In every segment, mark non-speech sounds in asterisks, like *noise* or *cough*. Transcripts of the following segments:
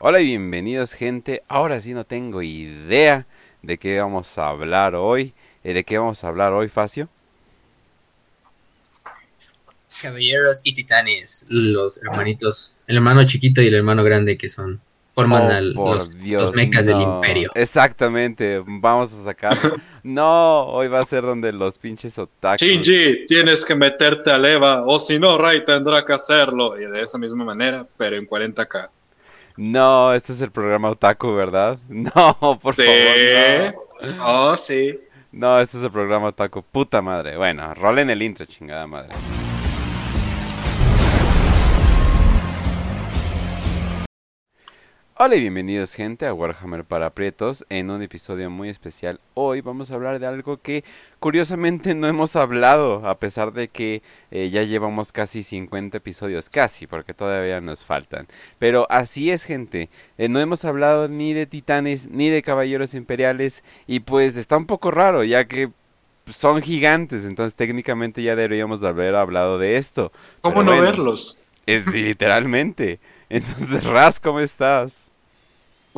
Hola y bienvenidos gente. Ahora sí no tengo idea de qué vamos a hablar hoy. Eh, ¿De qué vamos a hablar hoy, Facio? Caballeros y titanes, los hermanitos, el hermano chiquito y el hermano grande que son forman Oh, al- los, Dios, los mecas del imperio. Exactamente, vamos a sacar. *laughs* no, hoy va a ser donde los pinches otakus. Shinji, tienes que meterte a leva, o si no, Ray tendrá que hacerlo. Y de esa misma manera, pero en 40k. No, este es el programa otaku, ¿verdad? *laughs* No, por Sí. favor. No. Oh, sí. no, este es el programa otaku. Puta madre. Bueno, rolen el intro, chingada madre. Hola y bienvenidos gente a Warhammer para Prietos en un episodio muy especial. Hoy vamos a hablar de algo que curiosamente no hemos hablado a pesar de que eh, ya llevamos casi 50 episodios, casi porque todavía nos faltan. Pero así es gente, eh, no hemos hablado ni de titanes ni de caballeros imperiales y pues está un poco raro ya que son gigantes, entonces técnicamente ya deberíamos de haber hablado de esto. ¿Cómo Pero no bueno, verlos? Es literalmente. Entonces, Raz, ¿cómo estás?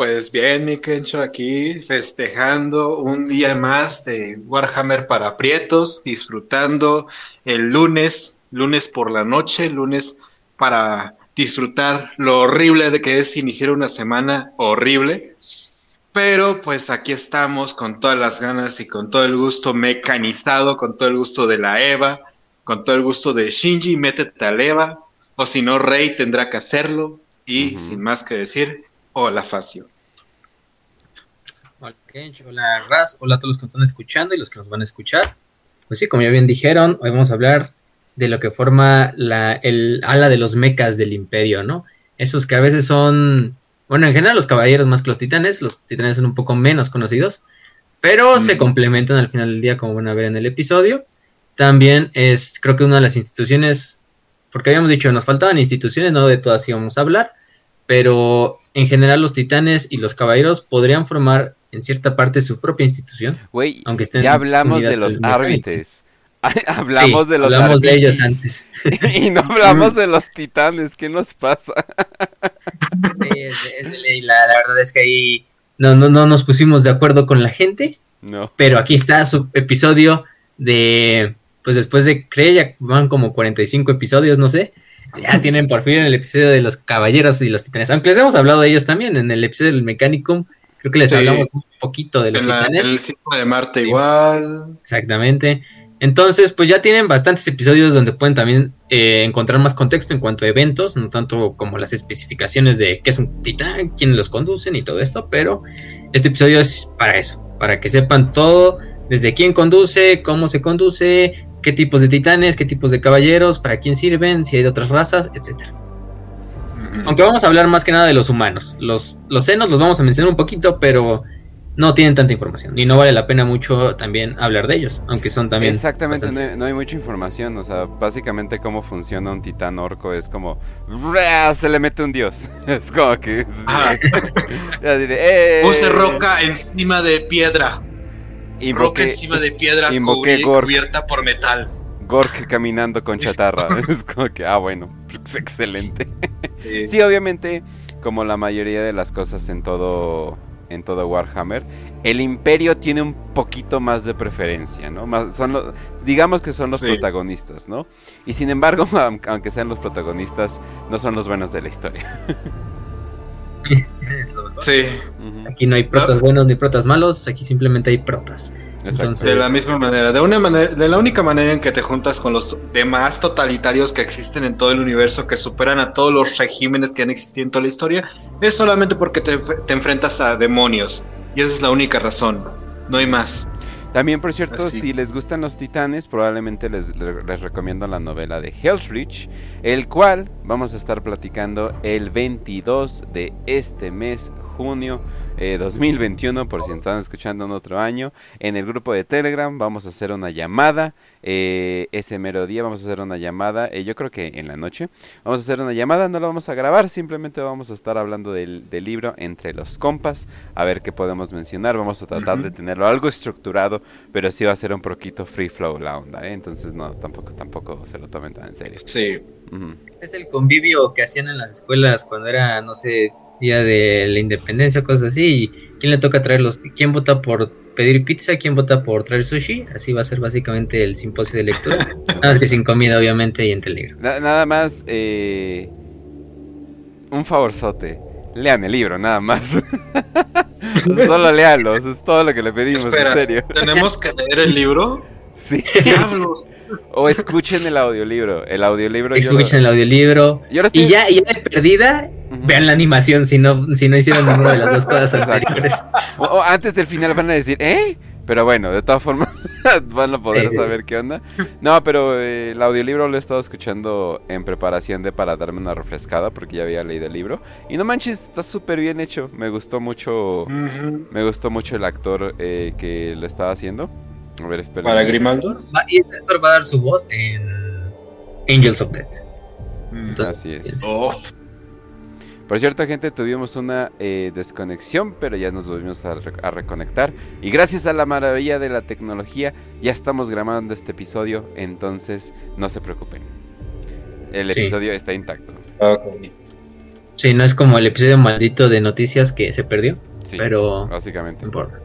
Pues bien, mi Kencho, aquí festejando un día más de Warhammer para Prietos, disfrutando el lunes, lunes por la noche, lunes para disfrutar lo horrible de que es iniciar una semana horrible. Pero pues aquí estamos con todas las ganas y con todo el gusto mecanizado, con todo el gusto de la Eva, con todo el gusto de Shinji, métete a la Eva, o si no, Rey tendrá que hacerlo. Y sin más que decir, hola Facio. Hola, Kench, hola Raz, hola a todos los que nos están escuchando y los que nos van a escuchar. Pues sí, como ya bien dijeron, hoy vamos a hablar de lo que forma la, el ala de los mecas del imperio, ¿no? Esos que a veces son, bueno, en general los caballeros más que los titanes, los titanes son un poco menos conocidos, pero se Mm. complementan al final del día, como van a ver en el episodio. También es, creo que una de las instituciones, porque habíamos dicho, nos faltaban instituciones, no de todas íbamos a hablar, pero en general los titanes y los caballeros podrían formar en cierta parte su propia institución. Güey, Aunque estén ya hablamos de los árbitres. *laughs* hablamos Sí, de los hablamos de ellos antes. *laughs* y no hablamos de los titanes. ¿Qué nos pasa? Sí, es, de- es de ley, la, la verdad es que ahí no, no, no nos pusimos de acuerdo con la gente, No. pero aquí está su episodio de, pues después de, creo ya van como 45 episodios, no sé, ya tienen por fin el episodio de los caballeros y los titanes, aunque les hemos hablado de ellos también en el episodio del Mechanicum, creo que les Sí. hablamos un poquito de los En, la- titanes. el ciclo de Marte Sí. igual. Exactamente. Entonces, pues ya tienen bastantes episodios donde pueden también eh, encontrar más contexto en cuanto a eventos, no tanto como las especificaciones de qué es un titán, quiénes los conducen y todo esto, pero este episodio es para eso, para que sepan todo, desde quién conduce, cómo se conduce, qué tipos de titanes, qué tipos de caballeros, para quién sirven, si hay de otras razas, etcétera. Aunque vamos a hablar más que nada de los humanos. Los, los senos los vamos a mencionar un poquito, pero no tienen tanta información. Y no vale la pena mucho también hablar de ellos, aunque son también. Exactamente, no hay, no hay mucha información. O sea, básicamente cómo funciona un titán orco es como. Se le mete un dios. *laughs* Es como que. *laughs* ¡eh! Puse roca encima de piedra. Roca Invoqué- encima de piedra cubri- cubierta por metal. Gork caminando con chatarra. *laughs* *laughs* Es como que, ah, bueno, es excelente. Sí, obviamente, como la mayoría de las cosas en todo en todo Warhammer, el Imperio tiene un poquito más de preferencia, ¿no? Más, son los, digamos que son los Sí. protagonistas, ¿no? Y sin embargo, aun- *laughs* aunque sean los protagonistas, no son los buenos de la historia. Es lo mejor. Sí, Aquí no hay protas buenos ni protas malos, aquí simplemente hay protas. Entonces- de la misma manera. De una manera, de la única manera en que te juntas con los demás totalitarios que existen en todo el universo, que superan a todos los regímenes que han existido en toda la historia, es solamente porque te, te enfrentas a demonios. Y esa es la única razón. No hay más. También, por cierto, Así. si les gustan los titanes, probablemente les, les- les recomiendo la novela de Hellsreach, el cual vamos a estar platicando el 22 de este mes, junio eh, 2021, por si están escuchando en otro año. En el grupo de Telegram vamos a hacer una llamada, eh, ese mero día vamos a hacer una llamada, eh, yo creo que en la noche. Vamos a hacer una llamada, no la vamos a grabar, simplemente vamos a estar hablando del, del libro entre los compas, a ver qué podemos mencionar. Vamos a tratar de tenerlo algo estructurado, pero sí va a ser un poquito free flow la onda, ¿eh? Entonces no, tampoco, tampoco se lo tomen tan en serio. Sí. Es el convivio que hacían en las escuelas cuando era, no sé, día de la independencia, cosas así. Y quién le toca traer los. ¿Quién vota por pedir pizza? ¿Quién vota por traer sushi? Así va a ser básicamente el simposio de lectura. *laughs* nada más que sin comida, obviamente, y en Telegram. nada más, eh, un favorzote. Lean el libro, nada más. *laughs* Solo leanlos, es todo lo que le pedimos, en serio. ¿Tenemos que leer el libro? Sí. Diablos. *laughs* O escuchen el audiolibro. El audiolibro. Escuchen el audiolibro. Y, ya, y ya de perdida, vean la animación si no, si no hicieron ninguna de las dos cosas anteriores. O, antes del final van a decir, ¿eh? Pero bueno, de todas formas *laughs* van a poder saber qué onda. No, pero eh, el audiolibro lo he estado escuchando en preparación de para darme una refrescada porque ya había leído el libro. Y no manches, está súper bien hecho. Me gustó mucho, me gustó mucho el actor eh, que lo estaba haciendo. A ver, espera. ¿Para Grimaldo? y el actor va a dar su voz en Angels of Death. Mm. así es. Oh. Por cierto, gente, tuvimos una eh, desconexión, pero ya nos volvimos a, reconectar. Y gracias a la maravilla de la tecnología, ya estamos grabando este episodio, entonces no se preocupen. El episodio está intacto. Sí, no es como el episodio maldito de noticias que se perdió. Sí, pero básicamente. No importa.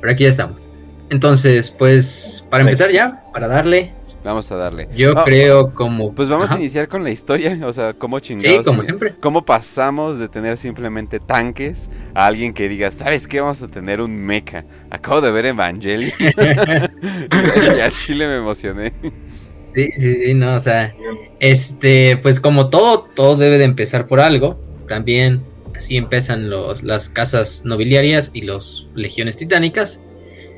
Pero aquí ya estamos. Entonces, pues, para empezar ya, para darle. Vamos a darle. Yo creo como... Pues vamos a iniciar con la historia, *laughs* o sea, cómo chingados... Sí, como siempre. Cómo pasamos de tener simplemente tanques a alguien que diga, ¿sabes qué? Vamos a tener un mecha. Acabo de ver Evangelion. *laughs* *laughs* y a Chile me emocioné. Sí, sí, sí, no, o sea, este, pues como todo, todo debe de empezar por algo. También así empiezan los, las casas nobiliarias y los legiones titánicas.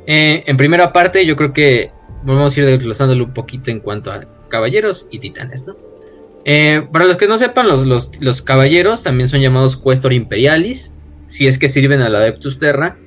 Eh, en primera parte, yo creo que vamos a ir desglosándolo un poquito en cuanto a caballeros y titanes, ¿no? Eh, para los que no sepan, los, los, caballeros también son llamados Questor Imperialis, si es que sirven al Adeptus Terra,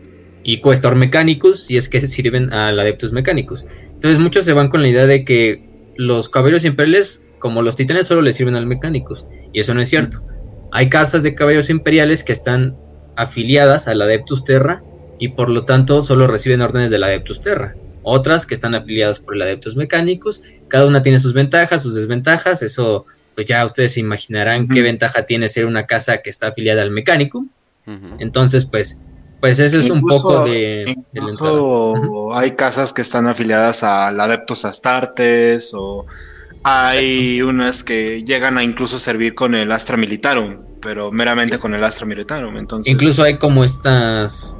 y Questor Mechanicus, si es que sirven al Adeptus Mechanicus. Entonces muchos se van con la idea de que los caballeros imperiales, como los titanes, solo le sirven al Mechanicus, y eso no es cierto. Hay casas de caballeros imperiales que están afiliadas al Adeptus Terra y por lo tanto solo reciben órdenes del Adeptus Terra. Otras que están afiliadas por el Adeptus Mecánicos, cada una tiene sus ventajas, sus desventajas, eso pues ya ustedes se imaginarán qué ventaja tiene ser una casa que está afiliada al Mechanicum. Entonces, pues, pues eso es un poco de... Incluso hay casas que están afiliadas al Adeptus Astartes o hay unas que llegan a incluso servir con el Astra Militarum, pero meramente con el Astra Militarum. Entonces... Incluso hay como estas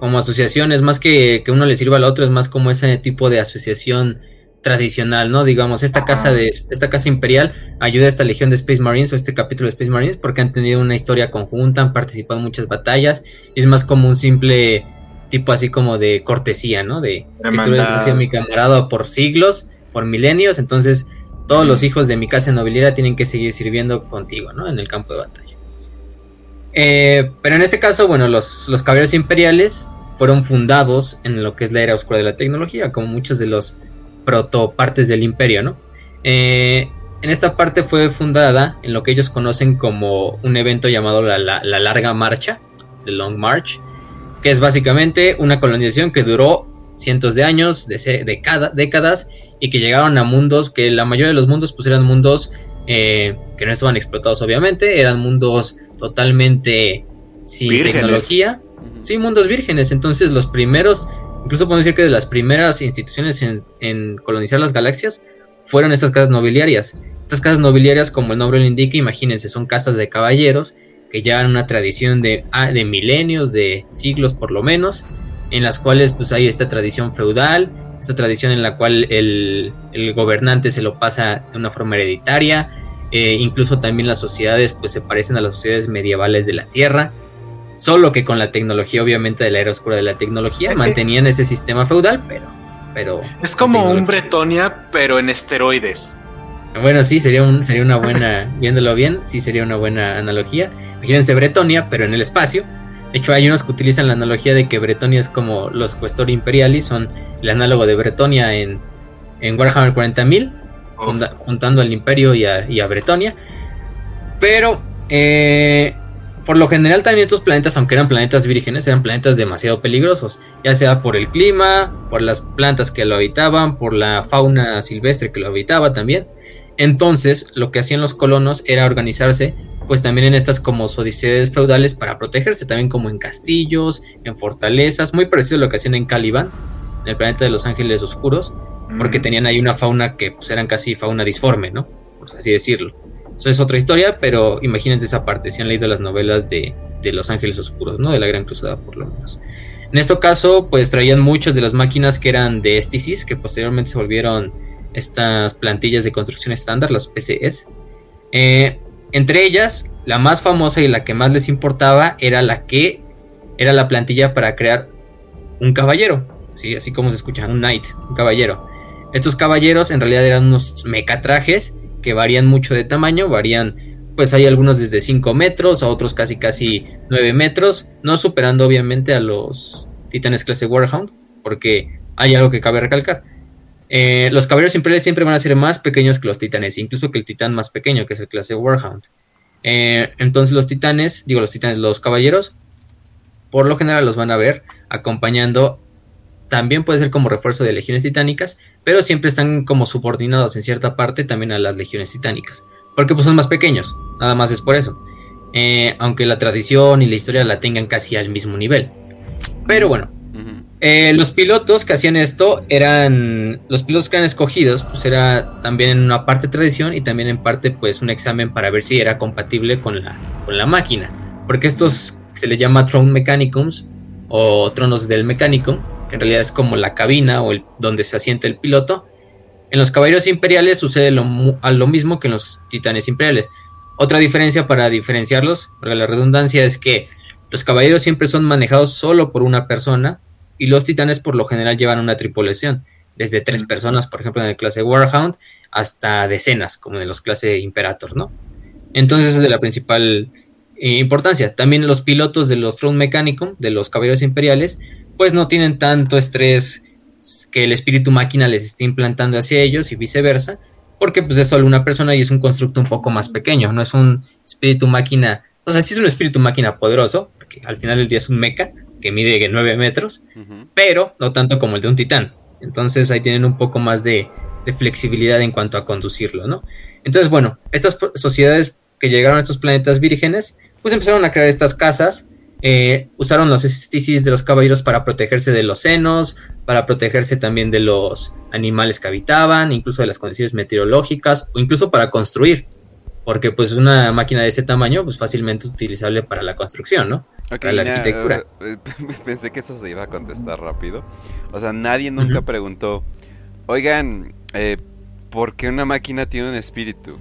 como asociaciones, más que que uno le sirva al otro, es más como ese tipo de asociación tradicional, ¿no? Digamos, esta casa de esta casa imperial ayuda a esta legión de Space Marines o este capítulo de Space Marines porque han tenido una historia conjunta, han participado en muchas batallas, y es más como un simple tipo así como de cortesía, ¿no? De que tú eres mi camarada por siglos, por milenios, entonces todos los hijos de mi casa nobiliera tienen que seguir sirviendo contigo, ¿no? En el campo de batalla. Eh, pero en este caso, bueno, los, los caballeros imperiales fueron fundados en lo que es la era oscura de la tecnología, como muchos de los protopartes del imperio, ¿no? Eh, en esta parte fue fundada en lo que ellos conocen como un evento llamado la, Larga Marcha, The Long March, que es básicamente una colonización que duró cientos de años, de, décadas, y que llegaron a mundos que la mayoría de los mundos pues eran mundos eh, que no estaban explotados obviamente, eran mundos totalmente sin tecnología. Sí, mundos vírgenes. Entonces los primeros, incluso podemos decir que de las primeras instituciones en, colonizar las galaxias fueron estas casas nobiliarias. Estas casas nobiliarias, como el nombre lo indica, imagínense, son casas de caballeros que llevan una tradición de, ah, de milenios, de siglos por lo menos, en las cuales pues hay esta tradición feudal, esta tradición en la cual el, el gobernante se lo pasa de una forma hereditaria, eh, incluso también las sociedades pues se parecen a las sociedades medievales de la Tierra, solo que con la tecnología obviamente de la era oscura de la tecnología *laughs* mantenían ese sistema feudal, pero... pero es como un Bretonia pero en esteroides. Bueno, sí, sería, un, sería una buena, *laughs* viéndolo bien, sí sería una buena analogía. Imagínense Bretonia, pero en el espacio. De hecho, hay unos que utilizan la analogía de que Bretonia es como los Questor Imperialis, son el análogo de Bretonia en, en Warhammer 40.000 juntando al Imperio y a, Bretonia. Pero, eh, por lo general también estos planetas, aunque eran planetas vírgenes, eran planetas demasiado peligrosos, ya sea por el clima, por las plantas que lo habitaban, por la fauna silvestre que lo habitaba también. Entonces, lo que hacían los colonos era organizarse pues también en estas como odisías feudales para protegerse, también como en castillos, en fortalezas, muy parecido a lo que hacían en Caliban, en el planeta de los ángeles oscuros, porque tenían ahí una fauna que pues eran casi fauna disforme, ¿no? Por así decirlo. Eso es otra historia, pero imagínense esa parte, si han leído las novelas de, de Los Ángeles Oscuros, ¿no? De la Gran Cruzada, por lo menos. En este caso, pues traían muchas de las máquinas que eran de Estisis, que posteriormente se volvieron estas plantillas de construcción estándar, las PCS. Eh, entre ellas, la más famosa y la que más les importaba era la que era la plantilla para crear un caballero, ¿sí? así como se escucha, un knight, un caballero. Estos caballeros en realidad eran unos mecatrajes que varían mucho de tamaño, varían, pues hay algunos desde 5 metros, a otros casi casi 9 metros, no superando obviamente a los titanes clase Warhound, porque hay algo que cabe recalcar. Eh, los caballeros imperiales siempre van a ser más pequeños que los titanes, incluso que el titán más pequeño, que es el clase Warhound. Eh, entonces los titanes, digo los titanes, los caballeros, por lo general los van a ver acompañando, también puede ser como refuerzo de legiones titánicas, pero siempre están como subordinados en cierta parte también a las legiones titánicas, porque pues son más pequeños, nada más es por eso. Eh, aunque la tradición y la historia la tengan casi al mismo nivel. Pero bueno, eh, los pilotos que hacían esto eran, los pilotos que eran escogidos, pues era también en una parte tradición y también en parte pues un examen para ver si era compatible con la, con la máquina. Porque estos se les llama Throne Mechanicums o tronos del Mechanicum, que en realidad es como la cabina o el, donde se asienta el piloto. En los caballeros imperiales sucede lo, lo mismo que en los titanes imperiales. Otra diferencia para diferenciarlos, porque la redundancia es que los caballeros siempre son manejados solo por una persona y los titanes por lo general llevan una tripulación, desde tres personas, por ejemplo, en el clase Warhound, hasta decenas, como en los clase Imperator, ¿no? Entonces es de la principal eh, importancia. También los pilotos de los Throne Mechanicum, de los caballeros imperiales, pues no tienen tanto estrés que el espíritu máquina les esté implantando hacia ellos y viceversa, porque pues es solo una persona y es un constructo un poco más pequeño, no es un espíritu máquina, o sea, sí es un espíritu máquina poderoso, porque al final del día es un mecha, que mide 9 metros, pero no tanto como el de un titán. Entonces ahí tienen un poco más de, flexibilidad en cuanto a conducirlo, ¿no? Entonces, bueno, estas sociedades que llegaron a estos planetas vírgenes, pues empezaron a crear estas casas, eh, usaron los esticis de los caballeros para protegerse de los senos, para protegerse también de los animales que habitaban, incluso de las condiciones meteorológicas, o incluso para construir, porque pues una máquina de ese tamaño, pues fácilmente utilizable para la construcción, ¿no? para la arquitectura. Eh, *laughs* pensé que eso se iba a contestar rápido. O sea, nadie nunca preguntó, oigan, eh, ¿por qué una máquina tiene un espíritu?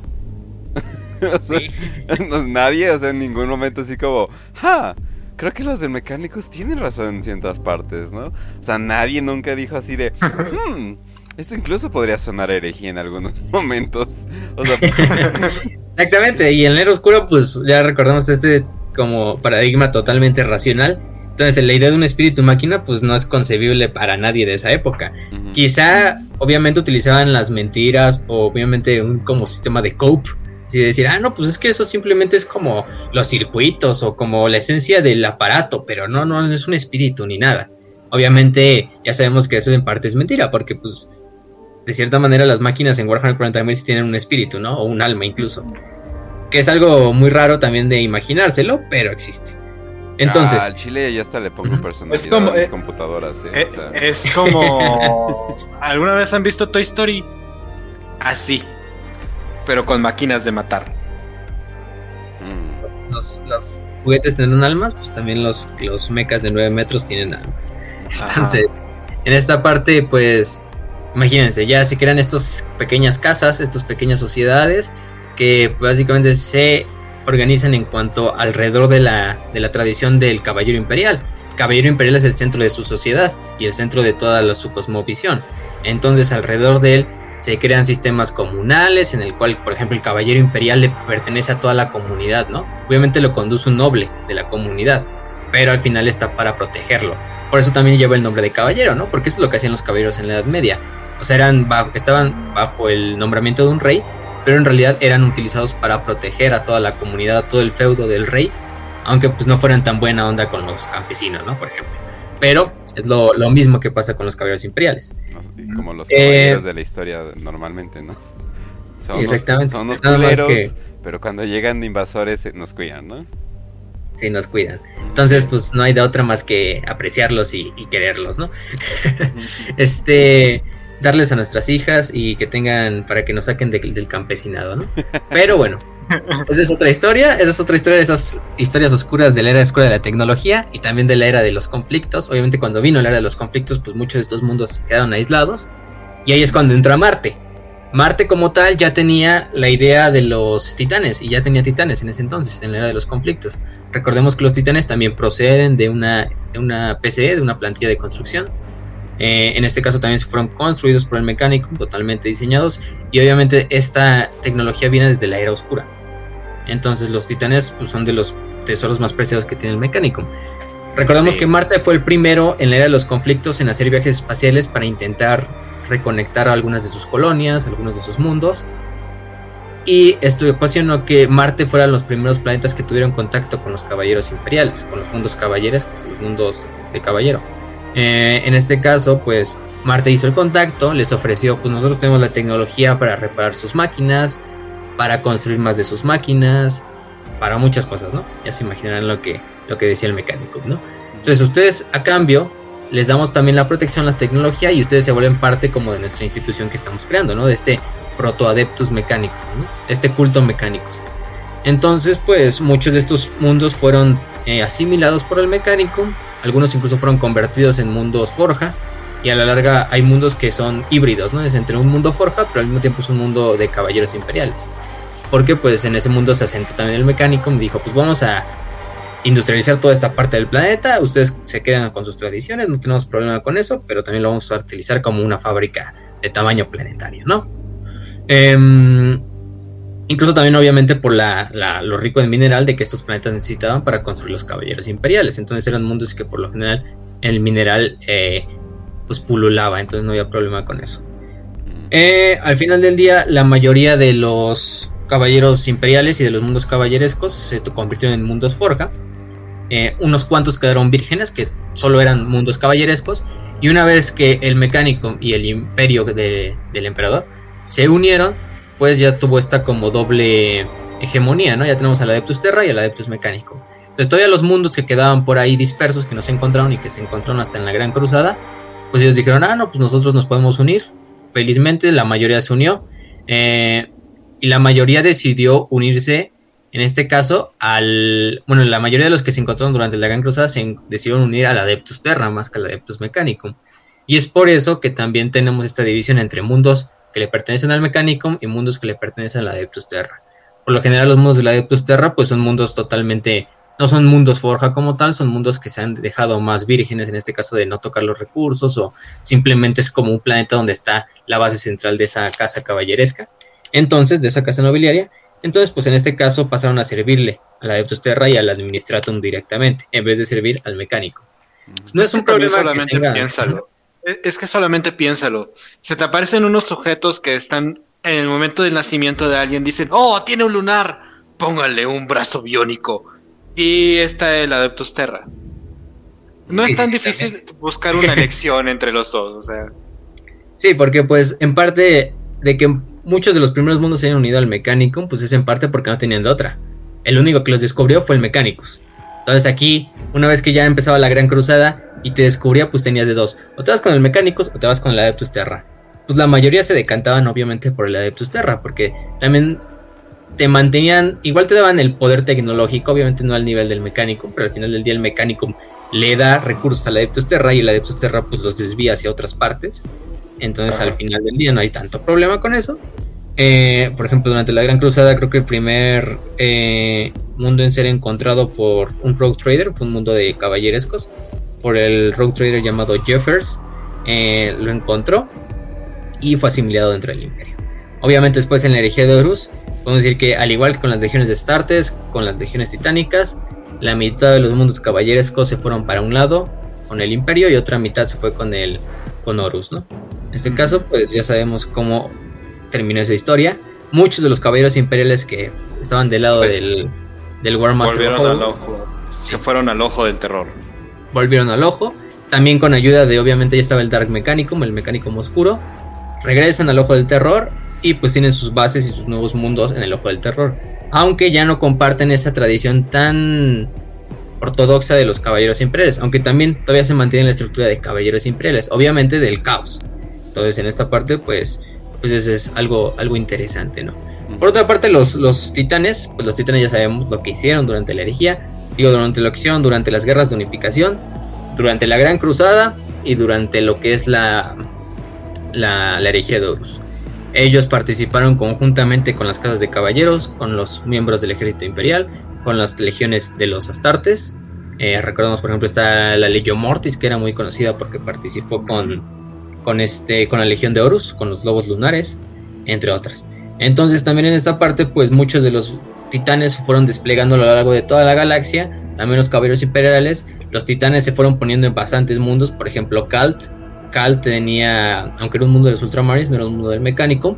*laughs* o sea, *laughs* nadie, o sea, en ningún momento así como, ¡ja! Creo que los de mecánicos tienen razón en ciertas partes, ¿no? O sea, nadie nunca dijo así de, *laughs* hmm, esto incluso podría sonar herejía en algunos *laughs* momentos. *laughs* Exactamente, y en el oscuro, pues ya recordamos este como paradigma totalmente racional. Entonces, la idea de un espíritu máquina, pues no es concebible para nadie de esa época. Quizá, obviamente, utilizaban las mentiras, o obviamente un como sistema de cope. Así decir, ah, no, pues es que eso simplemente es como los circuitos o como la esencia del aparato, pero no, no, no es un espíritu ni nada. Obviamente, ya sabemos que eso en parte es mentira, porque pues de cierta manera las máquinas en Warhammer 40.000 tienen un espíritu, ¿no? O un alma incluso. Que es algo muy raro también de imaginárselo, pero existe. Entonces. Ah, al chile ya hasta le pongo personalidad es como, a eh, computadoras. ¿eh? Eh, es como. *laughs* ¿Alguna vez han visto Toy Story? Así. Pero con máquinas de matar. Mm. Los, juguetes tienen almas, pues también los, los mechas de 9 metros tienen almas. Entonces, en esta parte, pues Imagínense, ya se crean estas pequeñas casas, estas pequeñas sociedades que básicamente se organizan en cuanto alrededor de la, de la tradición del caballero imperial. El caballero imperial es el centro de su sociedad y el centro de toda su cosmovisión. Entonces alrededor de él se crean sistemas comunales en el cual, por ejemplo, el caballero imperial le pertenece a toda la comunidad, ¿no? Obviamente lo conduce un noble de la comunidad, pero al final está para protegerlo. Por eso también lleva el nombre de caballero, ¿no? Porque eso es lo que hacían los caballeros en la Edad Media. O sea, eran estaban bajo el nombramiento de un rey, pero en realidad eran utilizados para proteger a toda la comunidad, a todo el feudo del rey, aunque pues no fueran tan buena onda con los campesinos, ¿no? Por ejemplo. Pero es lo, mismo que pasa con los caballeros imperiales. Como los caballeros eh, de la historia normalmente, ¿no? Son exactamente. son los culeros pero cuando llegan invasores eh, nos cuidan, ¿no? Sí, nos cuidan. Entonces, pues no hay de otra más que apreciarlos y, quererlos, ¿no? *laughs* este, darles a nuestras hijas y que tengan, para que nos saquen del campesinado, ¿no? Pero bueno, esa es otra historia, esa es otra historia de esas historias oscuras de la era oscura de la tecnología y también de la era de los conflictos. Obviamente cuando vino la era de los conflictos, pues muchos de estos mundos quedaron aislados y ahí es cuando entra Marte. Marte como tal ya tenía la idea de los titanes y ya tenía titanes en ese entonces, en la era de los conflictos. Recordemos que los titanes también proceden de una, de una PCE, de una plantilla de construcción. Eh, en este caso también se fueron construidos por el mecánico, totalmente diseñados. Y obviamente esta tecnología viene desde la era oscura. Entonces los titanes pues, son de los tesoros más preciados que tiene el mecánico. Recordemos que Marte fue el primero en la era de los conflictos en hacer viajes espaciales para intentar reconectar a algunas de sus colonias, algunos de sus mundos. Y esto ocasionó que Marte fuera los primeros planetas que tuvieron contacto con los caballeros imperiales, con los mundos caballeros, los mundos de caballero. Eh, en este caso, pues Marte hizo el contacto, les ofreció, pues nosotros tenemos la tecnología para reparar sus máquinas, para construir más de sus máquinas, para muchas cosas, ¿no? Ya se imaginarán lo que, lo que decía el mecánico, ¿no? Entonces ustedes a cambio les damos también la protección, la tecnología y ustedes se vuelven parte como de nuestra institución que estamos creando, ¿no? De este protoadeptus mecánico, ¿no? este culto mecánicos. Entonces, pues muchos de estos mundos fueron eh, asimilados por el mecánico, algunos incluso fueron convertidos en mundos forja, y a la larga hay mundos que son híbridos, ¿no? Es entre un mundo forja, pero al mismo tiempo es un mundo de caballeros imperiales. Porque pues en ese mundo se asentó también el mecánico, me dijo, pues vamos a industrializar toda esta parte del planeta. Ustedes se quedan con sus tradiciones, no tenemos problema con eso, pero también lo vamos a utilizar como una fábrica de tamaño planetario, ¿no? Em, incluso también obviamente por la, lo rico en mineral de que estos planetas necesitaban para construir los caballeros imperiales. Entonces eran mundos que por lo general el mineral eh, pues pululaba, entonces no había problema con eso. Eh, al final del día, la mayoría de los caballeros imperiales y de los mundos caballerescos se convirtieron en mundos forja. Eh, unos cuantos quedaron vírgenes, que solo eran mundos caballerescos, y una vez que el mecánico y el imperio del emperador se unieron, pues ya tuvo esta como doble hegemonía, ¿no? Ya tenemos al Adeptus Terra y al Adeptus Mecánico. Entonces todavía los mundos que quedaban por ahí dispersos, que no se encontraron y que se encontraron hasta en la Gran Cruzada, pues ellos dijeron, ah, no, pues nosotros nos podemos unir. Felizmente la mayoría se unió. Eh, y la mayoría decidió unirse en este caso, al. Bueno, la mayoría de los que se encontraron durante la Gran Cruzada se decidieron unir al Adeptus Terra más que al Adeptus Mechanicum. Y es por eso que también tenemos esta división entre mundos que le pertenecen al Mechanicum y mundos que le pertenecen al Adeptus Terra. Por lo general, los mundos del Adeptus Terra, pues son mundos totalmente. No son mundos forja como tal, son mundos que se han dejado más vírgenes, en este caso de no tocar los recursos, o simplemente es como un planeta donde está la base central de esa casa caballeresca. Entonces, de esa casa nobiliaria, entonces, pues en este caso pasaron a servirle al Adeptus Terra y al Administratum directamente, en vez de servir al mecánico. No es, un problema. Solamente piénsalo. Es que solamente piénsalo. Se te aparecen unos sujetos que están en el momento del nacimiento de alguien, dicen, oh, tiene un lunar, póngale un brazo biónico. Y está el Adeptus Terra. No es tan difícil buscar *laughs* una elección entre los dos, o sea. Sí, porque pues en parte de que muchos de los primeros mundos se hayan unido al Mechanicum, pues es en parte porque no tenían de otra. El único que los descubrió fue el Mechanicus. Entonces aquí, una vez que ya empezaba la Gran Cruzada y te descubría, pues tenías de dos. O te vas con el Mechanicus o te vas con el Adeptus Terra. Pues la mayoría se decantaban obviamente por el Adeptus Terra, porque también te mantenían, igual te daban el poder tecnológico, obviamente no al nivel del Mechanicum, pero al final del día el Mechanicum le da recursos al Adeptus Terra y el Adeptus Terra pues los desvía hacia otras partes. Entonces al final del día no hay tanto problema con eso. Eh, por ejemplo, durante la Gran Cruzada creo que el primer eh, mundo en ser encontrado por un rogue trader fue un mundo de caballerescos. Por el rogue trader llamado Jeffers. Eh, lo encontró y fue asimilado dentro del imperio. Obviamente después en la herejía de Horus, podemos decir que al igual que con las legiones de Startes, con las legiones titánicas, la mitad de los mundos caballerescos se fueron para un lado con el imperio y otra mitad se fue con el con Horus, ¿no? En este caso, pues ya sabemos cómo terminó esa historia. Muchos de los caballeros imperiales que estaban del lado pues, del, del War volvieron al ojo. Se fueron al ojo del terror. Volvieron al ojo. También con ayuda de, obviamente, ya estaba el Dark Mechanicum, el Mechanicum Oscuro. Regresan al ojo del terror y pues tienen sus bases y sus nuevos mundos en el ojo del terror. aunque ya no comparten esa tradición tan ortodoxa de los caballeros imperiales, aunque también todavía se mantiene la estructura de caballeros imperiales, obviamente del caos. Entonces en esta parte pues, pues eso es algo, algo interesante, ¿no? Por otra parte los, los titanes, pues los titanes ya sabemos lo que hicieron durante la herejía, digo durante lo que hicieron durante las guerras de unificación, durante la Gran Cruzada y durante lo que es la, la, la herejía de Horus. Ellos participaron conjuntamente con las casas de caballeros, con los miembros del ejército imperial, con las legiones de los Astartes. Eh, recordamos, por ejemplo, está la Legio Mortis, que era muy conocida porque participó con, con, este, con la Legión de Horus, con los Lobos Lunares, entre otras. Entonces, también en esta parte, pues muchos de los titanes se fueron desplegando a lo largo de toda la galaxia, también los caballeros imperiales. Los titanes se fueron poniendo en bastantes mundos, por ejemplo, Kalt, Cal tenía, aunque era un mundo de los Ultramarines, no era un mundo del mecánico,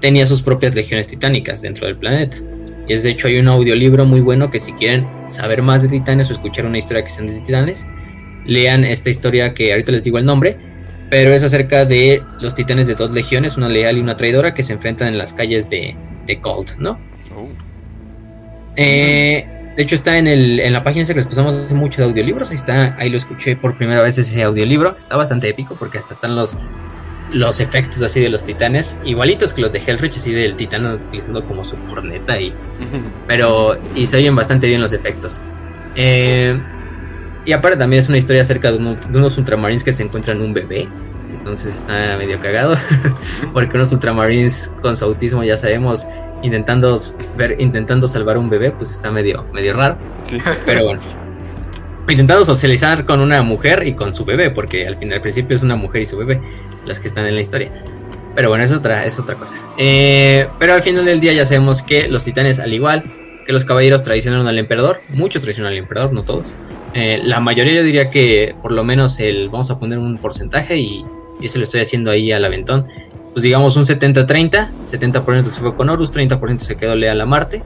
tenía sus propias legiones titánicas dentro del planeta. Y es de hecho hay un audiolibro muy bueno que si quieren saber más de titanes o escuchar una historia que sean de titanes, lean esta historia que ahorita les digo el nombre, pero es acerca de los titanes de dos legiones, una leal y una traidora, que se enfrentan en las calles de, de Cold, ¿no? Oh. Eh, de hecho, está en, el, en la página que les pasamos hace mucho de audiolibros. Ahí está, ahí lo escuché por primera vez ese audiolibro. Está bastante épico porque hasta están los, los efectos así de los titanes, igualitos que los de Hellrich, así del titano utilizando como su corneta y. *laughs* Pero. Y se oyen bastante bien los efectos. Eh, y aparte también es una historia acerca de, de unos ultramarines que se encuentran un bebé. Entonces está medio cagado. *laughs* porque unos ultramarines con su autismo ya sabemos intentando ver, intentando salvar un bebé, pues está medio, medio raro. Pero bueno. *laughs* Intentando socializar con una mujer y con su bebé, porque al final al principio es una mujer y su bebé las que están en la historia. Pero bueno, es otra, es otra cosa. Eh, pero al final del día ya sabemos que los titanes, al igual que los caballeros, traicionaron al emperador. Muchos traicionaron al emperador, no todos. Eh, la mayoría yo diría que por lo menos el, vamos a poner un porcentaje y, y eso lo estoy haciendo ahí al aventón pues digamos un 70-30, 70%, se fue con Horus, 30% se quedó leal a Marte.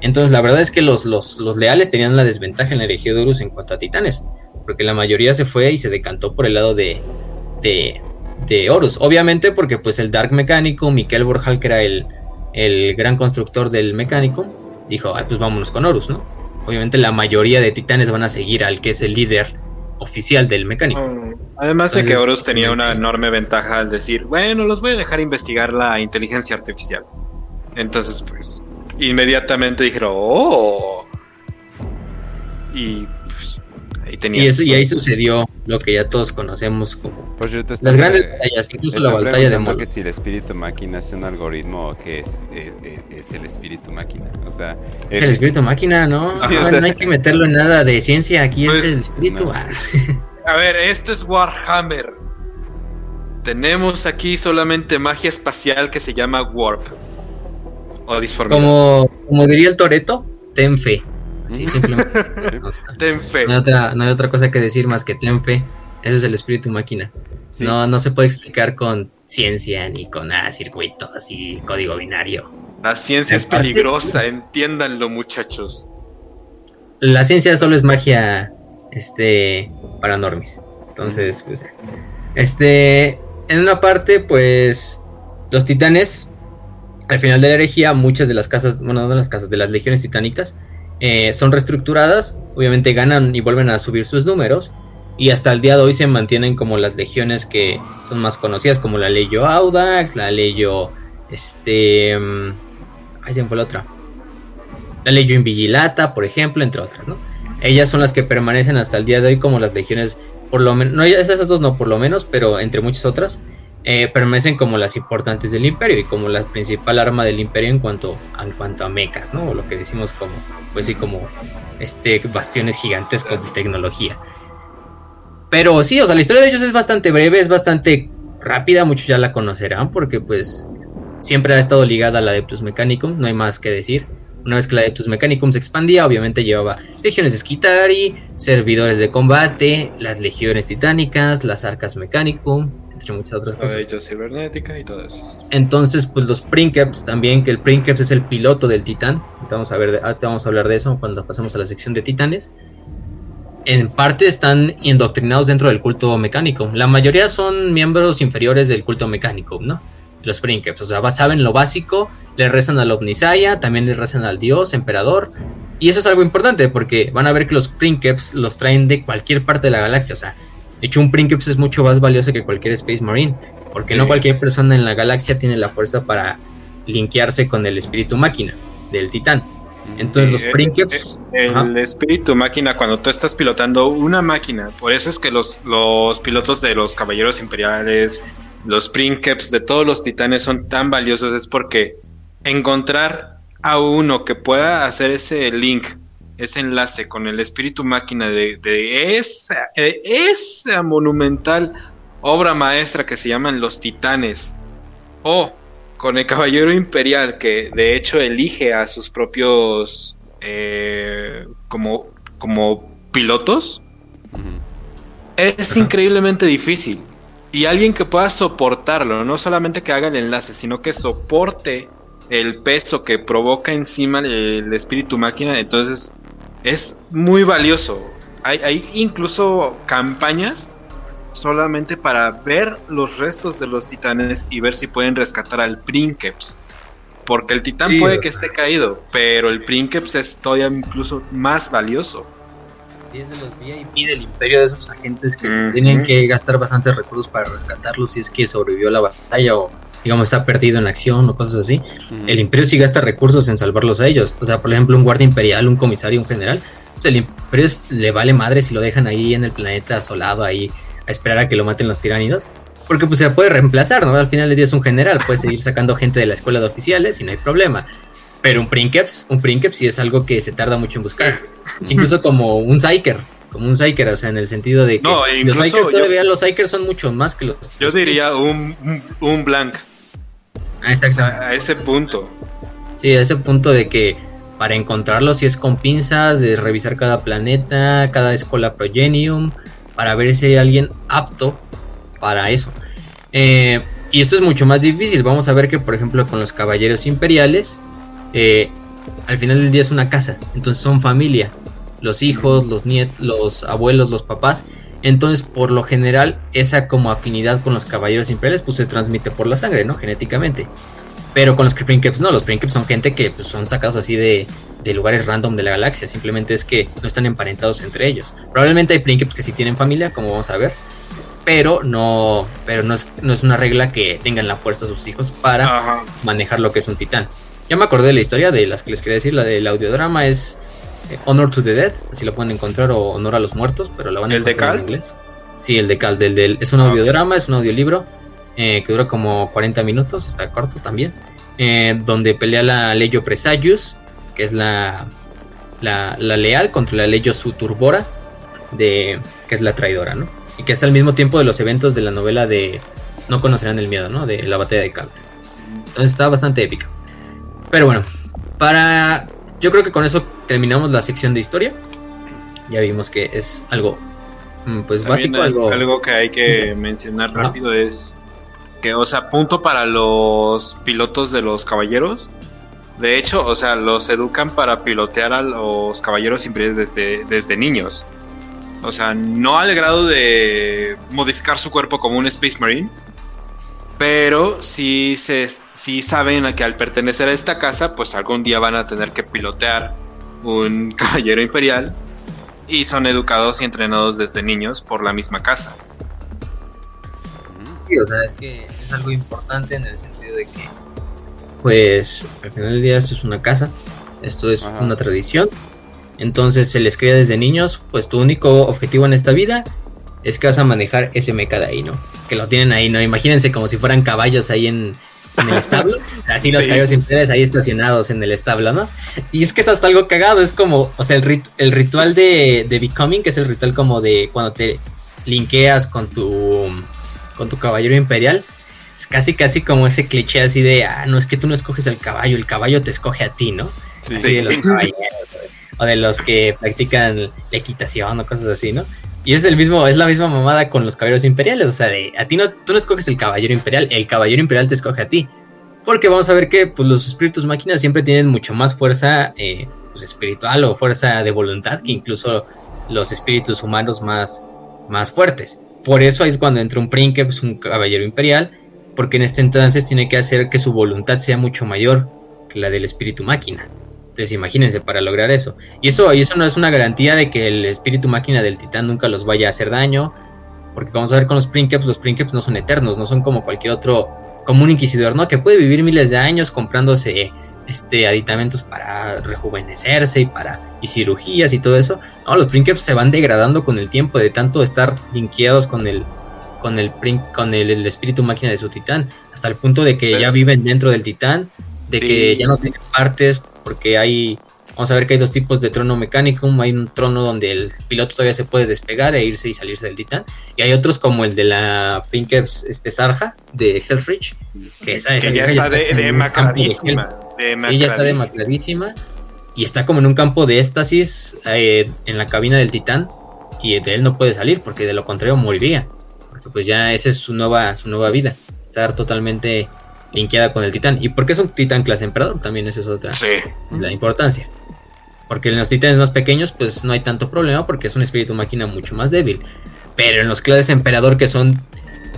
Entonces la verdad es que los, los, leales tenían la desventaja en la herejía de Horus en cuanto a titanes, porque la mayoría se fue y se decantó por el lado de, de, Horus. Obviamente porque pues el Dark Mecánico, Mikel Borjal, que era el, el gran constructor del Mecánico, dijo, ay pues vámonos con Horus, ¿no? Obviamente la mayoría de titanes van a seguir al que es el líder oficial del mecánico. Mm, además de que Horus tenía una enorme ventaja al decir, bueno, los voy a dejar investigar la inteligencia artificial. Entonces, pues, inmediatamente dijeron, oh. Y y, ahí sucedió lo que ya todos conocemos como las grandes batallas, incluso la batalla de que si el espíritu máquina es un algoritmo o que es, el espíritu máquina. O sea, es el, espíritu máquina, ¿no? no, hay que meterlo en nada de ciencia, aquí es pues, el espíritu. A ver, esto es Warhammer. Tenemos aquí solamente magia espacial que se llama Warp. O disformidad. Como, como diría el Toreto, ten fe. Sí, simplemente. *laughs* ten fe. No hay, otra, cosa que decir más que ten fe. Eso es el espíritu máquina. No, no se puede explicar con ciencia ni con ah, circuitos y código binario. La ciencia es peligrosa, entiéndanlo, muchachos. La ciencia solo es magia este para normis. Entonces, pues este en una parte pues los titanes al final de la herejía muchas de las casas, bueno, no de las casas de las legiones titánicas eh, son reestructuradas, obviamente ganan y vuelven a subir sus números. Y hasta el día de hoy se mantienen como las legiones que son más conocidas, como la Leyo Audax, la Leyo. Este. Mm, ahí se me fue la otra. La Leyo Invigilata, por ejemplo, entre otras, ¿no? Ellas son las que permanecen hasta el día de hoy como las legiones, por lo menos. No, esas dos no, por lo menos, pero entre muchas otras eh, permanecen como las importantes del imperio y como la principal arma del imperio en cuanto, en cuanto a mecas, ¿no? O lo que decimos como, pues como este, bastiones gigantescos de tecnología. Pero sí, o sea, la historia de ellos es bastante breve, es bastante rápida, muchos ya la conocerán porque pues siempre ha estado ligada al Adeptus Mechanicum, no hay más que decir. Una vez que el Adeptus Mechanicum se expandía, obviamente llevaba legiones de Skitari, servidores de combate, las legiones titánicas, las arcas Mechanicum, entre muchas otras cosas. cibernética y todo eso. Entonces, pues los Princeps también, que el Princeps es el piloto del Titán. Vamos a, ver, vamos a hablar de eso cuando pasemos a la sección de Titanes. En parte están indoctrinados dentro del culto mecánico. La mayoría son miembros inferiores del culto mecánico, ¿no? Los Princeps, o sea, saben lo básico le rezan al Omnisaya, también le rezan al dios, emperador. Y eso es algo importante porque van a ver que los Princeps los traen de cualquier parte de la galaxia. O sea, de hecho un Princeps es mucho más valioso que cualquier Space Marine. Porque no cualquier persona en la galaxia tiene la fuerza para linkearse con el espíritu máquina del titán. Entonces los Princeps... El, espíritu máquina, cuando tú estás pilotando una máquina, por eso es que los, los pilotos de los caballeros imperiales, los Princeps, de todos los titanes son tan valiosos, es porque encontrar a uno que pueda hacer ese link, ese enlace con el espíritu máquina de, esa, esa monumental obra maestra que se llaman los titanes, o con el caballero imperial que de hecho elige a sus propios eh, como, como pilotos, es increíblemente difícil. Y alguien que pueda soportarlo, no solamente que haga el enlace, sino que soporte el peso que provoca encima el, espíritu máquina, entonces es muy valioso. Hay, hay, incluso campañas solamente para ver los restos de los titanes y ver si pueden rescatar al Princeps. Porque el titán puede que esté caído, pero el Princeps es todavía incluso más valioso. Y es de los VIP del imperio de esos agentes que tienen que gastar bastantes recursos para rescatarlos si es que sobrevivió la batalla o digamos, está perdido en acción o cosas así, el imperio sí gasta recursos en salvarlos a ellos. O sea, por ejemplo, un guardia imperial, un comisario, un general, pues el imperio le vale madre si lo dejan ahí en el planeta asolado, ahí a esperar a que lo maten los tiránidos. Porque pues se puede reemplazar, ¿no? Al final del día es un general, puede seguir sacando gente de la escuela de oficiales y no hay problema. Pero un Princeps, un Princeps sí es algo que se tarda mucho en buscar. Es incluso como un Psyker, como un Psyker, o sea, en el sentido de que los Psykers todavía, los Psykers son mucho más que los... Yo diría un, un blank. Ah, exacto. A ese punto. Sí, a ese punto de que para encontrarlo si es con pinzas, de revisar cada planeta, cada escuela progenium, para ver si hay alguien apto para eso. Eh, y esto es mucho más difícil. Vamos a ver que, por ejemplo, con los caballeros imperiales, eh, al final del día es una casa, entonces son familia. Los hijos, los nietos, los abuelos, los papás. Entonces, por lo general, esa como afinidad con los caballeros imperiales, pues se transmite por la sangre, ¿no? Genéticamente. Pero con los Princeps no, los Princeps son gente que pues, son sacados así de, lugares random de la galaxia, simplemente es que no están emparentados entre ellos. Probablemente hay Princeps que sí tienen familia, como vamos a ver, pero no, pero no es, no es una regla que tengan la fuerza sus hijos para manejar lo que es un titán. Ya me acordé de la historia de las que les quería decir, la del audiodrama es Honor to the Dead, así lo pueden encontrar, o Honor a los Muertos, pero la van a ¿El encontrar de en inglés. Sí, el de Cal, del, del, es un ah, audiodrama, es un audiolibro eh, que dura como 40 minutos, está corto también, eh, donde pelea la Leyo Presagius, que es la, la, leal, contra la Leyo Suturbora, de, que es la traidora, ¿no? Y que es al mismo tiempo de los eventos de la novela de No conocerán el miedo, ¿no? De la batalla de Cal. Entonces está bastante épica. Pero bueno, para yo creo que con eso terminamos la sección de historia. Ya vimos que es algo mm, pues básico. Algo... algo que hay que mencionar rápido es que, o sea, punto para los pilotos de los caballeros. De hecho, o sea, los educan para pilotear a los caballeros imperiales desde, desde niños. O sea, no al grado de modificar su cuerpo como un Space Marine, pero sí, se, sí saben que al pertenecer a esta casa, pues algún día van a tener que pilotear un *laughs* caballero imperial y son educados y entrenados desde niños por la misma casa. Sí, o sea, es que es algo importante en el sentido de que, pues, al final del día esto es una casa, esto es una tradición, entonces se les cría desde niños, pues tu único objetivo en esta vida es que vas a manejar ese meca de ahí, ¿no? Que lo tienen ahí, ¿no? Imagínense como si fueran caballos ahí en, el establo. *laughs* Así los caballos imperiales ahí estacionados en el establo, ¿no? Y es que es hasta algo cagado, es como, o sea, el, el ritual de, de Becoming, que es el ritual como de cuando te linkeas con tu, con tu caballero imperial. Es casi, casi como ese cliché así de, ah, no es que tú no escoges al caballo, el caballo te escoge a ti, ¿no? Sí, así de los caballeros, o de los que practican la equitación o cosas así, ¿no? Y es el mismo, es la misma mamada con los caballeros imperiales. O sea, de, a ti no, tú no escoges el caballero imperial, el caballero imperial te escoge a ti. Porque vamos a ver que pues, los espíritus máquinas siempre tienen mucho más fuerza eh, pues, espiritual o fuerza de voluntad que incluso los espíritus humanos más, más fuertes. Por eso es cuando entra un Princeps, un caballero imperial, porque en este entonces tiene que hacer que su voluntad sea mucho mayor que la del espíritu máquina. Entonces imagínense para lograr eso. Y eso, y eso no es una garantía de que el espíritu máquina del titán nunca los vaya a hacer daño. Porque vamos a ver con los Princeps, los Princeps no son eternos, no son como cualquier otro, como un inquisidor, ¿no? Que puede vivir miles de años comprándose este aditamentos para rejuvenecerse y para y cirugías y todo eso. No, los Princeps se van degradando con el tiempo de tanto estar linkeados con el con el con el, espíritu máquina de su titán, hasta el punto de que ya viven dentro del titán, de que ya no tienen partes porque hay Vamos a ver que hay dos tipos de trono mecánico. Hay un trono donde el piloto todavía se puede despegar e irse y salirse del titán. Y hay otros como el de la Pinkeps este, Sarja de Hellfridge. Que, esa, ya, está de, demacradísima. sí, ya está demacradísima. Y está como en un campo de éxtasis eh, en la cabina del titán. Y de él no puede salir porque de lo contrario moriría. Porque pues ya esa es su nueva, su nueva vida. Estar totalmente linkeada con el titán. ¿Y por qué es un titán clase emperador? También esa es otra sí. la importancia. Porque en los titanes más pequeños, pues no hay tanto problema porque es un espíritu máquina mucho más débil. Pero en los clases emperador, que son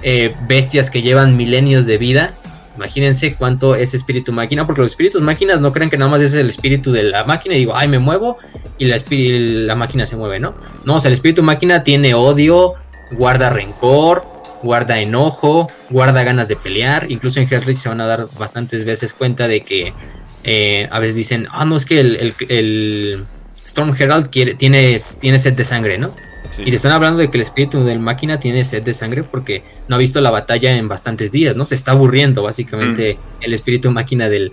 eh, bestias que llevan milenios de vida, imagínense cuánto es espíritu máquina. Porque los espíritus máquinas no creen que nada más es el espíritu de la máquina y digo, ay, me muevo y la, la máquina se mueve, ¿no? No, o sea, el espíritu máquina tiene odio, guarda rencor, guarda enojo, guarda ganas de pelear. Incluso en Hellrich se van a dar bastantes veces cuenta de que eh, a veces dicen, ah, no, es que el, Storm Herald quiere, tiene, tiene sed de sangre, ¿no? Y te están hablando de que el espíritu del máquina tiene sed de sangre porque no ha visto la batalla en bastantes días, ¿no? Se está aburriendo básicamente mm. el espíritu máquina del,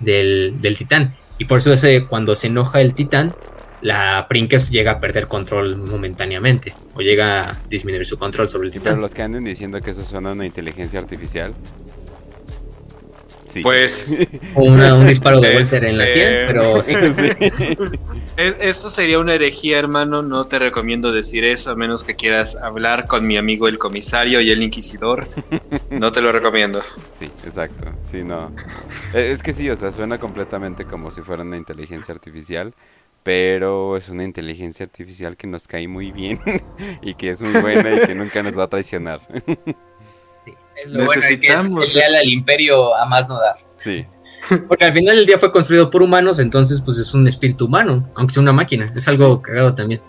del, titán. Y por eso ese, cuando se enoja el titán, la Princeps llega a perder control momentáneamente o llega a disminuir su control sobre el titán. Pero los que anden diciendo que eso suena una inteligencia artificial, pues. *laughs* un disparo de Walter en la 100, eh, pero. *laughs* eso sería una herejía, hermano. No te recomiendo decir eso, a menos que quieras hablar con mi amigo el comisario y el inquisidor. No te lo recomiendo. Sí, exacto. Sí, no. Eh, es que sí, o sea, suena completamente como si fuera una inteligencia artificial pero es una inteligencia artificial que nos cae muy bien *laughs* y que es muy buena y que nunca nos va a traicionar. Necesitamos. que al imperio a más no da. Sí. Porque al final el día fue construido por humanos, entonces pues es un espíritu humano, aunque sea una máquina. Es algo cagado también.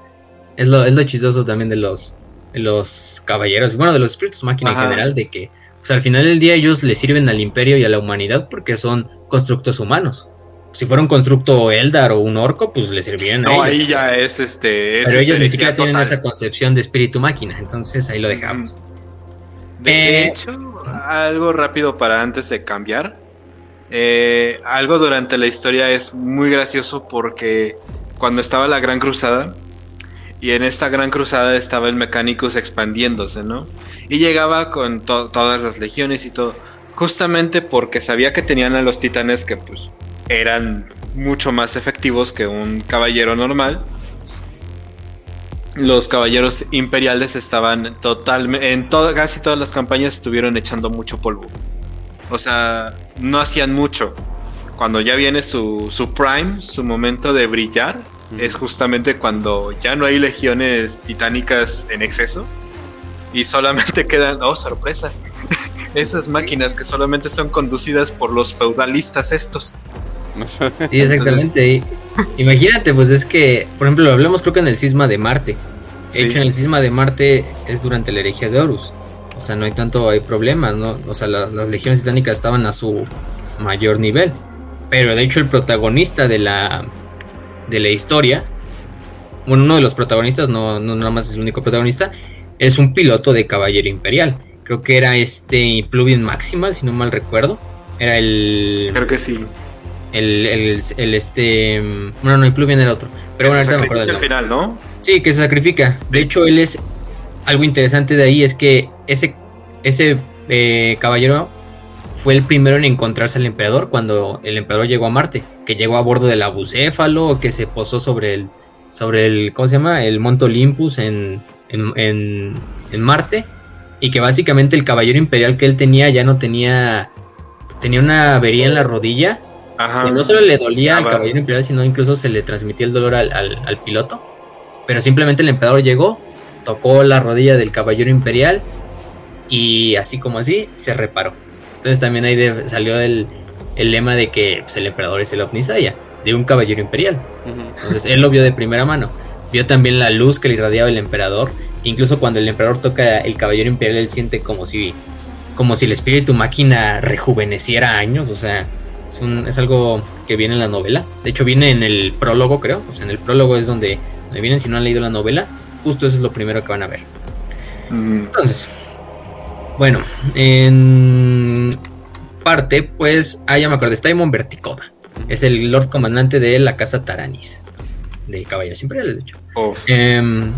Es lo, es lo chistoso también de los, de los caballeros, bueno, de los espíritus máquina en general, de que pues, al final del día ellos le sirven al imperio y a la humanidad porque son constructos humanos. Si fuera un constructo Eldar o un orco, pues le servirían no, ahí ya es este. Pero ellos ni siquiera tienen esa concepción de espíritu máquina, entonces ahí lo dejamos. De eh, hecho, algo rápido para antes de cambiar. Eh, algo durante la historia es muy gracioso porque cuando estaba la Gran Cruzada, y en esta Gran Cruzada estaba el Mechanicus expandiéndose, ¿no? Y llegaba con todas las legiones y todo. Justamente porque sabía que tenían a los titanes que pues eran mucho más efectivos que un caballero normal los caballeros imperiales estaban totalmente, en casi todas las campañas estuvieron echando mucho polvo. O sea, no hacían mucho. Cuando ya viene su, su prime, su momento de brillar, es justamente cuando ya no hay legiones titánicas en exceso y solamente *laughs* quedan, oh sorpresa, *laughs* esas máquinas que solamente son conducidas por los feudalistas estos. Sí, exactamente. Imagínate, pues es que, por ejemplo, hablamos creo que en el cisma de Marte. De hecho, en el cisma de Marte es durante la herejía de Horus. O sea, no hay tanto, hay problemas, ¿no? O sea, las legiones titánicas estaban a su mayor nivel. Pero de hecho, el protagonista de la, de la historia, bueno, uno de los protagonistas, no, no nada más es el único protagonista, es un piloto de caballero imperial. Creo que era este Pluvin Maximal, si no mal recuerdo. Era el. Creo que sí. El, el, este. Bueno, no, el Pluvian era otro. Pero bueno, ahorita me acuerdo. final, ¿no? Sí, que se sacrifica. De hecho, él es. Algo interesante de ahí es que ese, ese eh, caballero fue el primero en encontrarse al emperador cuando el emperador llegó a Marte. Que llegó a bordo del abucéfalo, que se posó sobre el. Sobre el. ¿Cómo se llama? El Monte Olympus en, en, en, en Marte. Y que básicamente el caballero imperial que él tenía ya no tenía. Tenía una avería en la rodilla no solo le dolía ah, al caballero imperial, sino incluso se le transmitía el dolor al, piloto. Pero simplemente el emperador llegó, tocó la rodilla del caballero imperial y así como así se reparó. Entonces también ahí salió el, el lema de que pues, el emperador es el Omnisaya, de un caballero imperial. Entonces él lo vio de primera mano. Vio también la luz que le irradiaba el emperador. Incluso cuando el emperador toca el caballero imperial, él siente como si, como si el espíritu máquina rejuveneciera años. O sea, es, es algo que viene en la novela. De hecho, viene en el prólogo, creo. O sea, en el prólogo es donde, donde vienen, si no han leído la novela, justo eso es lo primero que van a ver. Mm. Entonces, bueno, en parte, pues, ah, ya me acuerdo, está Daimon Verticoda. Es el Lord Comandante de la Casa Taranis. De Caballeros Imperiales, de hecho. Eh,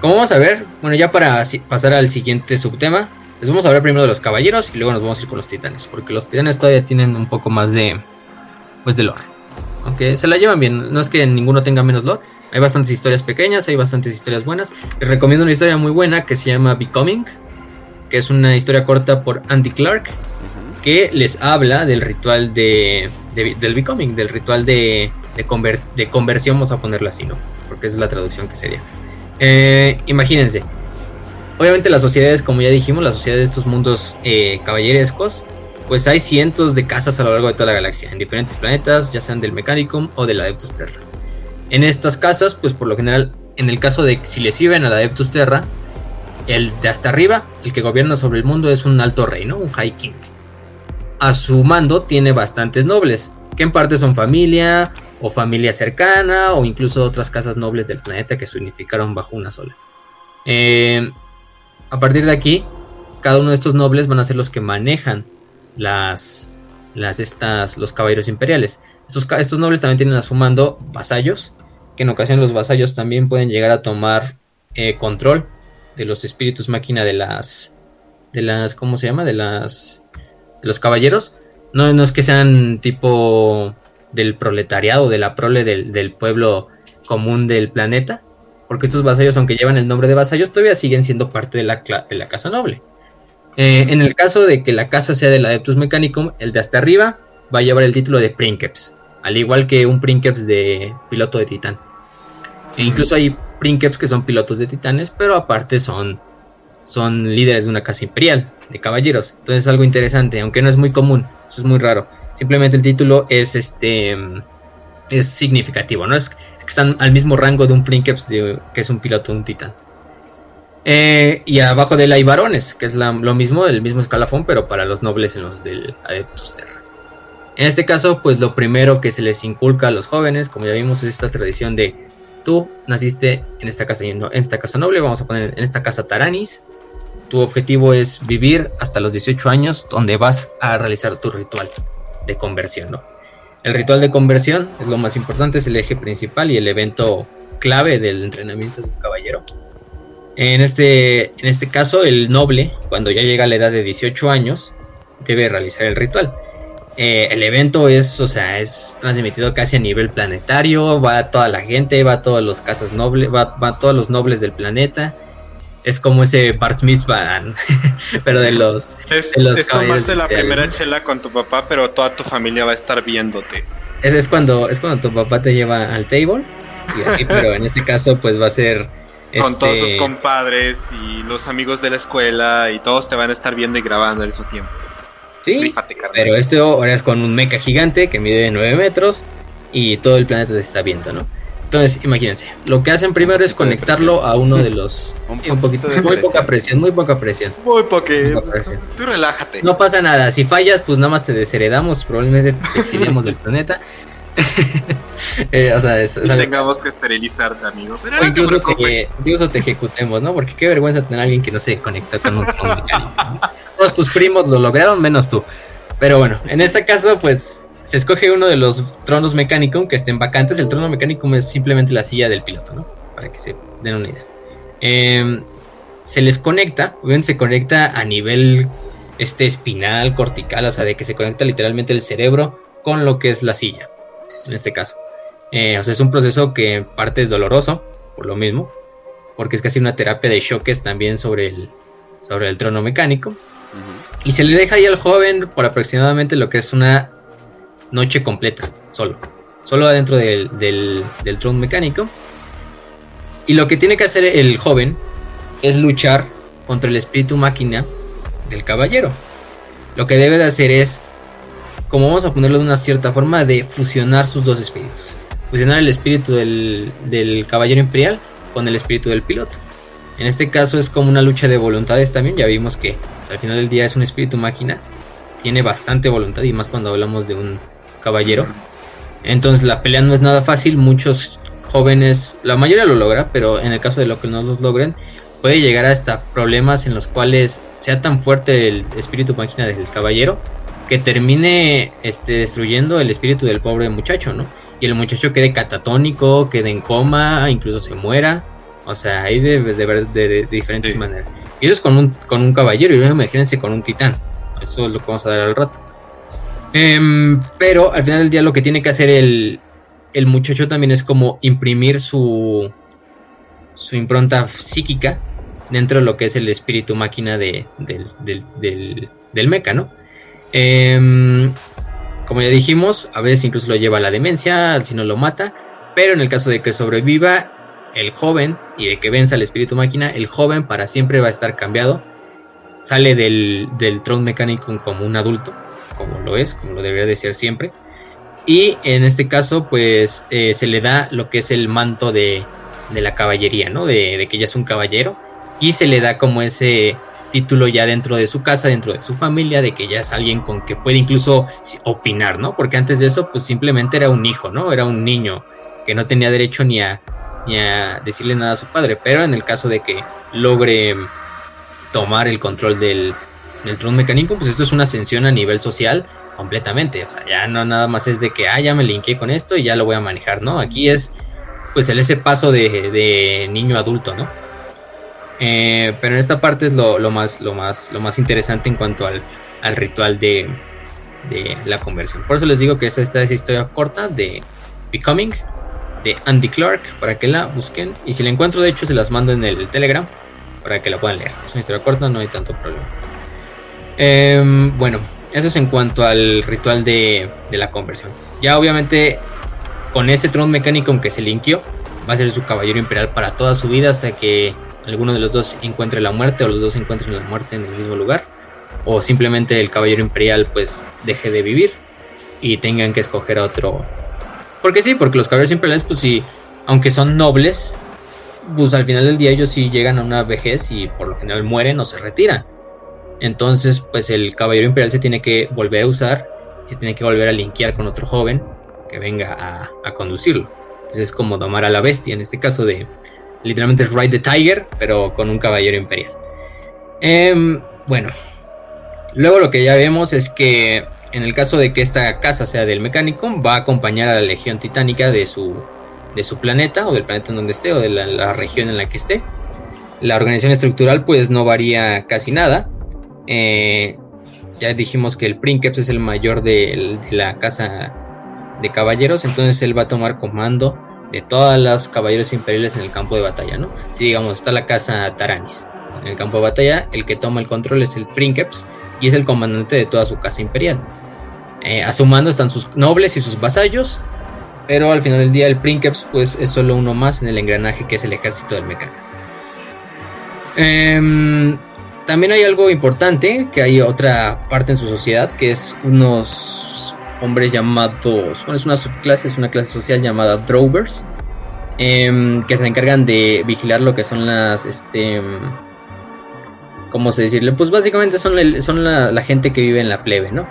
como vamos a ver, bueno, ya para pasar al siguiente subtema, les vamos a hablar primero de los caballeros y luego nos vamos a ir con los titanes. Porque los titanes todavía tienen un poco más de. Pues de lore. Aunque se la llevan bien. No es que ninguno tenga menos lore. Hay bastantes historias pequeñas, hay bastantes historias buenas. Les recomiendo una historia muy buena que se llama Becoming que es una historia corta por Andy Clark, que les habla del ritual de, del becoming, del ritual de, de, conversión, vamos a ponerlo así, ¿no? Porque es la traducción que sería. Eh, imagínense, obviamente las sociedades, como ya dijimos, las sociedades de estos mundos eh, caballerescos, pues hay cientos de casas a lo largo de toda la galaxia, en diferentes planetas, ya sean del Mechanicum o del Adeptus Terra. En estas casas, pues por lo general, en el caso de si le sirven al Adeptus Terra, el de hasta arriba, el que gobierna sobre el mundo, es un alto rey, ¿no? Un High King. A su mando tiene bastantes nobles, que en parte son familia, o familia cercana, o incluso otras casas nobles del planeta que se unificaron bajo una sola. Eh, a partir de aquí, cada uno de estos nobles van a ser los que manejan las, las estas, los caballeros imperiales. Estos, estos nobles también tienen a su mando vasallos, que en ocasiones los vasallos también pueden llegar a tomar eh, control de los espíritus máquina de las de las ¿cómo se llama? de las de los caballeros. No, no es que sean tipo del proletariado, de la prole del, pueblo común del planeta, porque estos vasallos, aunque llevan el nombre de vasallos, todavía siguen siendo parte de la, de la casa noble. Eh, en el caso de que la casa sea del Adeptus Mechanicum, el de hasta arriba va a llevar el título de Princeps, al igual que un Princeps de piloto de titán. E incluso hay Princeps que son pilotos de titanes, pero aparte son, son líderes de una casa imperial de caballeros. Entonces es algo interesante, aunque no es muy común, eso es muy raro. Simplemente el título es este es significativo, ¿no? Es, que están al mismo rango de un Princeps que es un piloto un titán. Eh, y abajo de él hay varones, que es lo mismo, el mismo escalafón, pero para los nobles en los del Adeptus Terra. En este caso, pues lo primero que se les inculca a los jóvenes, como ya vimos, es esta tradición de tú naciste en esta casa, en esta casa noble, vamos a poner en esta casa Taranis. Tu objetivo es vivir hasta los 18 años, donde vas a realizar tu ritual de conversión, ¿no? El ritual de conversión es lo más importante, es el eje principal y el evento clave del entrenamiento de un caballero. En este, en este caso, el noble, cuando ya llega a la edad de 18 años, debe realizar el ritual. Eh, el evento es, o sea, es transmitido casi a nivel planetario, va toda la gente, va todas las casas nobles, va, va todos los nobles del planeta. Es como ese Bart Mitzvah, *laughs* pero de los. Es, es tomarse la primera chela con tu papá, pero toda tu familia va a estar viéndote. Es, es cuando, es cuando tu papá te lleva al table, y así, *laughs* pero en este caso, pues va a ser. Con todos sus este, compadres y los amigos de la escuela, y todos te van a estar viendo y grabando al mismo tiempo. Sí, pero este ahora es con un mecha gigante que mide 9 metros y todo el planeta se está viendo, ¿no? Entonces, imagínense, lo que hacen primero es conectarlo a uno de los... *laughs* un, poquito de Muy poca presión, muy poca presión. Muy poca presión. Tú relájate. No pasa nada, si fallas, pues nada más te desheredamos, probablemente te exiliamos del planeta. *laughs* eh, o sea, es, tengamos que esterilizarte, amigo. Pero incluso, te, incluso, te, ejecutemos, ¿no? Porque qué vergüenza tener a alguien que no se conectó con un. Todos tus primos lo lograron, menos tú. Pero bueno, en este caso, pues se escoge uno de los tronos mecánicos que estén vacantes. El trono mecánico es simplemente la silla del piloto, ¿no? Para que se den una idea. Em, se les conecta, se conecta a nivel este espinal, cortical, o sea, de que se conecta literalmente el cerebro con lo que es la silla en este caso. Eh, o sea, es un proceso que en parte es doloroso, por lo mismo, porque es casi una terapia de choques también sobre el, sobre el trono mecánico. Y se le deja ahí al joven por aproximadamente lo que es una noche completa, solo. Solo adentro del, del, del trono mecánico. Y lo que tiene que hacer el joven es luchar contra el espíritu máquina del caballero. Lo que debe de hacer es como vamos a ponerlo de una cierta forma, de fusionar sus dos espíritus. Fusionar el espíritu del, del caballero imperial con el espíritu del piloto. En este caso es como una lucha de voluntades también. Ya vimos que pues, al final del día es un espíritu máquina. Tiene bastante voluntad y más cuando hablamos de un caballero. Entonces la pelea no es nada fácil. Muchos jóvenes, la mayoría lo logra, pero en el caso de lo que no los logren, puede llegar hasta problemas en los cuales sea tan fuerte el espíritu máquina del caballero que termine este, destruyendo el espíritu del pobre muchacho, ¿no? Y el muchacho quede catatónico, quede en coma, incluso se muera. O sea, hay de, de, diferentes maneras. Y eso es con un, con un caballero, y imagínense con un titán. Eso es lo que vamos a dar al rato. Em, pero al final del día lo que tiene que hacer el, el muchacho también es como imprimir su, su impronta psíquica dentro de lo que es el espíritu máquina de, del, del, del, mecha, ¿no? Em, como ya dijimos, a veces incluso lo lleva a la demencia, si no lo mata, pero en el caso de que sobreviva el joven y de que venza el espíritu máquina, el joven para siempre va a estar cambiado, sale del, del tron mecánico como un adulto, como lo es, como lo debería de ser siempre, y en este caso pues eh, se le da lo que es el manto de, de la caballería, ¿no? De, de que ya es un caballero y se le da como ese título ya dentro de su casa, dentro de su familia, de que ya es alguien con que puede incluso opinar, ¿no? Porque antes de eso, pues simplemente era un hijo, ¿no? Era un niño que no tenía derecho ni a, ni a decirle nada a su padre, pero en el caso de que logre tomar el control del, del trono mecánico, pues esto es una ascensión a nivel social completamente, o sea, ya no nada más es de que, ah, ya me linké con esto y ya lo voy a manejar, ¿no? Aquí es, pues, el ese paso de, de niño adulto, ¿no? Eh, pero en esta parte es lo, más, lo, más, lo más interesante en cuanto al, ritual de, la conversión. Por eso les digo que esta, esta es historia corta de Becoming, de Andy Clark, para que la busquen. Y si la encuentro, de hecho, se las mando en el Telegram para que la puedan leer. Es una historia corta, no hay tanto problema. Em, bueno, eso es en cuanto al ritual de, la conversión. Ya obviamente con ese tron mecánico que se linkió, va a ser su caballero imperial para toda su vida hasta que alguno de los dos encuentre la muerte o los dos encuentren la muerte en el mismo lugar o simplemente el caballero imperial pues deje de vivir y tengan que escoger a otro porque sí porque los caballeros imperiales pues sí aunque son nobles pues al final del día ellos sí llegan a una vejez y por lo general mueren o se retiran entonces pues el caballero imperial se tiene que volver a usar se tiene que volver a linkear con otro joven que venga a, conducirlo entonces es como domar a la bestia en este caso de Literalmente Ride the Tiger, pero con un caballero imperial. Em, bueno, luego lo que ya vemos es que en el caso de que esta casa sea del mecánico, va a acompañar a la legión titánica de su, de su planeta, o del planeta en donde esté, o de la, región en la que esté. La organización estructural pues no varía casi nada. Eh, ya dijimos que el Princeps es el mayor de, la casa de caballeros, entonces él va a tomar comando de todas las caballeros imperiales en el campo de batalla, ¿no? Si digamos está la casa Taranis en el campo de batalla, el que toma el control es el Princeps y es el comandante de toda su casa imperial. Eh, a su mando están sus nobles y sus vasallos, pero al final del día el Princeps pues es solo uno más en el engranaje que es el ejército del mecánico. Em, también hay algo importante, que hay otra parte en su sociedad, que es unos hombres llamados, bueno, es una subclase, es una clase social llamada Drovers, em, que se encargan de vigilar lo que son las, este, ¿cómo se decirle? Pues básicamente son, son la, gente que vive en la plebe, ¿no?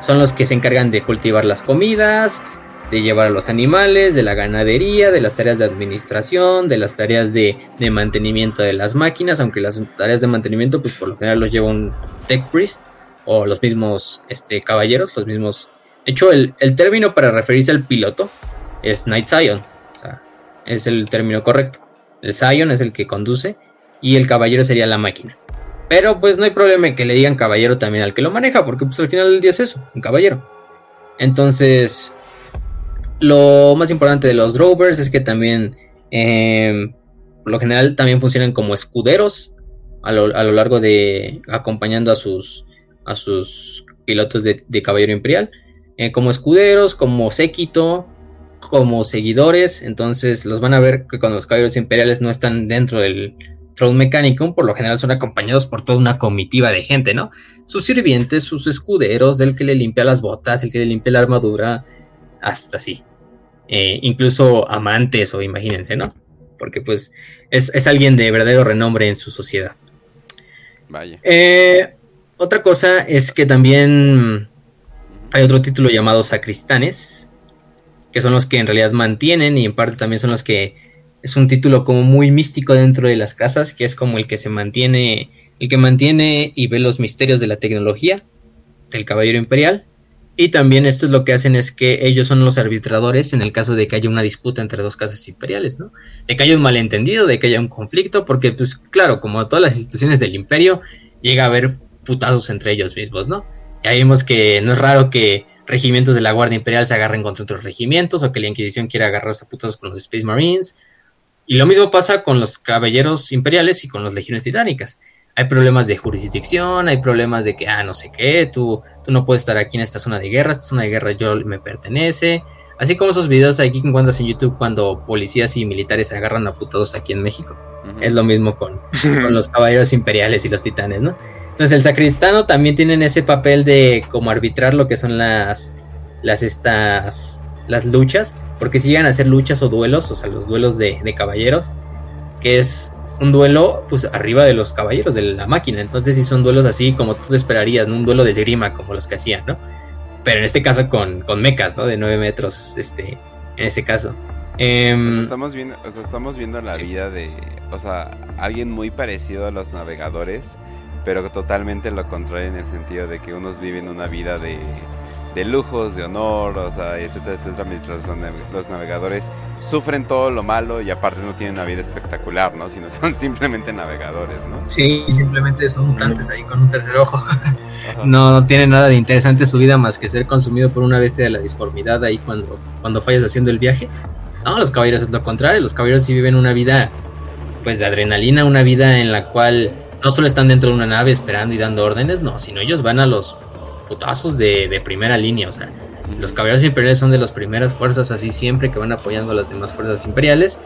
Son los que se encargan de cultivar las comidas, de llevar a los animales, de la ganadería, de las tareas de administración, de las tareas de, de, mantenimiento de las máquinas, aunque las tareas de mantenimiento, pues por lo general los lleva un tech priest o los mismos este, caballeros, los mismos de hecho, el, término para referirse al piloto es Night Zion. O sea, es el término correcto. El Zion es el que conduce y el caballero sería la máquina. Pero pues no hay problema en que le digan caballero también al que lo maneja, porque pues al final del día es eso, un caballero. Entonces, lo más importante de los rovers es que también, em, por lo general, también funcionan como escuderos a lo, largo de acompañando a sus, a sus pilotos de, de caballero imperial. Eh, como escuderos, como séquito, como seguidores. Entonces los van a ver que cuando los caballeros imperiales no están dentro del Throne Mechanicum por lo general son acompañados por toda una comitiva de gente, ¿no? Sus sirvientes, sus escuderos, del que le limpia las botas, el que le limpia la armadura, hasta así. Eh, incluso amantes o imagínense, ¿no? Porque pues es, alguien de verdadero renombre en su sociedad. Vaya. Eh, otra cosa es que también hay otro título llamado Sacristanes, que son los que en realidad mantienen y en parte también son los que es un título como muy místico dentro de las casas, que es como el que se mantiene, el que mantiene y ve los misterios de la tecnología del Caballero Imperial. Y también esto es lo que hacen es que ellos son los arbitradores en el caso de que haya una disputa entre dos casas imperiales, ¿no? De que haya un malentendido, de que haya un conflicto, porque pues claro, como todas las instituciones del imperio, llega a haber putazos entre ellos mismos, ¿no? Ya vimos que no es raro que regimientos de la Guardia Imperial se agarren contra otros regimientos o que la Inquisición quiera agarrarse a putazos con los Space Marines. Y lo mismo pasa con los caballeros imperiales y con las legiones titánicas hay problemas de jurisdicción, hay problemas de que, ah, no sé qué, tú, tú no puedes estar aquí en esta zona de guerra, esta zona de guerra yo me pertenece. Así como esos videos aquí que encuentras en YouTube cuando policías y militares se agarran a putados aquí en México. Es lo mismo con, *laughs* con, los caballeros imperiales y los titanes, ¿no? Entonces el sacristano también tienen ese papel de como arbitrar lo que son las, las estas, las luchas, porque si llegan a ser luchas o duelos, o sea, los duelos de, de caballeros, que es un duelo pues arriba de los caballeros de la máquina. Entonces sí son duelos así como tú esperarías, ¿no? Un duelo de esgrima como los que hacían, ¿no? Pero en este caso con, con mecas, ¿no? De 9 metros, este, en ese caso. Em, estamos viendo, o sea, estamos viendo la vida de, o sea, alguien muy parecido a los navegadores, pero totalmente lo contrario en el sentido de que unos viven una vida de de lujos, de honor, o sea, etcétera, etcétera, mientras los, navegadores sufren todo lo malo y aparte no tienen una vida espectacular, ¿no? Sino son *laughs* simplemente navegadores, ¿no? Sí, simplemente son mutantes ahí con un tercer ojo. no, no tiene nada de interesante su vida más que ser consumido por una bestia de la disformidad ahí cuando, cuando fallas haciendo el viaje. No, los caballeros es lo contrario, los caballeros sí viven una vida pues de adrenalina, una vida en la cual no solo están dentro de una nave esperando y dando órdenes, no, sino ellos van a los putazos de, primera línea. O sea, los caballeros imperiales son de las primeras fuerzas, así siempre que van apoyando a las demás fuerzas imperiales.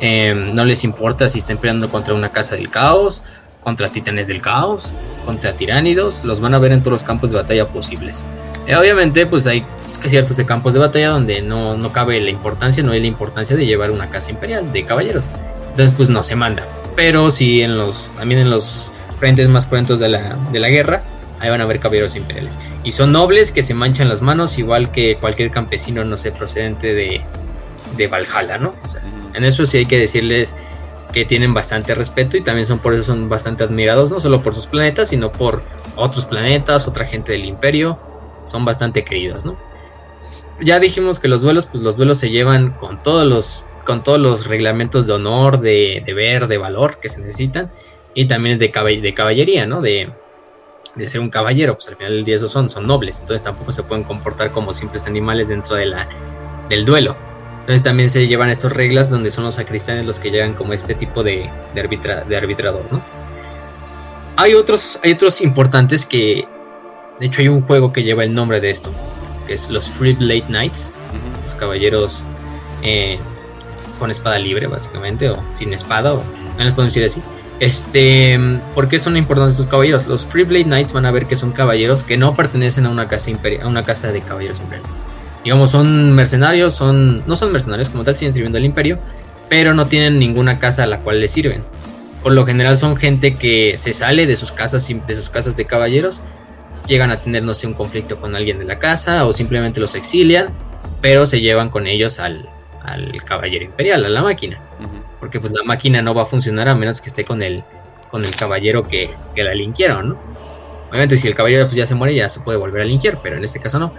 Em, no les importa si están peleando contra una casa del caos, contra titanes del caos, contra tiránidos, los van a ver en todos los campos de batalla posibles. Eh, obviamente, pues hay ciertos de campos de batalla donde no, no cabe la importancia, no hay la importancia de llevar una casa imperial de caballeros. Entonces, pues no se manda. Pero sí en los, también en los frentes más cruentos de la, de la guerra, ahí van a ver caballeros imperiales. Y son nobles que se manchan las manos, igual que cualquier campesino, no sé, procedente de, de Valhalla, ¿no? en eso sí hay que decirles que tienen bastante respeto y también son por eso son bastante admirados, no solo por sus planetas, sino por otros planetas, otra gente del imperio, son bastante queridos, ¿no? Ya dijimos que los duelos, pues los duelos se llevan con todos los, con todos los reglamentos de honor, de deber, de valor que se necesitan, y también de, de caballería, ¿no? De, de ser un caballero, pues al final del día esos son, son nobles, entonces tampoco se pueden comportar como simples animales dentro de la, del duelo. Entonces también se llevan estas reglas donde son los sacristanes los que llegan como este tipo de, de, de arbitrador, ¿no? Hay otros, hay otros importantes que, de hecho hay un juego que lleva el nombre de esto, que es los Free Blade Knights, los caballeros eh, con espada libre básicamente, o sin espada, o no les podemos decir así este, ¿por qué son importantes estos caballeros? Los Free Blade Knights van a ver que son caballeros que no pertenecen a una casa a una casa de caballeros imperiales. Digamos, son mercenarios, son no son mercenarios como tal, siguen sirviendo al imperio, pero no tienen ninguna casa a la cual les sirven. Por lo general son gente que se sale de sus casas de sus casas de caballeros, llegan a tener no sé un conflicto con alguien de la casa o simplemente los exilian, pero se llevan con ellos al, al caballero imperial, a la máquina. Porque pues la máquina no va a funcionar a menos que esté con el, con el caballero que, que la linkearon, ¿no? Obviamente si el caballero pues, ya se muere ya se puede volver a linkear, pero en este caso no.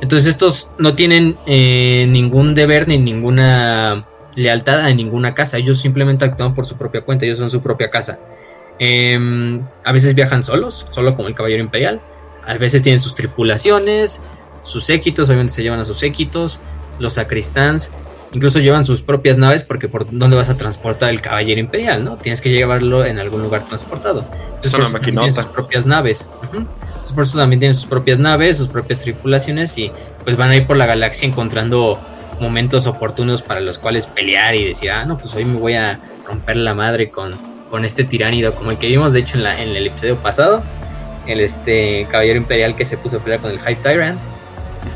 Entonces estos no tienen eh, ningún deber ni ninguna lealtad a ninguna casa. Ellos simplemente actúan por su propia cuenta, ellos son su propia casa. Em, a veces viajan solos, solo como el caballero imperial. A veces tienen sus tripulaciones, sus séquitos, obviamente se llevan a sus séquitos, los sacristans. Incluso llevan sus propias naves porque por dónde vas a transportar el caballero imperial, ¿no? Tienes que llevarlo en algún lugar transportado. Es una maquinota. Sus propias naves. por eso también tienen sus propias naves, sus propias tripulaciones y pues van a ir por la galaxia encontrando momentos oportunos para los cuales pelear y decir, ah, no, pues hoy me voy a romper la madre con, con este tiránido como el que vimos de hecho en, la, en el episodio pasado, el este caballero imperial que se puso a pelear con el Hype Tyrant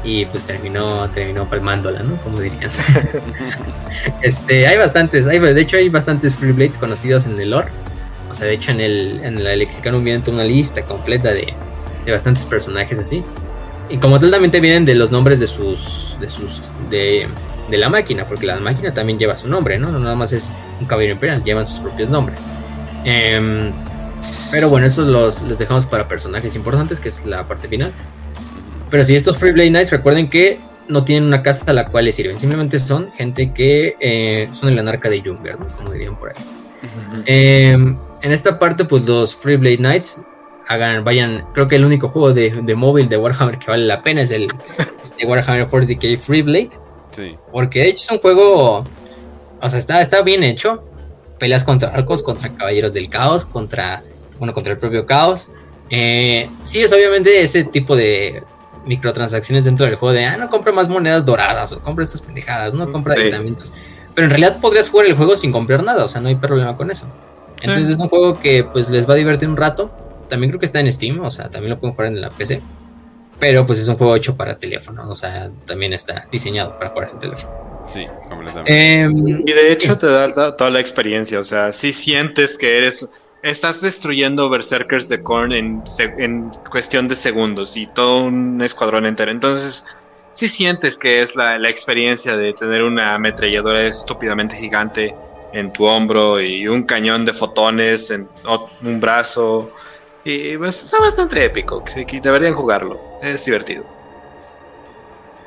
y pues terminó terminó palmándola, ¿no? Como dirían. *laughs* este, hay bastantes, hay, de hecho hay bastantes Free Blades conocidos en el lore. O sea, de hecho en el en la Lexicon viene una lista completa de, de bastantes personajes así. Y como tal también te vienen de los nombres de sus de sus de, de la máquina, porque la máquina también lleva su nombre, ¿no? No nada más es un caballero imperial, llevan sus propios nombres. Em, pero bueno, esos los, los dejamos para personajes importantes, que es la parte final. Pero si estos Free Blade Knights, recuerden que no tienen una casa a la cual les sirven. Simplemente son gente que eh, son el anarca de Junger, como dirían por ahí. Em, en esta parte, pues los Free Blade Knights hagan, vayan. Creo que el único juego de, de móvil de Warhammer que vale la pena es el este Warhammer Force Decay Free Blade. Sí. Porque de hecho es un juego. O sea, está, está bien hecho. Peleas contra arcos, contra caballeros del caos, contra. Bueno, contra el propio caos. Eh, sí, es obviamente ese tipo de microtransacciones dentro del juego de, ah, no compra más monedas doradas o compra estas pendejadas, no compra sí. Pero en realidad podrías jugar el juego sin comprar nada, o sea, no hay problema con eso. Entonces es un juego que pues les va a divertir un rato. También creo que está en Steam, o sea, también lo pueden jugar en la PC. Pero pues es un juego hecho para teléfono, o sea, también está diseñado para jugar en teléfono. Sí, completamente. Eh, y de hecho te da toda la experiencia, o sea, si sientes que eres Estás destruyendo Berserkers de Korn en, en, cuestión de segundos y todo un escuadrón entero. Entonces, si sientes que es la, experiencia de tener una ametralladora estúpidamente gigante en tu hombro y un cañón de fotones en un brazo. Y pues está bastante épico. Deberían jugarlo. Es divertido.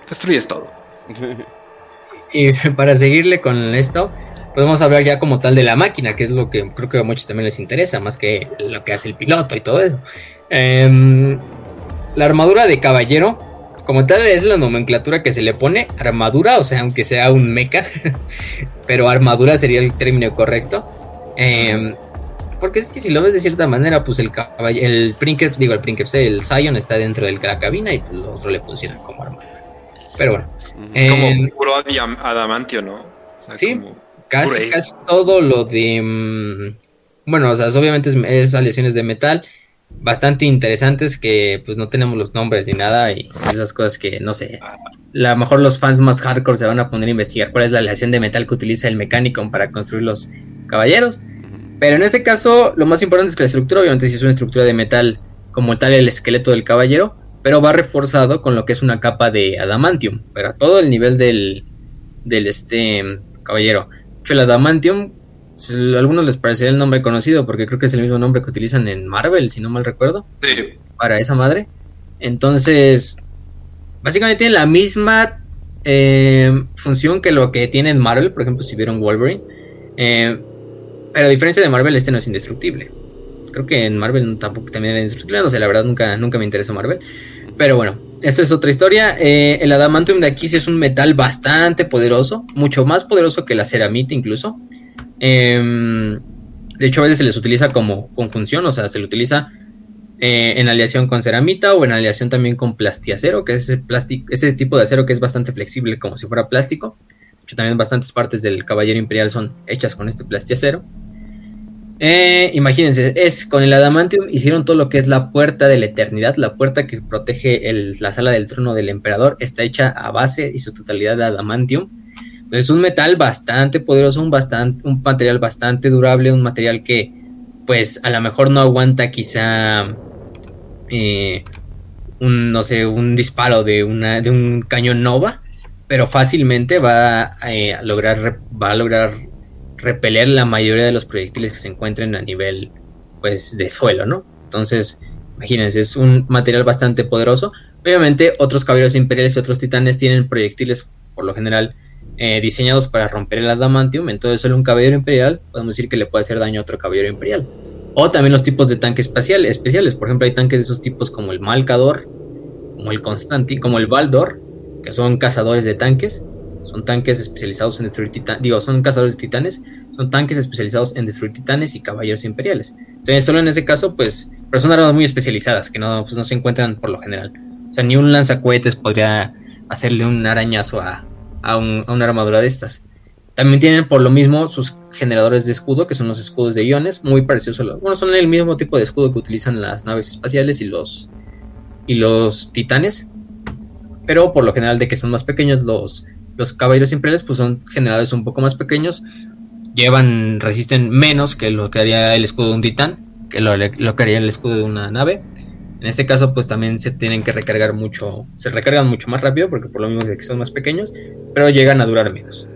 Destruyes todo. *laughs* y para seguirle con esto, podemos hablar ya como tal de la máquina, que es lo que creo que a muchos también les interesa, más que lo que hace el piloto y todo eso. Eh, la armadura de caballero, como tal, es la nomenclatura que se le pone. Armadura, o sea, aunque sea un mecha, *laughs* pero armadura sería el término correcto. Eh, porque es que si lo ves de cierta manera, pues el caballero, el Princeps, digo el Princeps, el Zion está dentro de la cabina y pues lo otro le funciona como armadura. Pero bueno. Como eh, puro adamantio, ¿no? sí. Casi, casi todo lo de. Mm, bueno, o sea, obviamente es, aleaciones de metal bastante interesantes que pues no tenemos los nombres ni nada y esas cosas que no sé. A lo mejor los fans más hardcore se van a poner a investigar cuál es la aleación de metal que utiliza el mecánico para construir los caballeros. Pero en este caso, lo más importante es que la estructura, obviamente, si es una estructura de metal como tal el esqueleto del caballero, pero va reforzado con lo que es una capa de adamantium, pero a todo el nivel del, del este caballero el Adamantium, a algunos les parecería el nombre conocido porque creo que es el mismo nombre que utilizan en Marvel, si no mal recuerdo. Sí. Para esa madre. Entonces, básicamente tiene la misma eh, función que lo que tiene en Marvel, por ejemplo, si vieron Wolverine. Eh, pero a diferencia de Marvel, este no es indestructible. Creo que en Marvel tampoco también era indestructible. No sé, la verdad nunca, nunca me interesó Marvel. Pero bueno, eso es otra historia. Eh, el adamantium de aquí sí es un metal bastante poderoso, mucho más poderoso que la ceramita incluso. Em, de hecho, a veces se les utiliza como conjunción, o sea, se le utiliza eh, en aleación con ceramita o en aleación también con plastiacero, que es ese, ese tipo de acero que es bastante flexible como si fuera plástico. De hecho, también bastantes partes del caballero imperial son hechas con este plastiacero. Eh, imagínense, es con el adamantium hicieron todo lo que es la puerta de la eternidad, la puerta que protege la sala del trono del emperador, está hecha a base y su totalidad de adamantium. Entonces, un metal bastante poderoso, un, bastante, un material bastante durable, un material que, pues, a lo mejor no aguanta quizá eh, un, no sé, un disparo de, una, de un cañón Nova, pero fácilmente va eh, a lograr, va a lograr repeler la mayoría de los proyectiles que se encuentren a nivel pues de suelo, ¿no? Entonces, imagínense, es un material bastante poderoso. Obviamente, otros caballeros imperiales y otros titanes tienen proyectiles, por lo general, eh, diseñados para romper el adamantium. Entonces, solo un caballero imperial, podemos decir que le puede hacer daño a otro caballero imperial. O también los tipos de tanques espacial, especiales. Por ejemplo, hay tanques de esos tipos como el Malcador, como el Constanti, como el Baldor, que son cazadores de tanques son tanques especializados en destruir titanes, digo, son cazadores de titanes, son tanques especializados en destruir titanes y caballeros imperiales. Entonces, solo en ese caso, pues, pero son armas muy especializadas que no, pues, no se encuentran por lo general. O sea, ni un lanzacohetes podría hacerle un arañazo a, a, una armadura de estas. También tienen por lo mismo sus generadores de escudo, que son los escudos de iones, muy parecidos a los... Bueno, son el mismo tipo de escudo que utilizan las naves espaciales y los, y los titanes. Pero por lo general de que son más pequeños, los, los caballeros imperiales pues son generadores un poco más pequeños. Llevan, resisten menos que lo que haría el escudo de un titán, que lo, lo que haría el escudo de una nave. En este caso, pues también se tienen que recargar mucho, se recargan mucho más rápido, porque por lo mismo que son más pequeños, pero llegan a durar menos.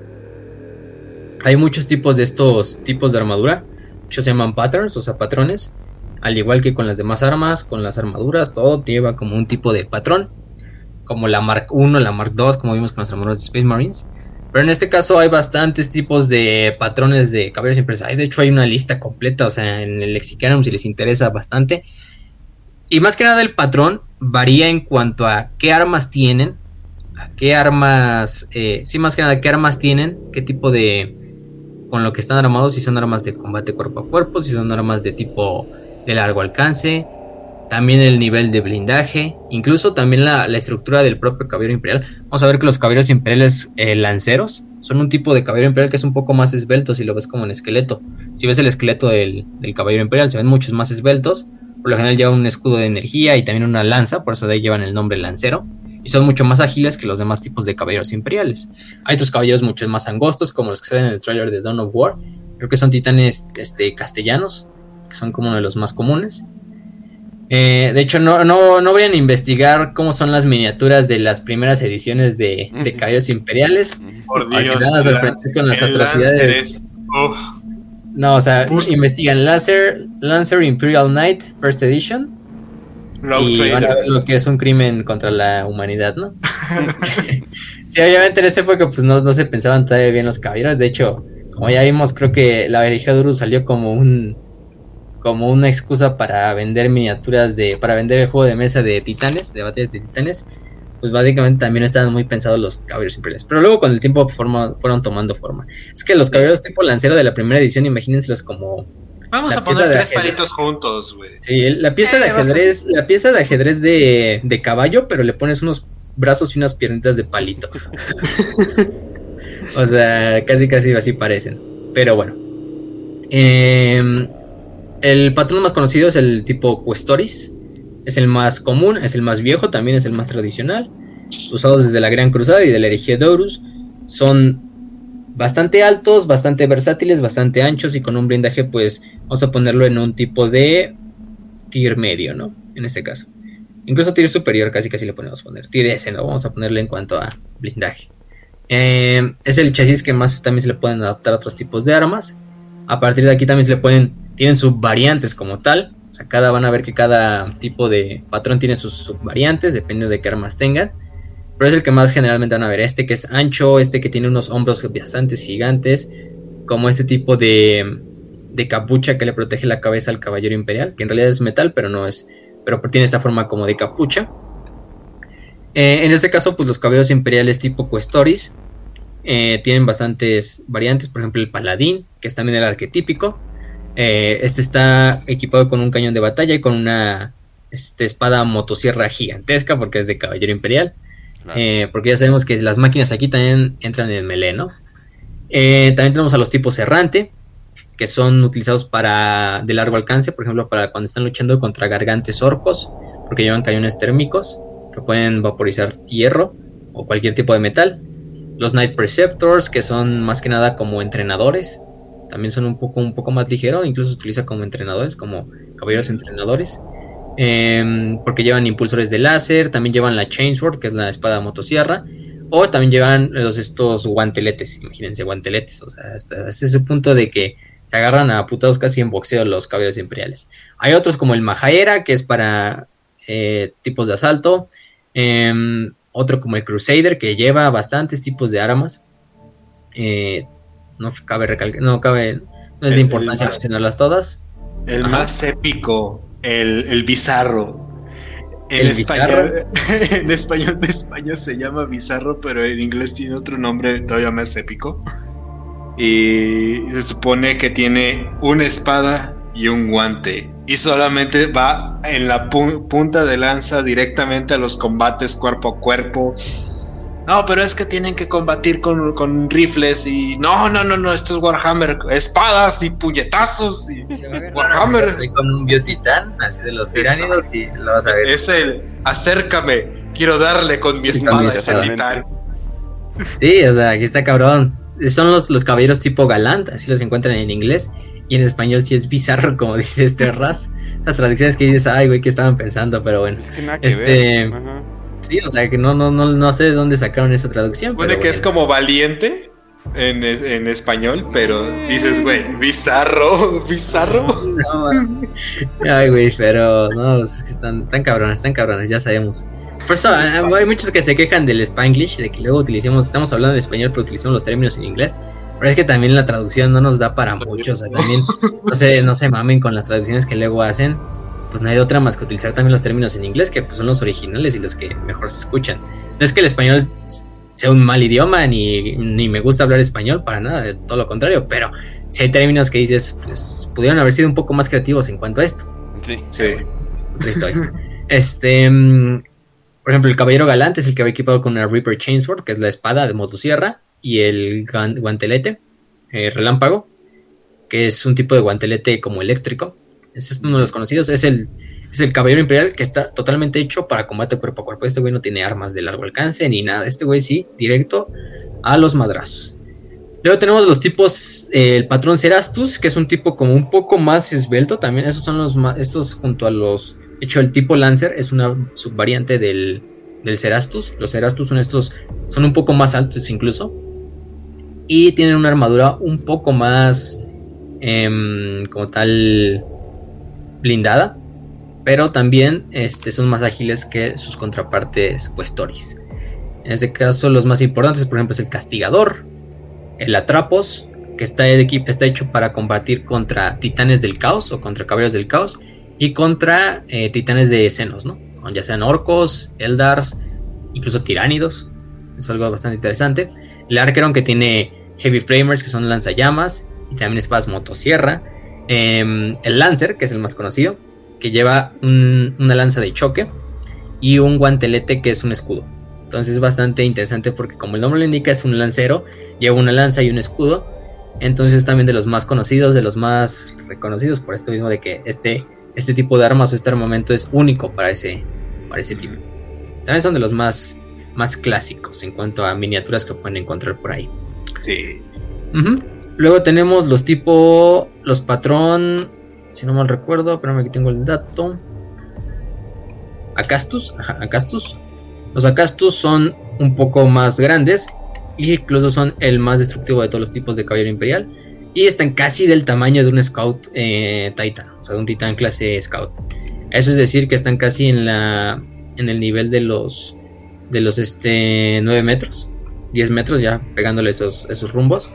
Hay muchos tipos de estos tipos de armadura. Muchos se llaman patterns, o sea, patrones. Al igual que con las demás armas, con las armaduras, todo lleva como un tipo de patrón. Como la Mark 1, la Mark 2, como vimos con las armaduras de Space Marines. Pero en este caso hay bastantes tipos de patrones de caballeros impresos. De hecho, hay una lista completa, o sea, en el Lexicanum si les interesa bastante. Y más que nada el patrón varía en cuanto a qué armas tienen, a qué armas, eh, sí, más que nada qué armas tienen, qué tipo de, con lo que están armados, si son armas de combate cuerpo a cuerpo, si son armas de tipo de largo alcance, también el nivel de blindaje, incluso también la, estructura del propio caballero imperial. Vamos a ver que los caballeros imperiales eh, lanceros son un tipo de caballero imperial que es un poco más esbelto si lo ves como en esqueleto. Si ves el esqueleto del, del caballero imperial, se ven muchos más esbeltos. Por lo general llevan un escudo de energía y también una lanza, por eso de ahí llevan el nombre lancero y son mucho más ágiles que los demás tipos de caballeros imperiales. Hay otros caballeros mucho más angostos, como los que salen en el trailer de Dawn of War. Creo que son titanes este, castellanos, que son como uno de los más comunes. Eh, de hecho, no, no, no vayan a investigar cómo son las miniaturas de las primeras ediciones de, de caballeros imperiales. Por Dios, con las atrocidades. No, o sea, investigan Lancer, Lancer Imperial Knight First Edition y van a ver lo que es un crimen contra la humanidad, ¿no? *laughs* *laughs* sí, obviamente en esa época pues no, se pensaban todavía bien los caballeros. De hecho, como ya vimos, creo que la herejía de salió como un como una excusa para vender miniaturas de para vender el juego de mesa de titanes, de batallas de titanes. Pues básicamente también estaban muy pensados los caballeros imperiales. Pero luego con el tiempo fueron tomando forma. Es que los caballeros tipo lancero de la primera edición, imagínenselos como Vamos a poner tres palitos juntos, güey. Sí, la pieza de ajedrez, la pieza de ajedrez de, de, caballo, pero le pones unos brazos y unas piernitas de palito. *laughs* o sea, casi casi así parecen. Pero bueno. Em, el patrón más conocido es el tipo Questoris. Es el más común, es el más viejo, también es el más tradicional. Usados desde la Gran Cruzada y de la herejía de Horus. Son bastante altos, bastante versátiles, bastante anchos y con un blindaje pues vamos a ponerlo en un tipo de tier medio, ¿no? En este caso. Incluso tier superior casi casi le podemos poner. Tier S, ¿no? Vamos a ponerle en cuanto a blindaje. Eh, es el chasis que más también se le pueden adaptar a otros tipos de armas. A partir de aquí también se le pueden, tienen subvariantes como tal. O sea, cada van a ver que cada tipo de patrón tiene sus subvariantes, dependiendo de qué armas tengan pero es el que más generalmente van a ver. Este que es ancho, este que tiene unos hombros bastante gigantes, como este tipo de, de capucha que le protege la cabeza al caballero imperial, que en realidad es metal, pero no es, pero tiene esta forma como de capucha. Eh, en este caso, pues los caballeros imperiales tipo Questoris eh, tienen bastantes variantes, por ejemplo el paladín, que es también el arquetípico. Eh, este está equipado con un cañón de batalla y con una este, espada motosierra gigantesca, porque es de caballero imperial. Eh, porque ya sabemos que las máquinas aquí también entran en melee, ¿no? Eh, también tenemos a los tipos errante, que son utilizados para de largo alcance, por ejemplo, para cuando están luchando contra gargantes orcos, porque llevan cañones térmicos que pueden vaporizar hierro o cualquier tipo de metal. Los Night Preceptors, que son más que nada como entrenadores, también son un poco, un poco más ligeros, incluso se utiliza como entrenadores, como caballeros entrenadores. Em, porque llevan impulsores de láser, también llevan la Chainsword, que es la espada motosierra, o también llevan los, estos guanteletes, imagínense guanteletes, o sea, hasta, ese punto de que se agarran a putados casi en boxeo los caballeros imperiales. Hay otros como el Majaera, que es para eh, tipos de asalto, em, otro como el Crusader, que lleva bastantes tipos de armas. Eh, no cabe recalcar, no cabe, no es de importancia mencionarlas todas. El más épico el, bizarro. En español, *laughs* en español de España se llama bizarro, pero en inglés tiene otro nombre todavía más épico. Y se supone que tiene una espada y un guante. Y solamente va en la punta de lanza directamente a los combates cuerpo a cuerpo. no, pero es que tienen que combatir con, rifles y no, no, no, no, esto es Warhammer, espadas y puñetazos y *laughs* Warhammer. Soy con un biotitán, así de los tiránidos y lo vas a ver. Es el acércame, quiero darle con mi espada a ese titán. Sí, o sea, aquí está cabrón. Son los, los caballeros tipo galant, así los encuentran en inglés. Y en español sí es bizarro, como *laughs* dice este Raz. Las traducciones que dices, ay, güey, ¿qué estaban pensando? Pero bueno. Es que nada que este, Sí, o sea, que no, no, no, no sé de dónde sacaron esa traducción. Puede que es como valiente en, en español, pero dices, güey, bizarro, *laughs* bizarro. *laughs* ay, güey, pero no, están, están cabrones, están cabrones, ya sabemos. Por eso hay muchos que se quejan del Spanglish, de que luego utilicemos, estamos hablando en español, pero utilizamos los términos en inglés. Pero es que también la traducción no nos da para mucho, o sea, también, no sé, no se mamen con las traducciones que luego hacen, pues no hay otra más que utilizar también los términos en inglés, que pues son los originales y los que mejor se escuchan. No es que el español sea un mal idioma, ni, ni me gusta hablar español, para nada, todo lo contrario, pero si hay términos que dices, pues pudieron haber sido un poco más creativos en cuanto a esto. Sí, sí. Otra historia. este, mm, por ejemplo, el caballero galante es el que va equipado con una Reaper Chainsword, que es la espada de motosierra, y el guantelete eh, relámpago, que es un tipo de guantelete como eléctrico. Ese es uno de los conocidos. Es el, es el caballero imperial que está totalmente hecho para combate cuerpo a cuerpo. Este güey no tiene armas de largo alcance ni nada. Este güey sí, directo a los madrazos. Luego tenemos los tipos, eh, el patrón Cerastus, que es un tipo como un poco más esbelto también. Esos son los más, estos junto a los, de hecho el tipo Lancer es una subvariante del, del Cerastus. Los Cerastus son estos, son un poco más altos incluso y tienen una armadura un poco más em, como tal blindada, pero también este, son más ágiles que sus contrapartes Questoris. En este caso los más importantes, por ejemplo, es el Castigador, el Atrapos, que está, está hecho para combatir contra titanes del caos o contra caballeros del caos y contra eh, titanes de senos, ¿no? ya sean orcos, eldars, incluso tiránidos. Es algo bastante interesante. El Archeron que tiene Heavy Framers, que son lanzallamas, y también espadas motosierra. Em, el Lancer, que es el más conocido, que lleva una lanza de choque y un guantelete que es un escudo. Entonces es bastante interesante porque como el nombre lo indica es un lancero, lleva una lanza y un escudo. Entonces es también de los más conocidos, de los más reconocidos por esto mismo de que este, este tipo de armas o este armamento es único para ese, para ese tipo. También son de los más, más clásicos en cuanto a miniaturas que pueden encontrar por ahí. Sí. Luego tenemos los tipo, los patrón, si no mal recuerdo, pero aquí tengo el dato. Acastus, ajá, Acastus. Los Acastus son un poco más grandes y incluso son el más destructivo de todos los tipos de caballero imperial. Y están casi del tamaño de un Scout eh, Titan, o sea, de un Titan clase Scout. Eso es decir que están casi en la en el nivel de los de los este 9 metros. 10 metros ya pegándole esos, esos rumbos.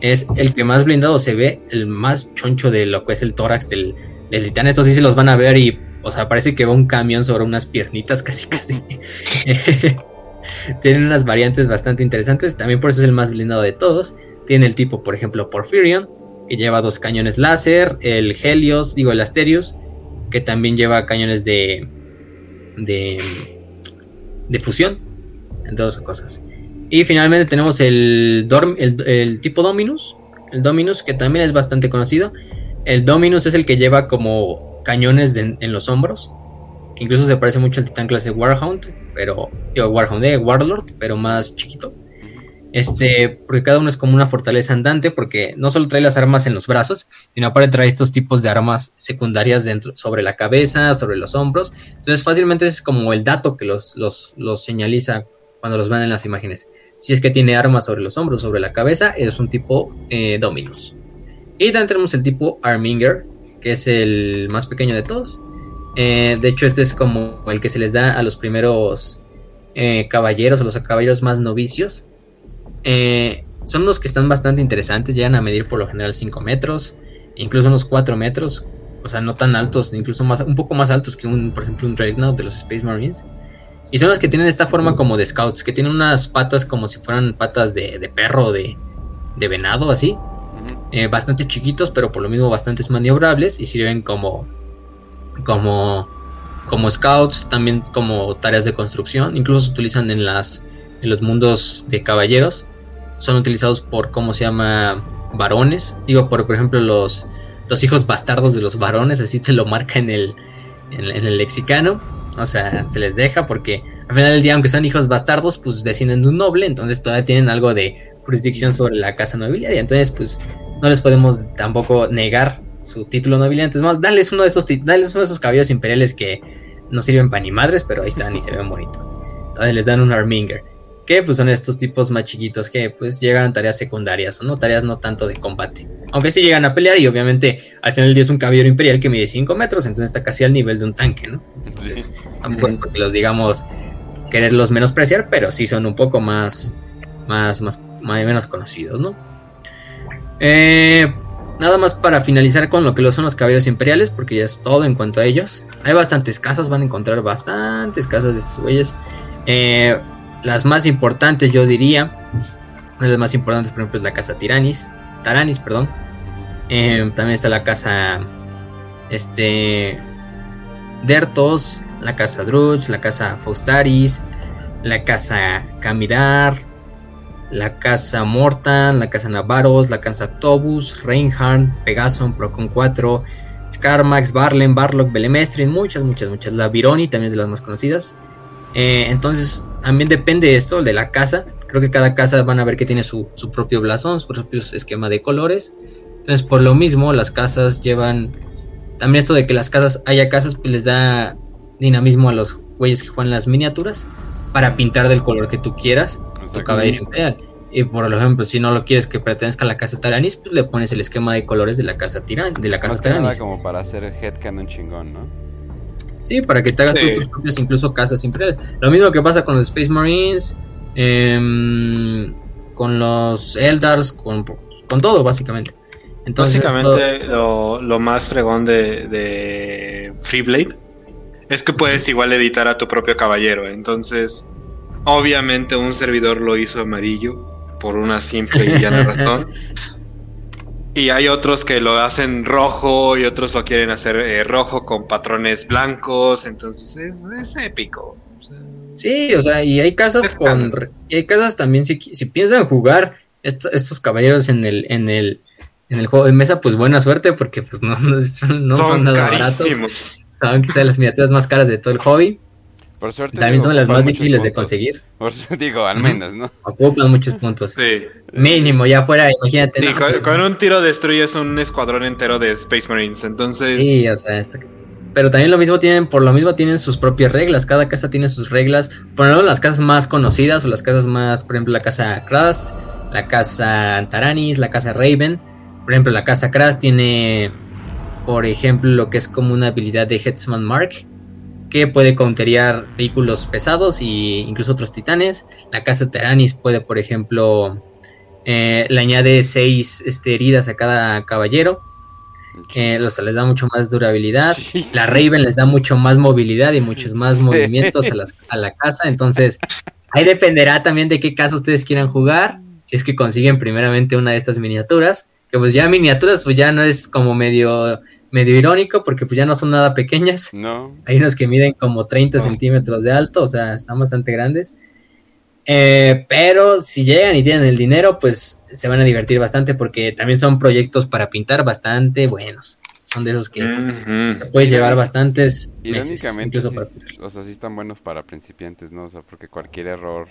Es el que más blindado se ve, el más choncho de lo que es el tórax del, titán. Estos sí se los van a ver y, o sea, parece que va un camión sobre unas piernitas *laughs* casi casi. *laughs* Tienen unas variantes bastante interesantes, también por eso es el más blindado de todos. Tiene el tipo, por ejemplo, Porphyrion, que lleva dos cañones láser, el Helios, digo el Asterius, que también lleva cañones de, de, de fusión, entre otras cosas. Y finalmente tenemos el, el, tipo Dominus. El Dominus, que también es bastante conocido. El Dominus es el que lleva como cañones en los hombros. Que incluso se parece mucho al titán clase Warhound. Pero. Digo, Warhound de Warlord, pero más chiquito. Este, porque cada uno es como una fortaleza andante, porque no solo trae las armas en los brazos, sino aparte trae estos tipos de armas secundarias dentro, sobre la cabeza, sobre los hombros. Entonces, fácilmente es como el dato que los, los, los señaliza cuando los ven en las imágenes. Si es que tiene armas sobre los hombros, sobre la cabeza, es un tipo eh, Dominus. Y también tenemos el tipo Arminger, que es el más pequeño de todos. Eh, de hecho, este es como el que se les da a los primeros eh, caballeros, a los caballeros más novicios. Son los que están bastante interesantes, llegan a medir por lo general 5 metros, incluso unos 4 metros, o sea, no tan altos, incluso más, un poco más altos que un, por ejemplo, un Dreadnought de los Space Marines. Y son las que tienen esta forma como de scouts, que tienen unas patas como si fueran patas de, de perro, de, de venado, así. Eh, bastante chiquitos, pero por lo mismo bastante maniobrables y sirven como, como, como scouts, también como tareas de construcción. Incluso se utilizan en las, los mundos de caballeros son utilizados por, ¿cómo se llama? Varones. Digo, por, por ejemplo, los, los hijos bastardos de los varones, así te lo marca en el, en, el lexicano. O sea, se les deja porque al final del día, aunque son hijos bastardos, pues descienden de un noble, entonces todavía tienen algo de jurisdicción sobre la casa nobiliaria. Entonces, pues no les podemos tampoco negar su título nobiliario. Entonces, vamos, uno de esos, darles uno de esos caballos imperiales que no sirven para ni madres, pero ahí están y se ven bonitos. Entonces les dan un Arminger. Que pues son estos tipos más chiquitos que pues llegan a tareas secundarias o no tareas no tanto de combate. Aunque sí llegan a pelear y obviamente al final del día es un caballero imperial que mide 5 metros, entonces está casi al nivel de un tanque, ¿no? Entonces, tampoco es porque los digamos quererlos menospreciar, pero sí son un poco más, más, más, más menos conocidos, ¿no? Eh, nada más para finalizar con lo que son los caballeros imperiales, porque ya es todo en cuanto a ellos. Hay bastantes casas, van a encontrar bastantes casas de estos güeyes. Eh, las más importantes, yo diría, una de las más importantes, por ejemplo, es la casa Tiranis, Taranis, perdón. Eh, también está la casa, este, Dertos, la casa Druch, la casa Faustaris, la casa Camidar, la casa Mortan, la casa Navaros, la casa Tobus, Reinhardt, Pegason, Procon 4, Scarmax, Barlen, Barlock, Belemestrin, muchas, muchas, muchas. La Vironi también es de las más conocidas. Eh, entonces, también depende de esto, de la casa. Creo que cada casa van a ver que tiene su, propio blasón, su propio esquema de colores. Entonces, por lo mismo, las casas llevan. También esto de que las casas haya casas, pues les da dinamismo a los güeyes que juegan las miniaturas para pintar del color que tú quieras tu caballero imperial. Y por ejemplo, si no lo quieres que pertenezca a la casa Taranis, pues le pones el esquema de colores de la casa Tiran, de la casa Taranis. como para hacer headcanon chingón, ¿no? Sí, para que te hagas tus propias incluso casas imperiales. Lo mismo que pasa con los Space Marines, em, con los Eldars, con, con todo básicamente. Entonces, básicamente lo, lo, más fregón de, de Freeblade es que puedes igual editar a tu propio caballero. Entonces, obviamente un servidor lo hizo amarillo por una simple y *laughs* llana razón. Y hay otros que lo hacen rojo y otros lo quieren hacer eh, rojo con patrones blancos. Entonces es, épico. sí, o sea, y hay casas con. Y hay casas también, si, si piensan jugar estos caballeros en el, en el en el juego de mesa, pues buena suerte, porque pues no, *laughs* son, nada baratos. Son quizás las miniaturas más caras de todo el hobby. Por suerte. También son las más difíciles de conseguir. Por *laughs* digo, al menos, ¿no? Ocupan muchos puntos. Sí. Mínimo, ya fuera, imagínate. Sí, con, un tiro destruyes un escuadrón entero de Space Marines, entonces. Sí, o sea, pero también lo mismo tienen, por lo mismo tienen sus propias reglas. Cada casa tiene sus reglas. Por ejemplo, las casas más conocidas o las casas más, por ejemplo, la casa Crust, la casa Antaranis, la casa Raven. Por ejemplo, la casa Crust tiene, por ejemplo, lo que es como una habilidad de Headsman Mark que puede counterear vehículos pesados e incluso otros titanes. La casa Teranis puede, por ejemplo, eh, le añade 6 este, heridas a cada caballero. Eh, les da mucho más durabilidad. *laughs* La Raven les da mucho más movilidad y muchos más movimientos a, a la casa. Entonces, ahí dependerá también de qué casa ustedes quieran jugar. Si es que consiguen primeramente una de estas miniaturas. Que pues ya miniaturas, pues ya no es como medio medio irónico porque pues ya no son nada pequeñas. No. Hay unos que miden como 30 centímetros de alto, o sea, están bastante grandes. Eh, pero si llegan y tienen el dinero, pues se van a divertir bastante porque también son proyectos para pintar bastante buenos. Son de esos que puedes llevar bastantes meses, incluso para O sea, sí están buenos para principiantes, ¿no? O sea, porque cualquier error,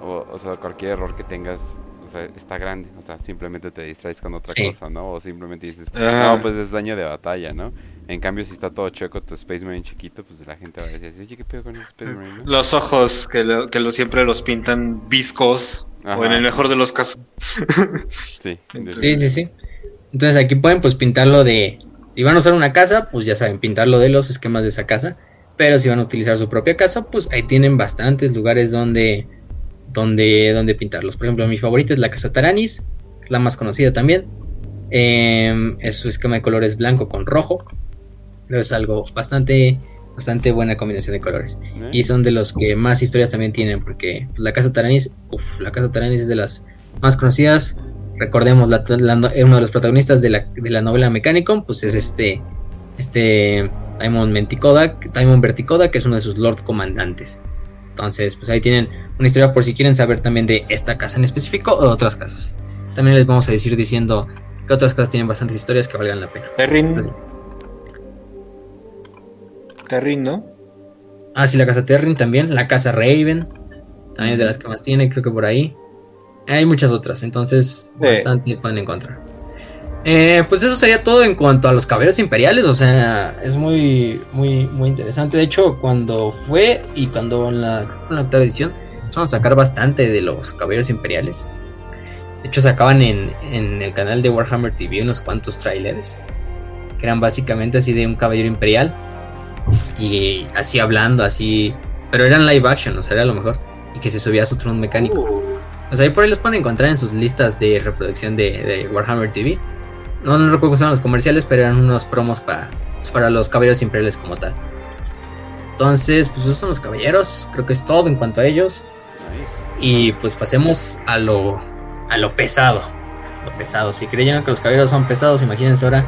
o, o sea, cualquier error que tengas o sea, está grande, o sea, simplemente te distraes con otra cosa, ¿no? O simplemente dices, no, pues es daño de batalla, ¿no? En cambio, si está todo chueco, tu Space Marine chiquito, pues la gente va a decir, oye, ¿qué pedo con ese Space Marine? Los ojos, que, lo, que lo, siempre los pintan viscos, o en el mejor de los casos. *laughs* sí, sí, sí, sí. Entonces aquí pueden pues pintarlo de, si van a usar una casa, pues ya saben, pintarlo de los esquemas de esa casa. Pero si van a utilizar su propia casa, pues ahí tienen bastantes lugares donde donde, donde pintarlos. Por ejemplo, mi favorita es la Casa Taranis, la más conocida también. Em, es su esquema de colores blanco con rojo. Es algo bastante, bastante buena combinación de colores. Y son de los que más historias también tienen, porque pues, la Casa Taranis, uff, la Casa Taranis es de las más conocidas. Recordemos, la, uno de los protagonistas de la, de la novela Mechanicum, pues es este, este Taimon Verticoda, que es uno de sus Lord Comandantes. Entonces, pues ahí tienen una historia por si quieren saber también de esta casa en específico o de otras casas. También les vamos a decir diciendo que otras casas tienen bastantes historias que valgan la pena. Terrin. Terrin, ¿no? Ah, sí, la casa Terrin también. La casa Raven. También es de las que más tiene, creo que por ahí. Hay muchas otras, entonces Sí. bastante pueden encontrar. Eh, pues eso sería todo en cuanto a los caballeros imperiales. O sea, es muy, muy, muy interesante. De hecho, cuando fue y cuando en la, en la octava edición, empezaron a sacar bastante de los caballeros imperiales. De hecho, sacaban en, en el canal de Warhammer TV unos cuantos trailers que eran básicamente así de un caballero imperial y así hablando, así, pero eran live action, o sea, era lo mejor, y que se subía a su tron mecánico. Uh, O sea, ahí por ahí los pueden encontrar en sus listas de reproducción de, de Warhammer TV. No, no recuerdo si eran los comerciales, pero eran unos promos para, pues, para los caballeros imperiales como tal. Entonces, pues esos son los caballeros, creo que es todo en cuanto a ellos. Y pues pasemos a lo, a lo pesado. Lo pesado. Si creyeron que los caballeros son pesados, imagínense ahora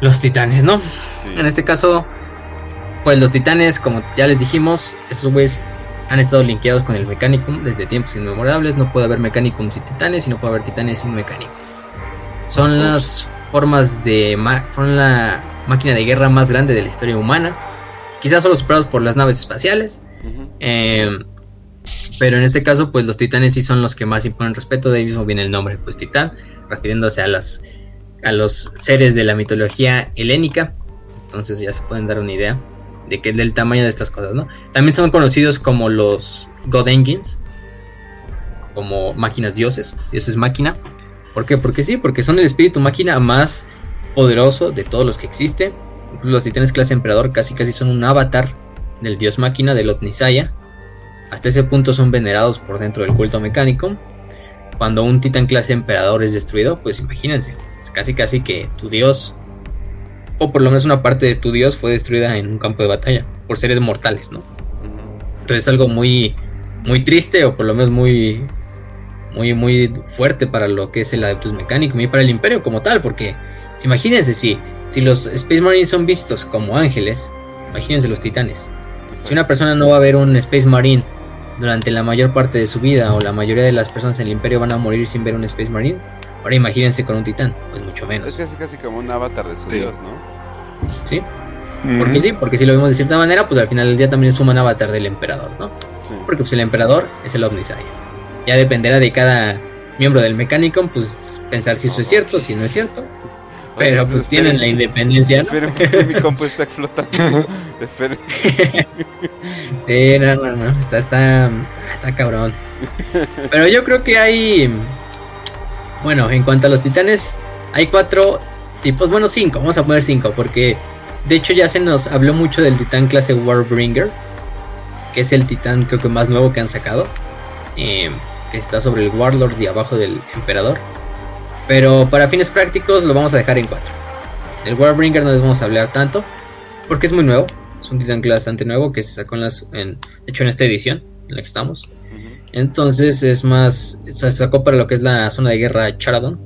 los titanes, ¿no? Sí. En este caso, pues los titanes, como ya les dijimos, estos güeyes han estado linkeados con el Mechanicum desde tiempos inmemorables. No puede haber Mechanicum sin titanes y no puede haber titanes sin Mechanicum. Son las formas de. Fueron la máquina de guerra más grande de la historia humana. Quizás solo superados por las naves espaciales. Eh, pero en este caso, pues los titanes sí son los que más imponen respeto. De ahí mismo viene el nombre, pues titán, refiriéndose a las a los seres de la mitología helénica. Entonces ya se pueden dar una idea de que del tamaño de estas cosas, ¿no? También son conocidos como los God Engines, como máquinas dioses, dioses máquina. ¿Por qué? Porque sí, porque son el espíritu máquina más poderoso de todos los que existe. Los titanes clase emperador casi casi son un avatar del dios máquina del Otnisaya. Hasta ese punto son venerados por dentro del culto mecánico. Cuando un titán clase emperador es destruido, pues imagínense, es casi casi que tu dios, o por lo menos una parte de tu dios, fue destruida en un campo de batalla por seres mortales, ¿no? Entonces es algo muy, muy triste, o por lo menos muy, muy, muy fuerte para lo que es el Adeptus Mechanicum y para el Imperio como tal, porque si imagínense si, si los Space Marines son vistos como ángeles, imagínense los titanes. Si una persona no va a ver un Space Marine durante la mayor parte de su vida, o la mayoría de las personas en el Imperio van a morir sin ver un Space Marine, ahora imagínense con un titán, pues mucho Es menos. casi casi como un avatar de su Sí. dios, ¿no? ¿Sí? ujú. Porque sí, porque si lo vemos de cierta manera, pues al final del día también es un avatar del emperador, ¿no? Sí. Porque pues el emperador es el Omnisaya. Ya dependerá de cada miembro del Mechanicum, pues pensar si eso es cierto, si no es cierto. Pero Oye, pues esperen- tienen la independencia, ¿no? Esperen, porque mi compu está explotando. *laughs* Esperen. Sí, no, no, no, está, está, está cabrón. Pero yo creo que hay, bueno, en cuanto a los titanes, hay cuatro tipos, bueno, cinco, vamos a poner cinco, porque de hecho ya se nos habló mucho del titán clase Warbringer, que es el titán creo que más nuevo que han sacado, eh, que está sobre el Warlord y abajo del Emperador. Pero para fines prácticos lo vamos a dejar en cuatro. Del Warbringer no les vamos a hablar tanto, porque es muy nuevo. Es un titán clase bastante nuevo que se sacó en las. En, de hecho, en esta edición en la que estamos. Entonces es más. Se sacó para lo que es la zona de guerra Charadon.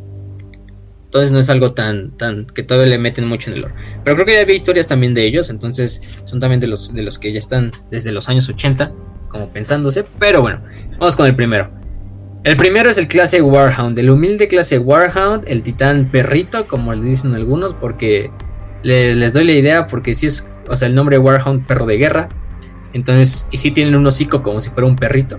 Entonces no es algo tan, tan. que todavía le meten mucho en el lore. Pero creo que ya había historias también de ellos. Entonces son también de los, de los que ya están desde los años 80. Como pensándose. Pero bueno, vamos con el primero. El primero es el clase Warhound. El humilde clase Warhound. El titán perrito, como le dicen algunos. Porque le- les doy la idea. Porque si es. O sea, el nombre Warhound, perro de guerra. Entonces, y si tienen un hocico como si fuera un perrito.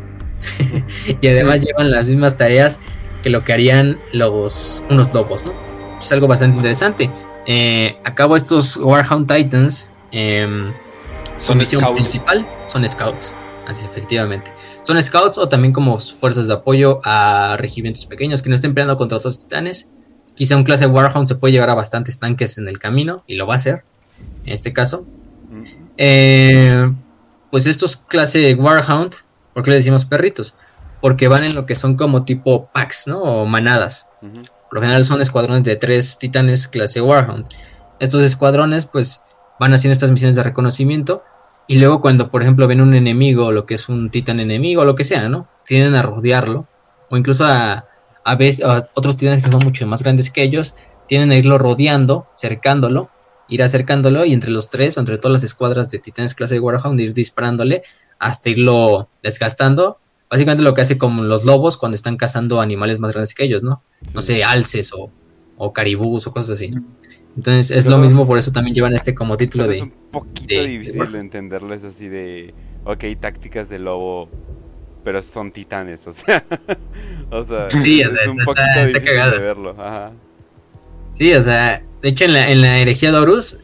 *laughs* y además llevan las mismas tareas que lo que harían los unos lobos, ¿no? Es algo bastante interesante. Eh, a cabo estos Warhound Titans, su Son scouts. principal son scouts, así es, efectivamente. Son scouts o también como fuerzas de apoyo a regimientos pequeños que no estén peleando contra otros titanes. Quizá un clase Warhound se puede llevar a bastantes tanques en el camino y lo va a hacer, en este caso. Eh, pues estos clase Warhound, ¿por qué le decimos perritos? Porque van en lo que son como tipo packs, ¿no? O manadas. Por lo general son escuadrones de tres titanes clase Warhound. Estos escuadrones pues van haciendo estas misiones de reconocimiento y luego cuando por ejemplo ven un enemigo o lo que es un titán enemigo o lo que sea, ¿no? Tienden a rodearlo o incluso a, a veces a otros titanes que son mucho más grandes que ellos tienen a irlo rodeando, cercándolo ir acercándolo y entre los tres, entre todas las escuadras de titanes clase de Warhound, ir disparándole hasta irlo desgastando. Básicamente lo que hace como los lobos cuando están cazando animales más grandes que ellos, ¿no? No sé, alces o, o caribús o cosas así. Entonces es lo mismo, por eso también llevan este como título de... Es un poquito difícil de entenderles así de, ok, tácticas de lobo, pero son titanes, o sea, *laughs* o sea, sí, o sea, es un poquito difícil de verlo. Ajá. Sí, o sea, de hecho en la, en la herejía de Horus,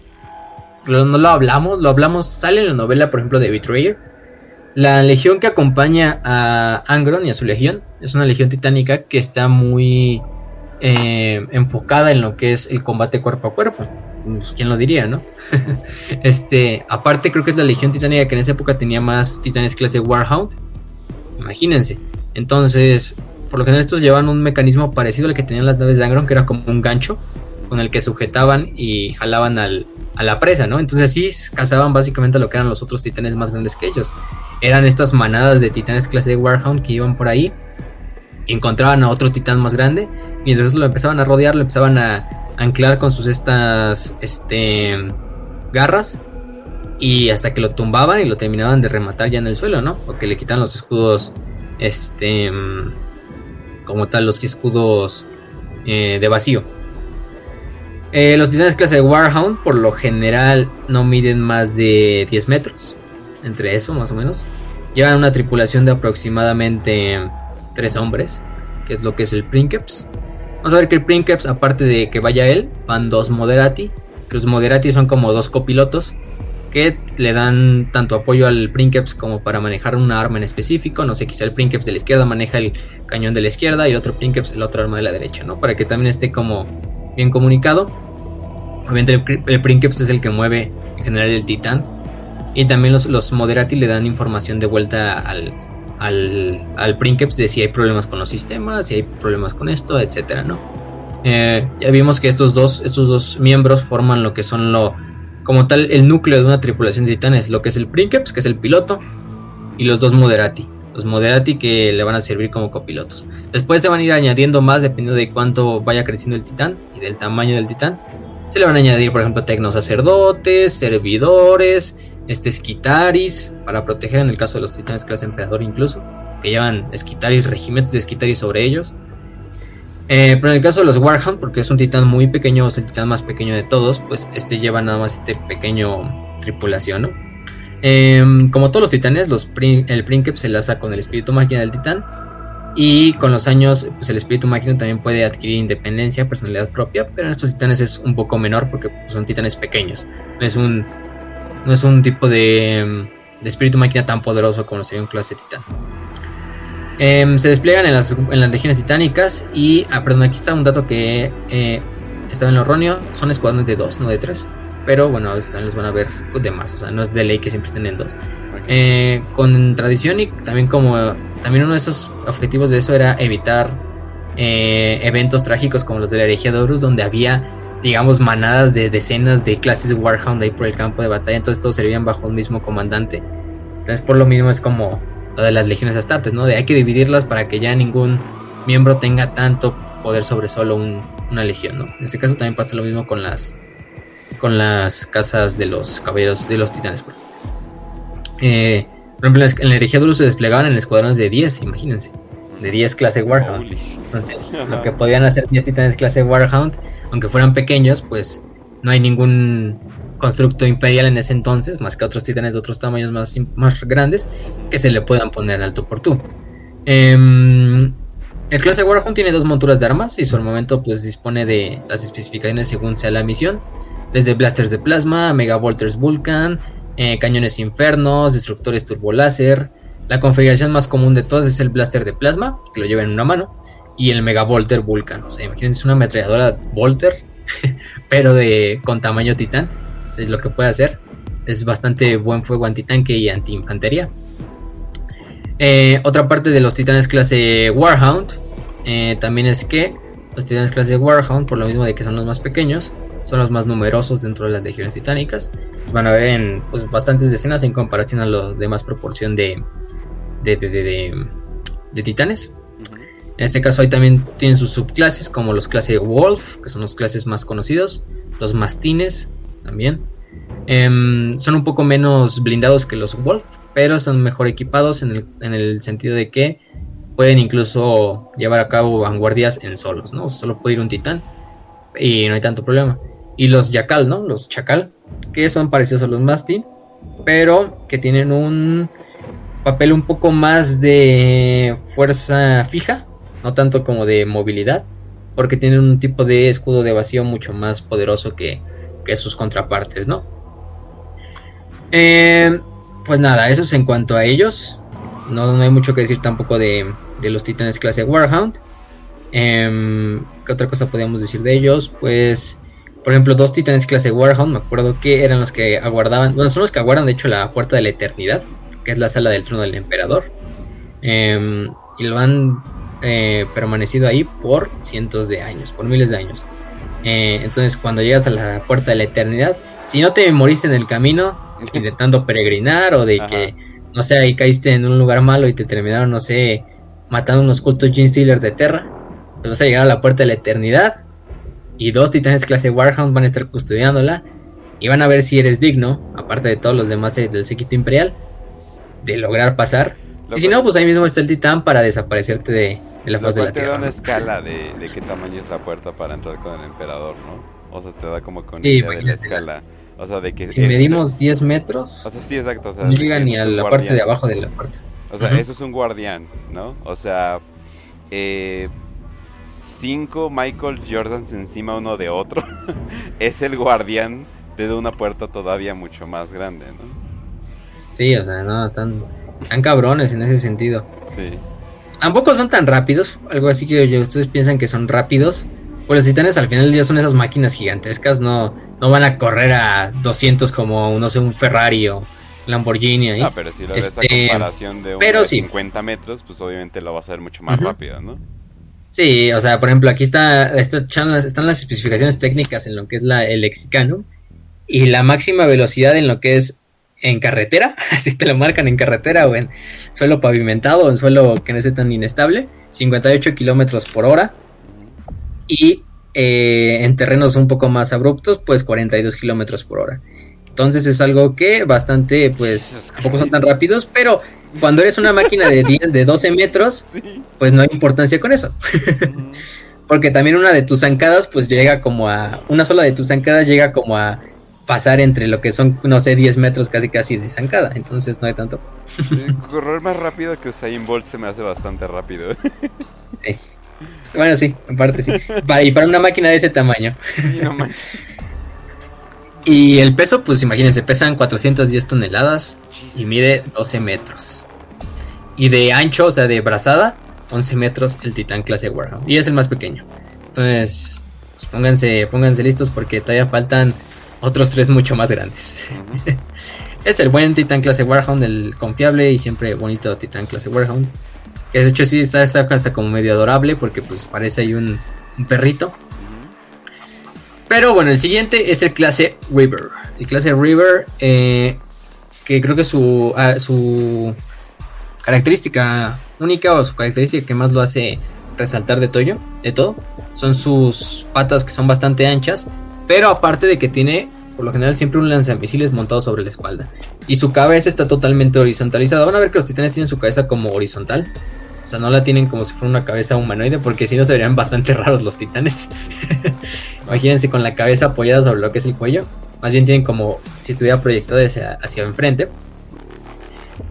no lo hablamos, lo hablamos, sale en la novela, por ejemplo, de Betrayer. La legión que acompaña a Angron y a su legión es una legión titánica que está muy eh, enfocada en lo que es el combate cuerpo a cuerpo. Pues, ¿Quién lo diría, no? *laughs* este, aparte creo que es la legión titánica que en esa época tenía más titanes clase Warhound. Imagínense. Entonces, por lo general estos llevan un mecanismo parecido al que tenían las naves de Angron, que era como un gancho con el que sujetaban y jalaban al, a la presa, ¿no? Entonces así cazaban básicamente lo que eran los otros titanes más grandes que ellos. Eran estas manadas de titanes clase de Warhound que iban por ahí encontraban a otro titán más grande y entonces lo empezaban a rodear, lo empezaban a anclar con sus estas este garras y hasta que lo tumbaban y lo terminaban de rematar ya en el suelo, ¿no? Porque le quitan los escudos este como tal los escudos eh, de vacío. Eh, los titanes clase de Warhound por lo general no miden más de 10 metros. Entre eso, más o menos. Llevan una tripulación de aproximadamente 3 hombres. Que es lo que es el Princeps. Vamos a ver que el Princeps, aparte de que vaya él, van dos Moderati. Los Moderati son como dos copilotos. Que le dan tanto apoyo al Princeps como para manejar una arma en específico. No sé, quizá el Princeps de la izquierda maneja el cañón de la izquierda y el otro Princeps el otro arma de la derecha, ¿no? Para que también esté como bien comunicado. Obviamente el, Princeps es el que mueve en general el titán. Y también los, los Moderati le dan información de vuelta al, al, al Princeps de si hay problemas con los sistemas, si hay problemas con esto, etcétera, ¿no? Eh, ya vimos que estos dos, estos dos miembros forman lo que son lo, como tal, el núcleo de una tripulación de titanes, lo que es el Princeps, que es el piloto, y los dos Moderati, los Moderati que le van a servir como copilotos. Después se van a ir añadiendo más dependiendo de cuánto vaya creciendo el titán y del tamaño del titán. Se le van a añadir, por ejemplo, tecnosacerdotes, servidores, este esquitaris, para proteger en el caso de los titanes clase emperador incluso, que llevan esquitaris, regimientos de esquitaris sobre ellos. Eh, pero en el caso de los Warhound, porque es un titán muy pequeño, es el titán más pequeño de todos, pues este lleva nada más este pequeño tripulación, ¿no? Em, como todos los titanes, los el Princeps se enlaza con el espíritu máquina del titán y con los años, pues el espíritu máquina también puede adquirir independencia, personalidad propia, pero en estos titanes es un poco menor porque pues, son titanes pequeños. No es un, no es un tipo de, de espíritu máquina tan poderoso como sería un clase titán. Em, se despliegan en las, en las legiones titánicas y, ah, perdón, aquí está un dato que eh, estaba en lo erróneo, son escuadrones de dos, no de tres. Pero bueno, a veces también les van a ver de más, o sea, no es de ley que siempre estén en dos. Eh, con tradición y también como también uno de esos objetivos de eso era evitar eh, eventos trágicos como los de la herejía de Horus donde había digamos manadas de decenas de clases de Warhound ahí por el campo de batalla. Entonces todos servían bajo un mismo comandante. Entonces por lo mismo es como lo de las legiones astartes no de hay que dividirlas para que ya ningún miembro tenga tanto poder sobre solo una legión no en este caso también pasa lo mismo con las con las casas de los caballeros de los titanes por eh, por ejemplo, en la herejía se desplegaban en escuadrones de 10, imagínense. De 10 clase Warhound. Entonces, *laughs* lo que podían hacer 10 titanes clase Warhound, aunque fueran pequeños, pues no hay ningún constructo imperial en ese entonces, más que otros titanes de otros tamaños más, más grandes, que se le puedan poner alto por tú. Em, el clase Warhound tiene dos monturas de armas y su armamento pues dispone de las especificaciones según sea la misión, desde blasters de plasma, megavolters Vulcan, eh, cañones infernos, destructores turboláser. La configuración más común de todas es el blaster de plasma, que lo lleva en una mano, y el Mega Volter Vulcan. O sea, imagínense una ametralladora Volter, *laughs* pero de con tamaño titán. Es lo que puede hacer. Es bastante buen fuego antitanque y anti-infantería. Eh, otra parte de los titanes clase Warhound eh, también es que los titanes clase Warhound, por lo mismo de que son los más pequeños, son los más numerosos dentro de las legiones titánicas. van a ver en pues, bastantes decenas en comparación a los demás proporción de, de, de, titanes. En este caso ahí también tienen sus subclases como los clases Wolf, que son los clases más conocidos, los mastines, también. Em, son un poco menos blindados que los Wolf, pero están mejor equipados en el, en el, sentido de que pueden incluso llevar a cabo vanguardias en solos, ¿no? Solo puede ir un titán y no hay tanto problema. Y los Yakal, ¿no? Los Chacal, que son parecidos a los Masti, pero que tienen un papel un poco más de fuerza fija, no tanto como de movilidad, porque tienen un tipo de escudo de vacío mucho más poderoso que, sus contrapartes, ¿no? Eh, pues nada, eso es en cuanto a ellos. No, hay mucho que decir tampoco de, los titanes clase Warhound. Em, ¿Qué otra cosa podríamos decir de ellos? Pues, por ejemplo, dos titanes clase Warhound, me acuerdo que eran los que aguardaban, bueno, son los que aguardan de hecho la puerta de la eternidad, que es la sala del trono del emperador. Em, y lo han eh, permanecido ahí por cientos de años, por miles de años. Eh, entonces, cuando llegas a la puerta de la eternidad, si no te moriste en el camino *laughs* intentando peregrinar o de que, no sé, ahí caíste en un lugar malo y te terminaron, no sé, matando unos cultos Gene Stealer de Terra, pues vas a llegar a la puerta de la eternidad y dos titanes clase Warhound van a estar custodiándola y van a ver si eres digno, aparte de todos los demás eh, del séquito imperial, de lograr pasar y si no, pues ahí mismo está el titán para desaparecerte de, la faz de la tierra. te da una escala de, qué tamaño es la puerta para entrar con el emperador, ¿no? O sea, te da como con sí, idea de la escala. O sea, de que si medimos 10 metros, o sea, sí, exacto, no llega ni a la parte de abajo de la puerta. O sea, eso es un guardián, ¿no? O sea, eh, cinco Michael Jordans encima uno de otro *laughs* es el guardián de una puerta todavía mucho más grande, ¿no? Sí, o sea, no, están están cabrones en ese sentido. Sí. Tampoco son tan rápidos, algo así que ustedes piensan que son rápidos. Pues los titanes al final del día son esas máquinas gigantescas, no, no van a correr a 200 como, no sé, un Ferrari o Lamborghini ahí. Ah, pero si lo ves este, comparación de unos 50 metros, pues obviamente lo vas a ver mucho más rápido, ¿no? Sí, o sea, por ejemplo, aquí está, están las, están las especificaciones técnicas en lo que es la, el lexicano y la máxima velocidad en lo que es en carretera, *laughs* así te lo marcan en carretera o en suelo pavimentado o en suelo que no esté tan inestable, 58 kilómetros por hora. Y eh, en terrenos un poco más abruptos, pues 42 kilómetros por hora. Entonces es algo que bastante, pues, tampoco son tan rápidos, pero cuando eres una máquina de 10, de 12 metros, pues no hay importancia con eso. *laughs* Porque también una de tus zancadas, pues llega como a. Una sola de tus zancadas llega como a pasar entre lo que son, no sé, 10 metros casi casi de zancada. Entonces no hay tanto. *laughs* correr más rápido que Usain Bolt se me hace bastante rápido. sí. Bueno, sí, en parte sí. y para una máquina de ese tamaño. Y el peso, pues imagínense, pesan 410 toneladas y mide 12 metros. Y de ancho, o sea, de brazada, 11 metros el Titán clase Warhound. Y es el más pequeño. Entonces, pues pónganse, pónganse listos porque todavía faltan otros tres mucho más grandes. *laughs* es el buen Titan clase Warhound, el confiable y siempre bonito Titan clase Warhound. Que de hecho sí está, hasta como medio adorable porque pues parece ahí un, perrito. Pero bueno, el siguiente es el clase River. El clase River, eh, que creo que su, ah, su característica única o su característica que más lo hace resaltar de, toyo, de todo son sus patas que son bastante anchas pero aparte de que tiene, por lo general, siempre un lanzamisiles montado sobre la espalda. Y su cabeza está totalmente horizontalizada. Van a ver que los titanes tienen su cabeza como horizontal. O sea, no la tienen como si fuera una cabeza humanoide, porque si no se verían bastante *laughs* raros los titanes. *laughs* Imagínense con la cabeza apoyada sobre lo que es el cuello. Más bien tienen como si estuviera proyectada hacia, hacia enfrente.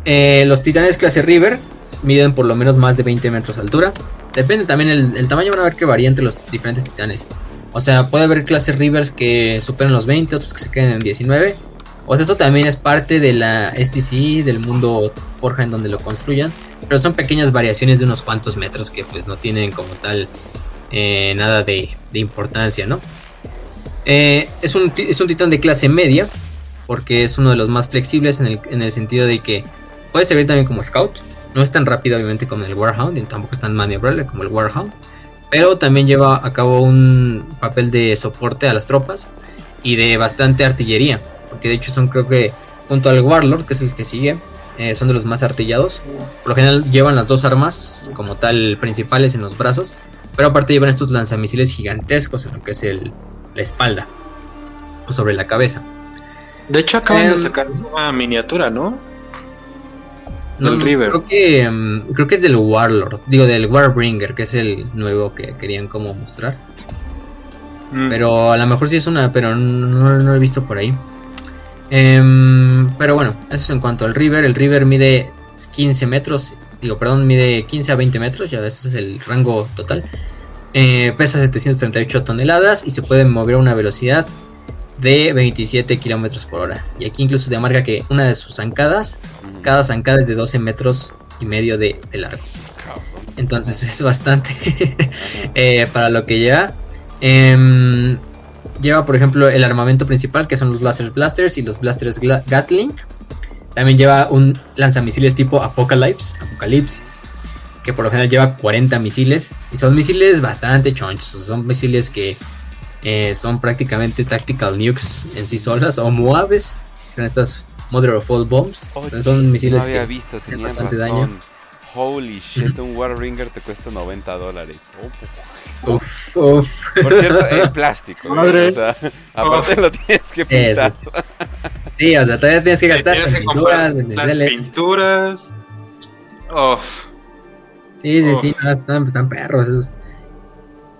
Eh, los titanes clase River miden por lo menos más de 20 metros de altura. Depende también el, el tamaño, van a ver que varía entre los diferentes titanes. O sea, puede haber clases Rivers que superen los 20, otros que se queden en 19. O sea, eso también es parte de la STC, del mundo Forja en donde lo construyan. Pero son pequeñas variaciones de unos cuantos metros que pues no tienen como tal eh, nada de, importancia, ¿no? Eh, es, un, es un titán de clase media, porque es uno de los más flexibles en el, en el sentido de que puede servir también como scout. No es tan rápido obviamente como el Warhound, y tampoco es tan maniobrable como el Warhound pero también lleva a cabo un papel de soporte a las tropas y de bastante artillería, porque de hecho son creo que junto al Warlord, que es el que sigue, eh, son de los más artillados. Por lo general llevan las dos armas como tal principales en los brazos, pero aparte llevan estos lanzamisiles gigantescos en lo que es el, la espalda. o sobre la cabeza. De hecho, acaban Em, de sacar una miniatura, ¿no? No, Del River. Creo que, mm, creo que es del Warlord, digo del Warbringer, que es el nuevo que querían como mostrar. Mm. Pero a lo mejor sí es una, pero no, no lo he visto por ahí. Em, pero bueno, eso es en cuanto al River. El River mide 15 metros, digo, perdón, mide 15 a 20 metros, ya ese es el rango total. Eh, pesa 738 toneladas y se puede mover a una velocidad de 27 kilómetros por hora. Y aquí incluso te marca que una de sus zancadas, cada zancada es de 12 metros y medio de, de largo. Entonces es bastante *laughs* eh, para lo que lleva. Em, lleva, por ejemplo, el armamento principal, que son los Laser Blasters y los Blasters Gatling. También lleva un lanzamisiles tipo Apocalypse, Apocalipsis, que por lo general lleva 40 misiles. Y son misiles bastante chonchos. Son misiles que eh, son prácticamente tactical nukes en sí solas, o Moabes, con estas Mother of All Bombs. Son- son misiles no había que visto, hacen bastante razón. daño. Holy shit, un Warringer te cuesta 90 dólares. Oh. Uf, uf. Por cierto, *laughs* en plástico. Madre. O sea, aparte lo tienes que pintar. Eso Sí, o sea, todavía tienes que gastar tienes en que pinturas, en las pinceles. pinturas. Uf. Sí, sí, sí, Uf. no, están, están perros esos.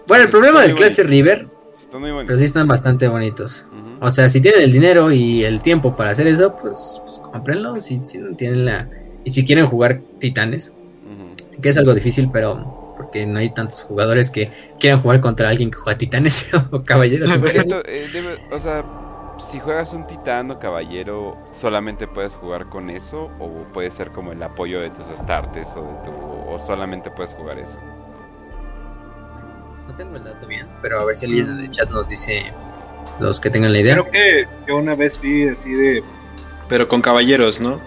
Bueno, el problema del clase. River, Está muy bueno. pero sí están bastante bonitos. O sea, si tienen el dinero y el tiempo para hacer eso, pues, pues cómprenlo. Si, si no tienen la. Y si quieren jugar titanes, que es algo difícil, pero. Porque no hay tantos jugadores que quieran jugar contra alguien que juega titanes *laughs* o caballeros. Eh, debe- o sea, si juegas un titán o caballero, ¿solamente puedes jugar con eso? ¿O puede ser como el apoyo de tus astartes o de tu... o solamente puedes jugar eso? No tengo el dato bien, pero a ver si alguien en el chat nos dice los que tengan la idea. Creo que yo una vez vi así de. Pero con caballeros, ¿no?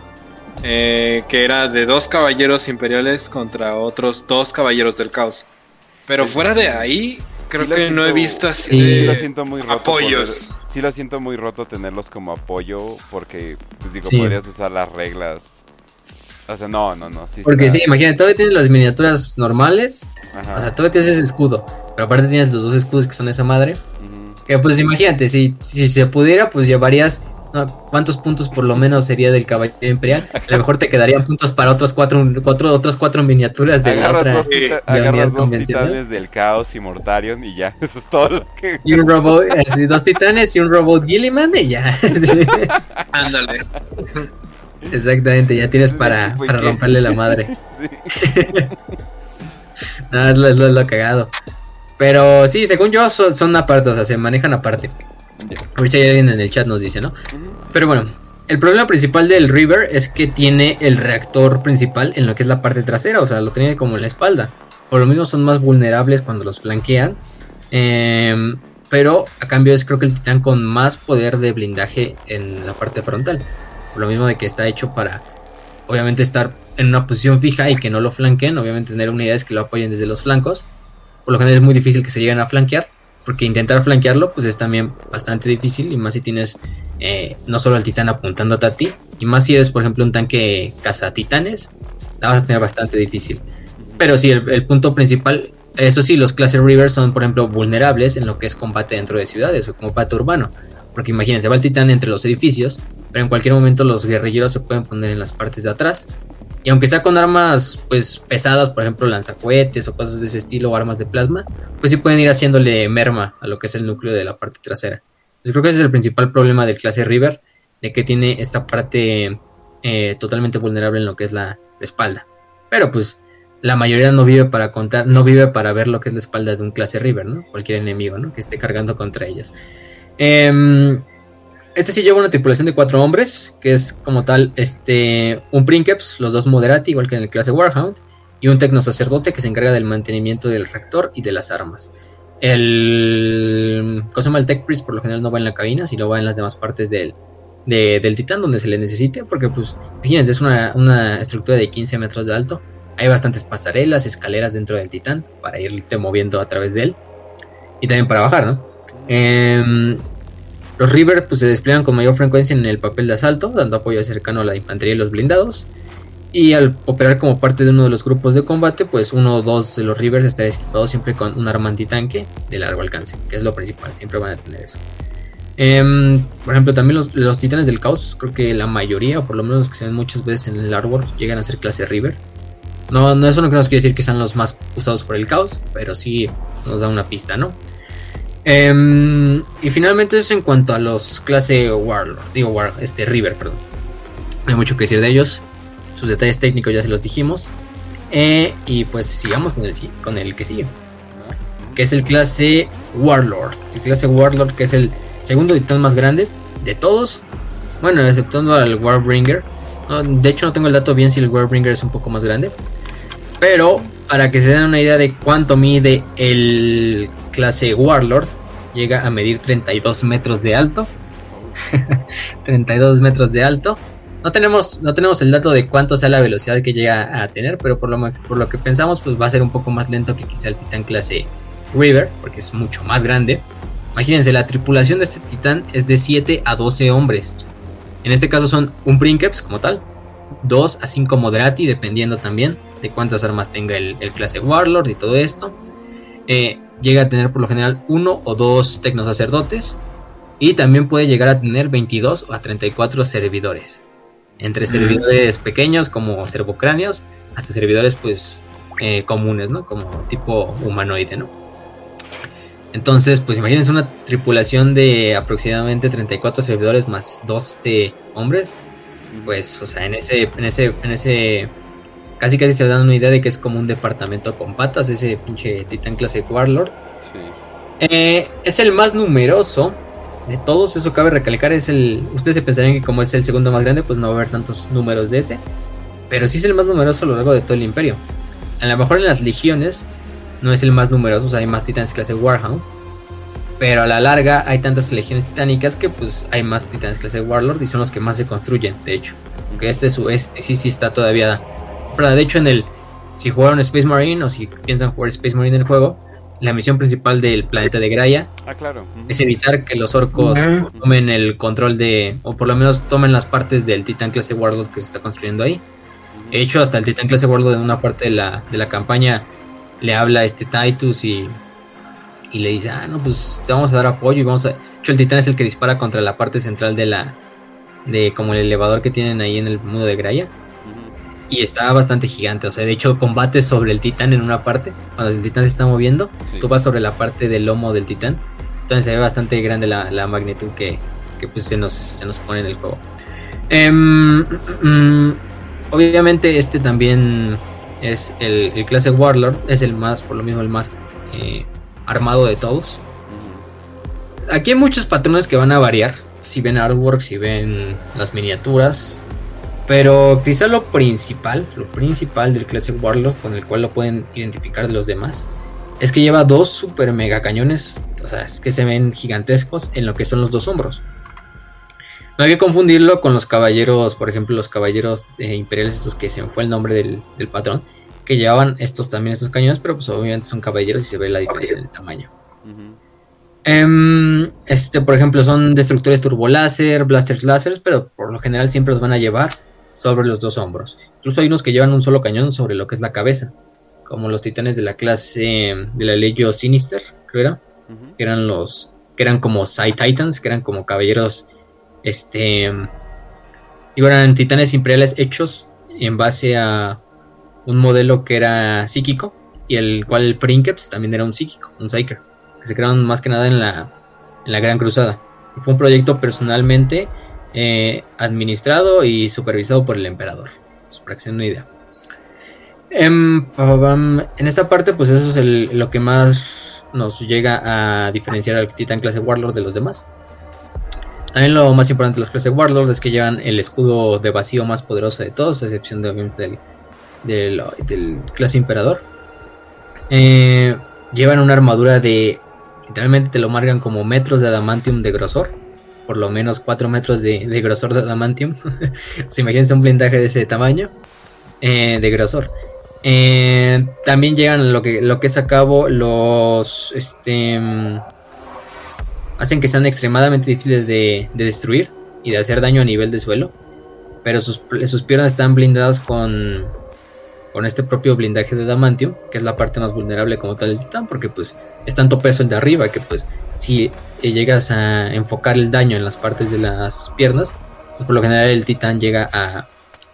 Eh, que era de dos caballeros imperiales contra otros dos caballeros del caos. Pero Sí. fuera de ahí, creo Sí que no he visto así Sí, Sí, lo siento muy roto. apoyos. sí lo siento muy roto tenerlos como apoyo porque, pues digo, Sí. podrías usar las reglas. O sea, no, no, no. Sí Porque está- sí, imagínate, todavía tienes las miniaturas normales, Ajá. o sea, todavía tienes ese escudo, pero aparte tienes los dos escudos que son esa madre. Que pues imagínate, si, si se pudiera, pues llevarías. ¿No? ¿Cuántos puntos por lo menos sería del caballero imperial? A lo mejor te quedarían puntos para otras cuatro, cuatro, otras cuatro miniaturas de la Agarras, otra. dos, tita- agarras dos titanes del caos y Mortarion y ya, *laughs* eso es todo lo que... Y un robot, así, dos titanes y un robot Gilliman y ya. *laughs* Ándale. Exactamente, ya tienes para, para romperle la madre. *laughs* Sí. Nada, es lo, es lo- es lo cagado. Pero sí, según yo, son, son aparte, o sea, se manejan aparte. A ver si hay alguien en el chat nos dice, ¿no? Pero bueno, el problema principal del River es que tiene el reactor principal en lo que es la parte trasera, o sea, lo tiene como en la espalda. Por lo mismo son más vulnerables cuando los flanquean. Em, pero a cambio es creo que el titán con más poder de blindaje en la parte frontal. Por lo mismo de que está hecho para, obviamente, estar en una posición fija y que no lo flanqueen. Obviamente tener unidades que lo apoyen desde los flancos. Por lo general es muy difícil que se lleguen a flanquear. Porque intentar flanquearlo pues es también bastante difícil. Y más si tienes eh, no solo al titán apuntándote a ti. Y más si eres por ejemplo un tanque caza titanes. La vas a tener bastante difícil. Pero sí, el, punto principal, eso sí, los clase River son, por ejemplo, vulnerables en lo que es combate dentro de ciudades o combate urbano. Porque imagínense, va el titán entre los edificios, pero en cualquier momento los guerrilleros se pueden poner en las partes de atrás. Y aunque sea con armas pues pesadas, por ejemplo lanzacohetes o cosas de ese estilo o armas de plasma, pues sí pueden ir haciéndole merma a lo que es el núcleo de la parte trasera. Pues creo que ese es el principal problema del clase River, de que tiene esta parte eh, totalmente vulnerable en lo que es la, espalda. Pero pues la mayoría no vive para contar, no vive para ver lo que es la espalda de un clase River, ¿no? Cualquier enemigo, ¿no? Que esté cargando contra ellos. Em, este sí lleva una tripulación de cuatro hombres, que es como tal, este, un Princeps, los dos Moderati, igual que en el clase Warhound, y un Tecno Sacerdote que se encarga del mantenimiento del reactor y de las armas. El, ¿cómo se llama? El Tech Priest por lo general no va en la cabina, sino va en las demás partes del, de- del Titán donde se le necesite, porque pues, imagínense, es una, una estructura de 15 metros de alto, hay bastantes pasarelas, escaleras dentro del Titán para irte moviendo a través de él, y también para bajar, ¿no? Em, los River pues, se despliegan con mayor frecuencia en el papel de asalto, dando apoyo cercano a la infantería y los blindados. Y al operar como parte de uno de los grupos de combate, pues uno o dos de los Rivers estará equipados siempre con un arma antitanque de largo alcance, que es lo principal, siempre van a tener eso. Em, por ejemplo, también los, titanes del caos, creo que la mayoría, o por lo menos los que se ven muchas veces en el artwork, llegan a ser clase River. No, no eso no nos quiere decir que sean los más usados por el caos, pero sí nos da una pista, ¿no? Em, y finalmente eso en cuanto a los clase Warlord, digo War, este River, perdón. hay mucho que decir de ellos. Sus detalles técnicos ya se los dijimos. Eh, y pues sigamos con el, con el que sigue. Que es el clase Warlord. El clase Warlord que es el segundo titán más grande de todos. Bueno, exceptuando al Warbringer. de hecho no tengo el dato bien si el Warbringer es un poco más grande. Pero para que se den una idea de cuánto mide el clase Warlord, llega a medir 32 metros de alto. *laughs* 32 metros de alto. No tenemos, no tenemos el dato de cuánto sea la velocidad que llega a tener, pero por lo, por lo que pensamos, pues va a ser un poco más lento que quizá el titán clase River, porque es mucho más grande. Imagínense, la tripulación de este titán es de 7 a 12 hombres. En este caso son un Princeps como tal, 2 a 5 Moderati, dependiendo también de cuántas armas tenga el, clase Warlord y todo esto. Eh, llega a tener por lo general uno o dos tecnosacerdotes y también puede llegar a tener 22 a 34 servidores. Entre servidores pequeños como servocráneos hasta servidores pues eh, comunes, ¿no? Como tipo humanoide, ¿no? Entonces, pues imagínense una tripulación de aproximadamente 34 servidores más 2 de hombres. Pues, o sea, en ese, en ese, en ese Casi casi se dan una idea de que es como un departamento con patas, ese pinche titán clase Warlord. Eh, es el más numeroso de todos, eso cabe recalcar, es el... Ustedes se pensarían que como es el segundo más grande, pues no va a haber tantos números de ese. Pero sí es el más numeroso a lo largo de todo el imperio. A lo mejor en las legiones no es el más numeroso, o sea, hay más titanes clase Warhound. Pero a la larga hay tantas legiones titánicas que pues hay más titanes clase Warlord y son los que más se construyen, de hecho. Aunque este, este sí, sí está todavía de hecho, en el. Si jugaron Space Marine o si piensan jugar Space Marine en el juego, la misión principal del planeta de Graia ah, es evitar que los orcos tomen el control de, o por lo menos tomen las partes del Titan clase Warlord que se está construyendo ahí. De hecho, hasta el Titan clase Warlord en una parte de la, de la campaña le habla a este Titus y, y le dice, ah, no, pues te vamos a dar apoyo y vamos a... De hecho, el Titán es el que dispara contra la parte central de la... de como el elevador que tienen ahí en el mundo de Graia y está bastante gigante. O sea, de hecho, combates sobre el titán en una parte. Cuando el titán se está moviendo, tú vas sobre la parte del lomo del titán. Entonces se ve bastante grande la, magnitud que, pues, se, nos, se nos pone en el juego. Em, mm, obviamente, este también es el, el, clase Warlord. Es el más, por lo mismo, el más eh, armado de todos. Aquí hay muchos patrones que van a variar. Si ven artwork, si ven las miniaturas, pero quizá lo principal, lo principal del Classic Warlord con el cual lo pueden identificar de los demás, es que lleva dos super mega cañones, o sea, es que se ven gigantescos en lo que son los dos hombros. No hay que confundirlo con los caballeros, por ejemplo, los caballeros eh, imperiales, estos que se me fue el nombre del, patrón, que llevaban estos también, estos cañones, pero pues obviamente son caballeros y se ve la diferencia en el tamaño. Em, este, por ejemplo, son destructores turboláser, blasters láser, pero por lo general siempre los van a llevar sobre los dos hombros. Incluso hay unos que llevan un solo cañón sobre lo que es la cabeza, como los titanes de la clase de la Legio Sinister, creo era, que eran los que eran como Side Titans, que eran como caballeros este digo, eran titanes imperiales hechos en base a un modelo que era psíquico y el cual el Princeps también era un psíquico, un Psyker, que se crearon más que nada en la en la Gran Cruzada. Fue un proyecto personalmente eh, administrado y supervisado por el emperador. para que se una idea. Em, en, esta parte, pues eso es lo que más nos llega a diferenciar al Titan clase Warlord de los demás. También lo más importante de los clase Warlord es que llevan el escudo de vacío más poderoso de todos, a excepción de, del, clase Emperador. Eh, llevan una armadura de. Literalmente te lo marcan como metros de adamantium de grosor por lo menos 4 metros de, grosor de adamantium. *laughs* Se imagínense un blindaje de ese tamaño eh, de grosor. Eh, también llegan lo que, lo que es a cabo los. Este, hacen que sean extremadamente difíciles de, destruir y de hacer daño a nivel de suelo. Pero sus, sus piernas están blindadas con, con este propio blindaje de adamantium, que es la parte más vulnerable como tal del titán, porque pues es tanto peso el de arriba que pues si eh, llegas a enfocar el daño en las partes de las piernas, pues por lo general el titán llega a,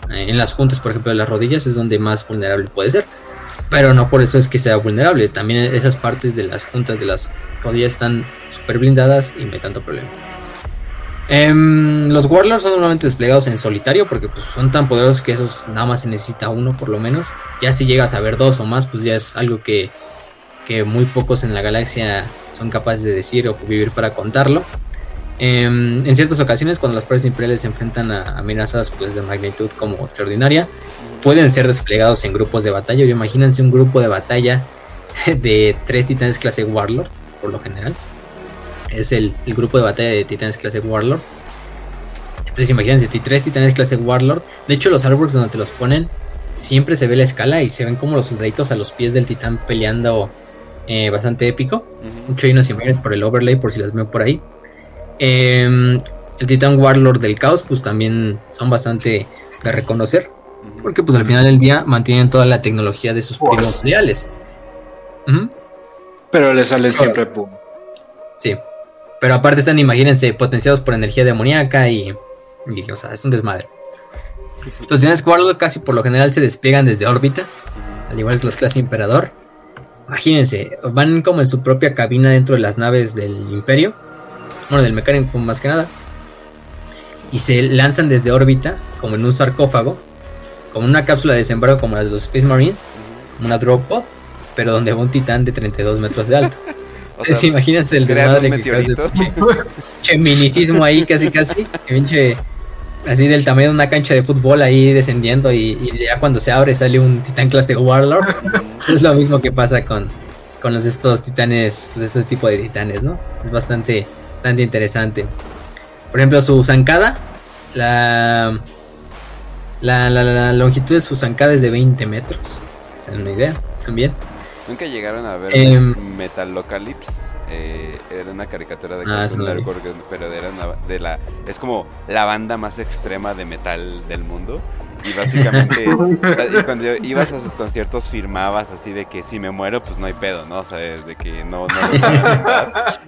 en las juntas, por ejemplo, de las rodillas, es donde más vulnerable puede ser. Pero no por eso es que sea vulnerable. También esas partes de las juntas de las rodillas están súper blindadas y no hay tanto problema. Em, los Warlords son normalmente desplegados en solitario porque pues, son tan poderosos que esos nada más se necesita uno por lo menos. Ya si llegas a ver dos o más, pues ya es algo que, que muy pocos en la galaxia son capaces de decir o vivir para contarlo. Em, en ciertas ocasiones, cuando las fuerzas imperiales se enfrentan a amenazas pues, de magnitud como extraordinaria, pueden ser desplegados en grupos de batalla. imagínense un grupo de batalla *laughs* de tres titanes clase Warlord, por lo general. Es el, grupo de batalla de titanes clase Warlord. Entonces imagínense, tres titanes clase Warlord. De hecho, los artworks donde te los ponen, siempre se ve la escala y se ven como los soldaditos a los pies del titán peleando eh, bastante épico. Mucho hay unas imágenes por el overlay, por si las veo por ahí. Em, el Titán Warlord del Caos, pues también son bastante de reconocer. Porque pues al final del día mantienen toda la tecnología de sus primos leales. Pero le salen siempre pum. Sí. Pero aparte están, imagínense, potenciados por energía demoníaca y, o sea, es un desmadre. Los titanes Warlord casi por lo general se despliegan desde órbita, al igual que los clase Imperador. Imagínense, van como en su propia cabina dentro de las naves del Imperio bueno, del mecánico más que nada, y se lanzan desde órbita, como en un sarcófago, como una cápsula de desembarco como la de los Space Marines, una drop pod, pero donde va un titán de 32 metros de alto. *laughs* Entonces, imagínense el desmadre que che, minicismo ahí casi casi, pinche así del tamaño de una cancha de fútbol ahí descendiendo y, ya cuando se abre sale un titán clase Warlord. *laughs* es lo mismo que pasa con, con los estos titanes, pues este tipo de titanes, ¿no? Es bastante bastante interesante. Por ejemplo, su zancada, la, la, longitud de su zancada es de 20 metros. O sea, una idea también. Nunca llegaron a ver em, Metalocalypse. Eh, era una caricatura de ah, pero era de la es como la banda más extrema de metal del mundo y básicamente, *laughs* cuando ibas a sus conciertos firmabas así de que si me muero, pues no hay pedo, ¿no? O sea, de que no, no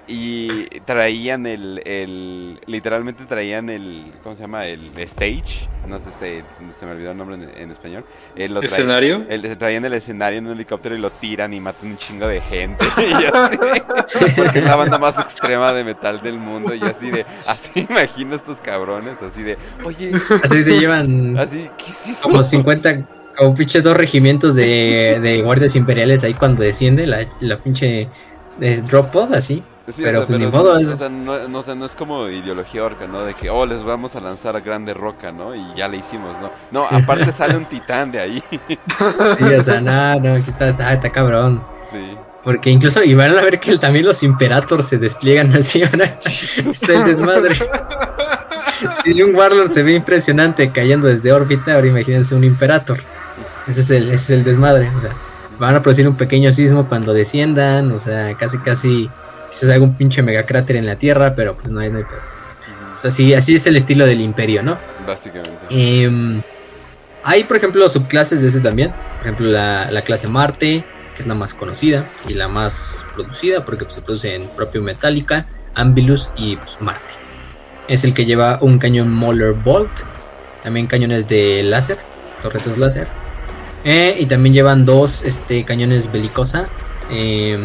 Y traían el, el, literalmente traían el, ¿cómo se llama? El stage, no sé, si se me olvidó el nombre en, español. Eh, ¿Escenario? El, traían el escenario en un helicóptero y lo tiran y matan un chingo de gente. *laughs* y así, porque es la banda más extrema de metal del mundo y así de, así *laughs* imagino estos cabrones, así de, oye. Así se llevan. Así, como 50, como pinche dos regimientos de, de guardias imperiales ahí cuando desciende la, la pinche drop pod así. pero pues ni modo. es... O sea, no, no, es como ideología orca, ¿no? De que, oh, les vamos a lanzar a grande roca, ¿no? Y ya le hicimos, ¿no? No, *laughs* aparte sale un titán de ahí. sí, o sea, no, no, aquí está, está, está cabrón. Sí. Porque incluso, y van a ver que también los Imperators se despliegan así, *laughs* ahora *laughs* está el desmadre. *laughs* si un Warlord se ve impresionante cayendo desde órbita, ahora imagínense un Imperator. Ese es el, ese es el desmadre. O sea, van a producir un pequeño sismo cuando desciendan. O sea, casi, casi quizás haga un pinche megacráter en la Tierra, pero pues no hay, no hay O sea, sí, así es el estilo del Imperio, ¿no? Básicamente. Em, hay, por ejemplo, subclases de este también. Por ejemplo, la, la clase Marte, que es la más conocida y la más producida, porque pues, se produce en propio Metallica, Ambilus y pues, Marte es el que lleva un cañón Moller Bolt, también cañones de láser, torretas láser, eh, y también llevan dos este, cañones belicosa eh,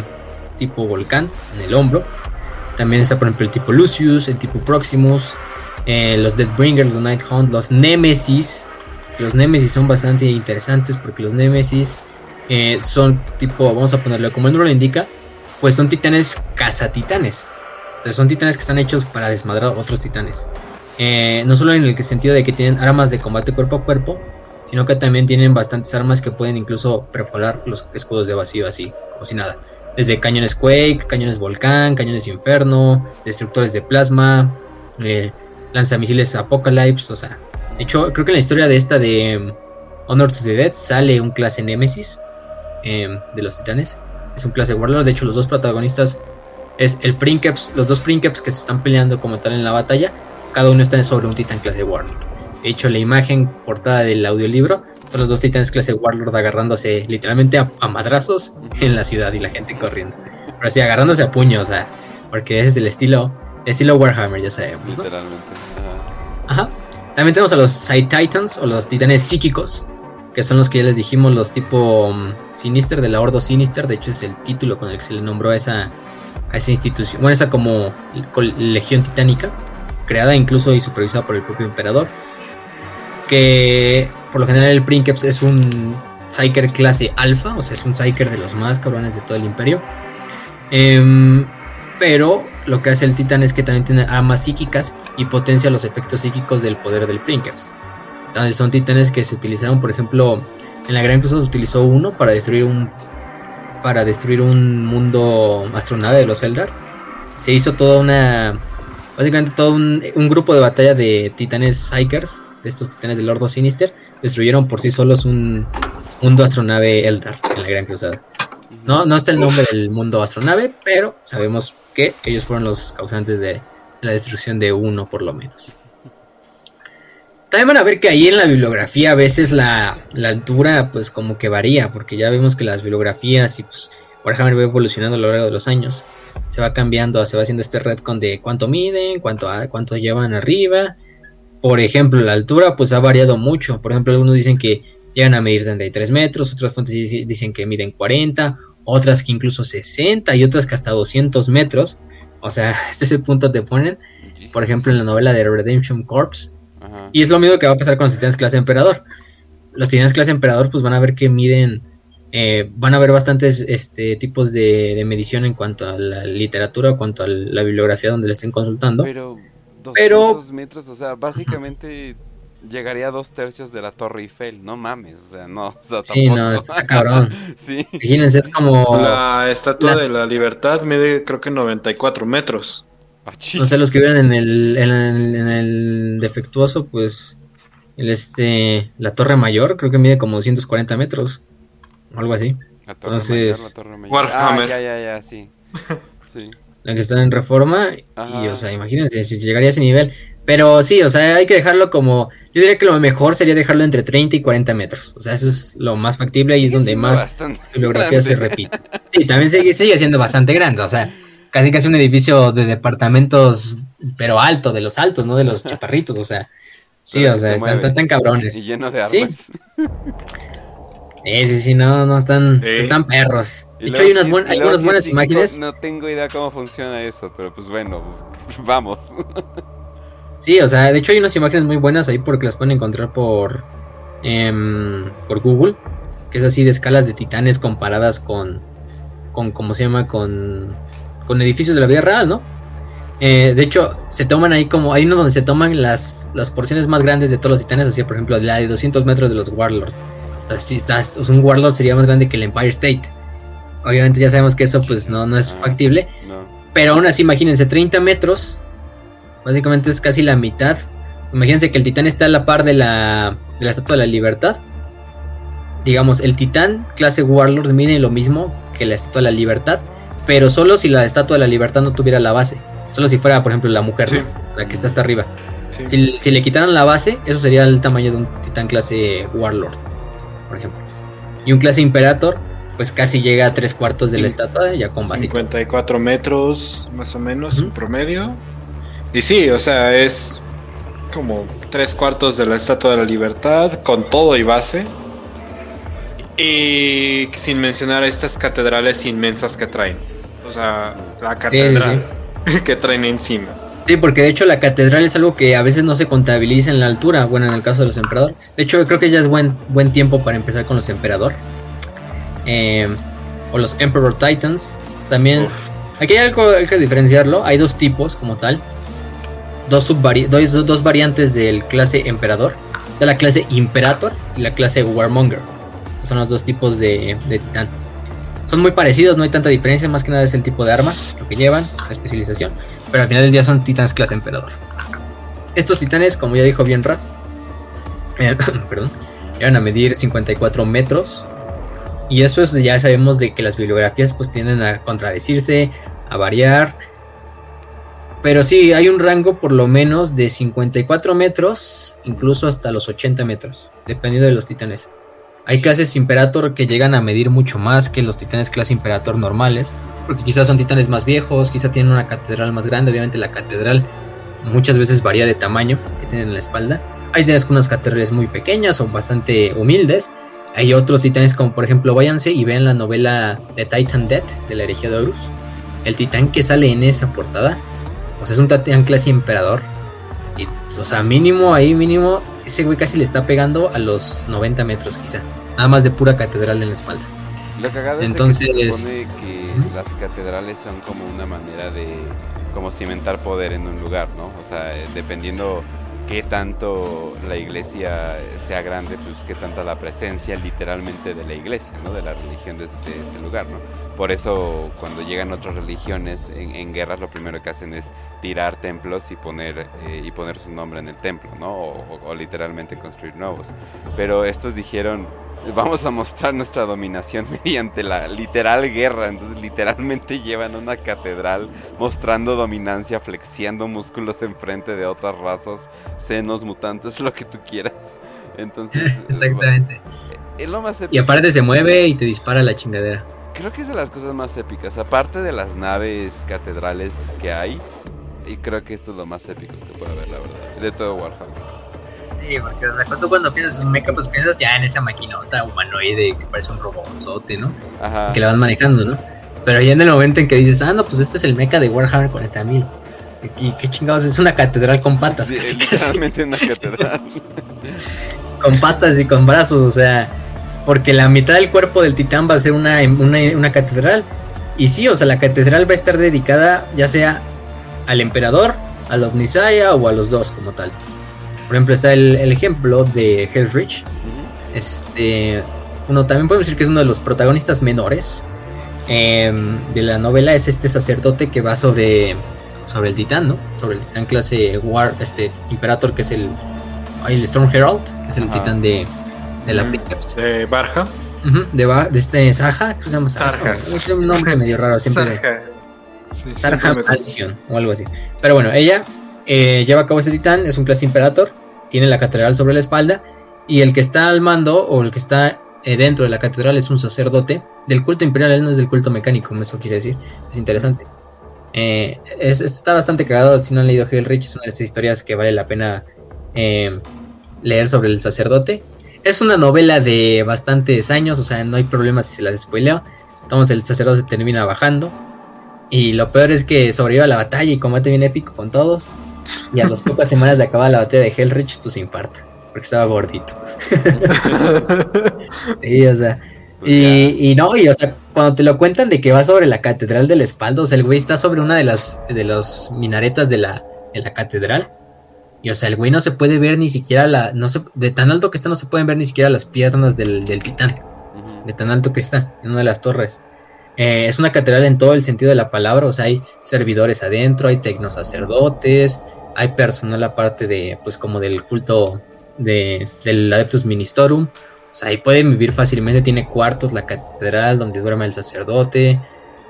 tipo volcán en el hombro. También está por ejemplo el tipo Lucius, el tipo Proximus, eh, los Deathbringer, los Nighthound, los Nemesis. Los Nemesis son bastante interesantes porque los Nemesis son tipo, vamos a ponerlo como el nombre lo indica, pues son titanes cazatitanes son titanes que están hechos para desmadrar a otros titanes. Eh, no solo en el sentido de que tienen armas de combate cuerpo a cuerpo, sino que también tienen bastantes armas que pueden incluso perforar los escudos de vacío así, como si nada. Desde cañones Quake, cañones Volcán, cañones Inferno, destructores de plasma, eh, lanzamisiles Apocalypse, o sea. De hecho, creo que en la historia de esta de um, Honor to the Dead sale un clase Nemesis eh, de los titanes. Es un clase Warlord. De hecho, los dos protagonistas es el Princeps, los dos Princeps que se están peleando como tal en la batalla, cada uno está sobre un titán clase Warlord. De hecho, la imagen portada del audiolibro son los dos titanes clase Warlord agarrándose literalmente a, madrazos en la ciudad y la gente corriendo. Pero así, agarrándose a puños, o sea, porque ese es el estilo, estilo Warhammer, ya sabemos. Literalmente. Ajá. También tenemos a los Side Titans o los titanes psíquicos, que son los que ya les dijimos, los tipo um, Sinister de la Ordo Sinister. De hecho, es el título con el que se le nombró a esa, a esa institución. Bueno, esa como legión titánica, creada incluso y supervisada por el propio emperador. Que por lo general el Princeps es un Psyker clase alfa, o sea, es un Psyker de los más cabrones de todo el imperio. Em, pero lo que hace el titán es que también tiene armas psíquicas y potencia los efectos psíquicos del poder del Princeps. Entonces son titanes que se utilizaron, por ejemplo, en la Gran Cruzada se utilizó uno para destruir un para destruir un mundo astronave de los Eldar. Se hizo toda una básicamente todo un, grupo de batalla de titanes Psykers, de estos titanes del Lord Sinister, destruyeron por sí solos un mundo astronave Eldar en la Gran Cruzada. No, no está el nombre del mundo astronave, pero sabemos que ellos fueron los causantes de la destrucción de uno por lo menos. También van a ver que ahí en la bibliografía a veces la, altura pues como que varía, porque ya vemos que las bibliografías y pues Warhammer va evolucionando a lo largo de los años. Se va cambiando, se va haciendo este retcon de cuánto miden, cuánto, cuánto llevan arriba. Por ejemplo, la altura pues ha variado mucho. Por ejemplo, algunos dicen que llegan a medir 33 metros, otras fuentes dicen que miden 40, otras que incluso 60 y otras que hasta 200 metros. O sea, *laughs* este es el punto que te ponen. Por ejemplo, en la novela de Redemption Corps, y es lo mismo que va a pasar con los titanes clase emperador. Los titanes clase emperador pues van a ver que miden, eh, van a ver bastantes este, tipos de, medición en cuanto a la literatura, en cuanto a la bibliografía donde le estén consultando. Pero 200 metros, o sea, básicamente llegaría a dos tercios de la Torre Eiffel, no mames, o sea, no. sí, no, *laughs* está cabrón. sí. Imagínense, es como... La Estatua de la Libertad mide creo que 94 metros. No sé, los que viven en el, en el, defectuoso, pues el este la torre mayor creo que mide como 240 metros o algo así. La torre Entonces, mayor, ah, ya, ya, ya, *laughs* sí. La que está en reforma y o sea, imagínense si llegaría a ese nivel. Pero sí, o sea, hay que dejarlo como. Yo diría que lo mejor sería dejarlo entre 30 y 40 metros. O sea, eso es lo más factible y es donde más bibliografía se repite. Sí, también sigue, sigue siendo bastante grande. O sea, casi casi un edificio de departamentos, pero alto, de los altos, no de los *laughs* chaparritos, o sea. Sí, o sea, están tan, cabrones. Y lleno de armas. Sí, sí, sí, no, no, están, están perros. De hecho, hay unas, hay unas buenas imágenes. No tengo idea cómo funciona eso, pero pues bueno, *laughs* vamos. Sí, o sea, de hecho hay unas imágenes muy buenas ahí porque las pueden encontrar por, em, por Google, que es así de escalas de titanes comparadas con, con, ¿cómo se llama? Con con edificios de la vida real, ¿no? Eh, de hecho, se toman ahí como. Hay uno donde se toman las, las porciones más grandes de todos los titanes, así por ejemplo la de 200 metros de los Warlords. O sea, si estás, un Warlord sería más grande que el Empire State. Obviamente ya sabemos que eso pues no, no es ah, factible. Pero aún así, imagínense, 30 metros. Básicamente es casi la mitad. Imagínense que el titán está a la par de la, de la Estatua de la Libertad. Digamos, el titán clase Warlord mide lo mismo que la Estatua de la Libertad pero solo si la estatua de la libertad no tuviera la base. Solo si fuera, por ejemplo, la mujer, la que está hasta arriba. Si, le quitaran la base, eso sería el tamaño de un titán clase Warlord, por ejemplo. Y un clase Imperator, pues casi llega a tres cuartos de la estatua, ya con base. 54 metros, más o menos, en promedio. Y sí, o sea, es como tres cuartos de la estatua de la libertad, con todo y base. Y sin mencionar estas catedrales inmensas que traen. O sea, la catedral *laughs* que traen encima. Sí, porque de hecho la catedral es algo que a veces no se contabiliza en la altura, bueno, en el caso de los emperadores. De hecho, creo que ya es buen, buen tiempo para empezar con los emperador. Eh, o los Emperor Titans. También, aquí hay algo hay que diferenciarlo. Hay dos tipos como tal. Dos, dos, dos variantes del clase emperador. De la clase Imperator y la clase Warmonger. Son los dos tipos de, titán. Son muy parecidos, no hay tanta diferencia, más que nada es el tipo de armas, lo que llevan, la especialización. Pero al final del día son titanes clase emperador. Estos titanes, como ya dijo bien Rat, eh, *coughs* perdón, llegan a medir 54 metros. Y eso es, ya sabemos de que las bibliografías pues tienden a contradecirse, a variar. Pero sí, hay un rango por lo menos de 54 metros, incluso hasta los 80 metros, dependiendo de los titanes. Hay clases Imperator que llegan a medir mucho más que los titanes clase Imperator normales. porque quizás son titanes más viejos, quizás tienen una catedral más grande, obviamente la catedral muchas veces varía de tamaño que tienen en la espalda. Hay titanes con unas catedrales muy pequeñas o bastante humildes. Hay otros titanes como por ejemplo, váyanse y vean la novela de Titan Death de la herejía de Horus. El titán que sale en esa portada, o sea, es un titán clase emperador. Y, o sea, mínimo ahí, mínimo, ese güey casi le está pegando a los 90 metros quizá. Nada más de pura catedral en la espalda. Lo cagado Entonces, es que se supone que las catedrales son como una manera de como cimentar poder en un lugar, ¿no? O sea, eh, dependiendo qué tanto la iglesia sea grande, pues qué tanta la presencia literalmente de la iglesia, ¿no? De la religión de, ese lugar, ¿no? Por eso cuando llegan otras religiones en, guerras lo primero que hacen es tirar templos y poner eh, y poner su nombre en el templo, ¿no? O- o literalmente construir nuevos. Pero estos dijeron vamos a mostrar nuestra dominación *laughs* mediante la literal guerra. Entonces, literalmente llevan una catedral mostrando dominancia, flexiando músculos enfrente de otras razas, senos, mutantes, *laughs* lo que tú quieras. Entonces, *laughs* Exactamente. es lo más Y épico. aparte se mueve y te dispara la chingadera. Creo que es de las cosas más épicas. Aparte de las naves catedrales que hay, y creo que esto es lo más épico que puede haber, la verdad. De todo Warhammer. Sí, porque o sea, tú cuando piensas en un mecha, pues piensas ya en esa maquinota humanoide que parece un robotzote, ¿no? Ajá. Que la van manejando, ¿no? Pero ya en el momento en que dices, ah, no, pues este es el mecha de Warhammer 40.000. ¿Y qué chingados? Es una catedral con patas, Sí, casi, literalmente una catedral. *laughs* con patas y con brazos, o sea, porque la mitad del cuerpo del titán va a ser una, una, una catedral. Y sí, o sea, la catedral va a estar dedicada ya sea al emperador, al Omnisaya o a los dos como tal. Por ejemplo, está el, el ejemplo de Hellrich. Este, bueno, también podemos decir que es uno de los protagonistas menores em, de la novela. Es este sacerdote que va sobre, sobre el titán, ¿no? Sobre el titán clase War, este Imperator, que es el, el Storm Herald, que es el Ajá. titán de, de la. De Barja. De, Ba- de este Sarja, ¿cómo se llama Sarja? Es un nombre medio raro, siempre. Sarja. Sí, Sarja siempre me- Mansion o algo así. Pero bueno, ella eh, lleva a cabo este titán, es un clase Imperator, tiene la catedral sobre la espalda y el que está al mando o el que está eh, dentro de la catedral es un sacerdote del culto imperial, él no es del culto mecánico, eso quiere decir, es interesante. Eh, es- está bastante cagado, si no han leído Hellrich, es una de estas historias que vale la pena eh, leer sobre el sacerdote. Es una novela de bastantes años, o sea, no hay problema si se las spoileo. Entonces el sacerdote termina bajando. Y lo peor es que sobrevive a la batalla y combate bien épico con todos. Y a las pocas semanas de acabar la batalla de Hellrich, pues infarta. Porque estaba gordito. *laughs* Sí, o sea. Pues Y, y no, y o sea, cuando te lo cuentan de que va sobre la catedral del espalda, o sea, el güey está sobre una de las de los minaretas de la, de la catedral. Y o sea, el güey no se puede ver ni siquiera la. No se, de tan alto que está, no se pueden ver ni siquiera las piernas del, del titán. De tan alto que está, en una de las torres. Eh, es una catedral en todo el sentido de la palabra. O sea, hay servidores adentro, hay tecnosacerdotes, hay personal aparte de, pues, como del culto de, del Adeptus Ministorum. O sea, ahí pueden vivir fácilmente. Tiene cuartos la catedral donde duerme el sacerdote.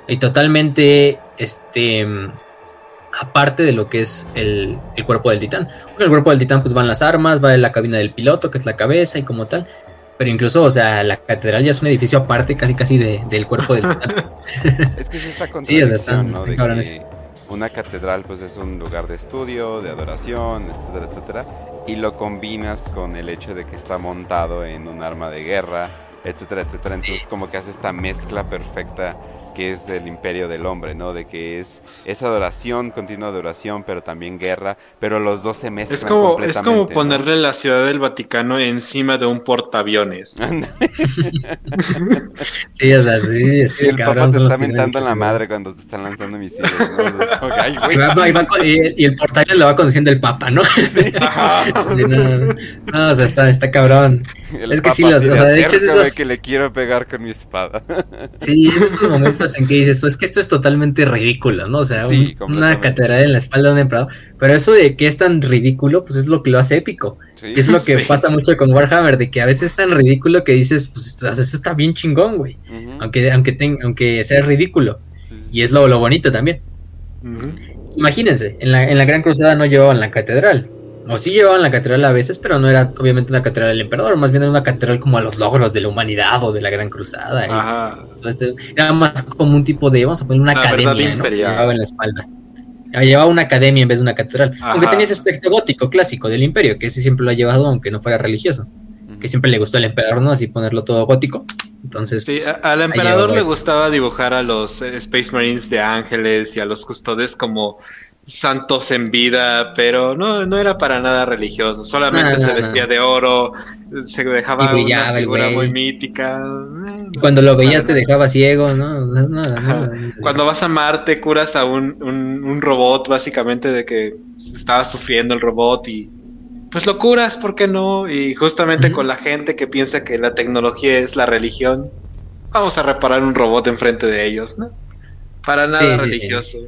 Y totalmente, este, aparte de lo que es el, el cuerpo del titán. Con el cuerpo del titán, pues van las armas, va la cabina del piloto, que es la cabeza y como tal. Pero incluso, o sea, la catedral ya es un edificio aparte, casi casi de- del cuerpo del titán. *laughs* Es que es esta Sí, o sea, una catedral pues es un lugar de estudio, de adoración, etcétera, etcétera, y lo combinas con el hecho de que está montado en un arma de guerra, etcétera, etcétera, entonces como que hace esta mezcla perfecta que es del imperio del hombre, ¿no? De que es, es adoración, continua adoración, pero también guerra, pero los dos se mezclan Es como, es completamente, como ¿no? ponerle la ciudad del Vaticano encima de un portaaviones. *laughs* Sí, o sea, sí, es que el cabrón. papá te está mentando en la madre cuando te están lanzando misiles, ¿no? Entonces, como que, ay, se- güey. Y, va- no, y va con- y- el portal lo va conduciendo el papa, *laughs* ¿no? Ajá. Sí, no, no, no, o sea, está, está cabrón. El Es que sí, los- o sea, de hecho es "Acércame esos- que le quiero pegar con mi espada. Sí, es esos momentos en que dices, es que esto es totalmente ridículo, ¿no? O sea, Sí, un- una catedral en la espalda de un emperador. Pero eso de que es tan ridículo, pues es lo que lo hace épico. Sí. Que es lo que Sí. pasa mucho con Warhammer, de que a veces es tan ridículo que dices, pues o sea, eso está bien chingón, güey. Aunque, aunque, ten- aunque sea ridículo. Y es lo, lo bonito también. Imagínense, en la, en la Gran Cruzada no llevaban la catedral. O sí llevaban la catedral a veces, pero no era obviamente una catedral del emperador, más bien era una catedral como a los logros de la humanidad o de la gran cruzada. Ajá. Este, era más como un tipo de, vamos a poner una academia, ¿no? llevaba en la espalda. Ah, llevaba una academia en vez de una catedral. Aunque tenía ese aspecto gótico clásico del imperio, que ese siempre lo ha llevado, aunque no fuera religioso. Que siempre le gustó al emperador, ¿no? Así ponerlo todo gótico. Entonces. Sí, al emperador le gustaba dibujar a los eh, Space Marines de ángeles y a los custodes como santos en vida, pero no, no era para nada religioso, solamente se vestía de oro, se dejaba una figura muy mítica. y cuando lo veías te dejaba ciego, ¿no? Cuando vas a Marte curas a un, un, robot básicamente de que estaba sufriendo el robot y pues lo curas, ¿por qué no? Y justamente con la gente que piensa que la tecnología es la religión, vamos a reparar un robot enfrente de ellos, ¿no? Para nada religioso.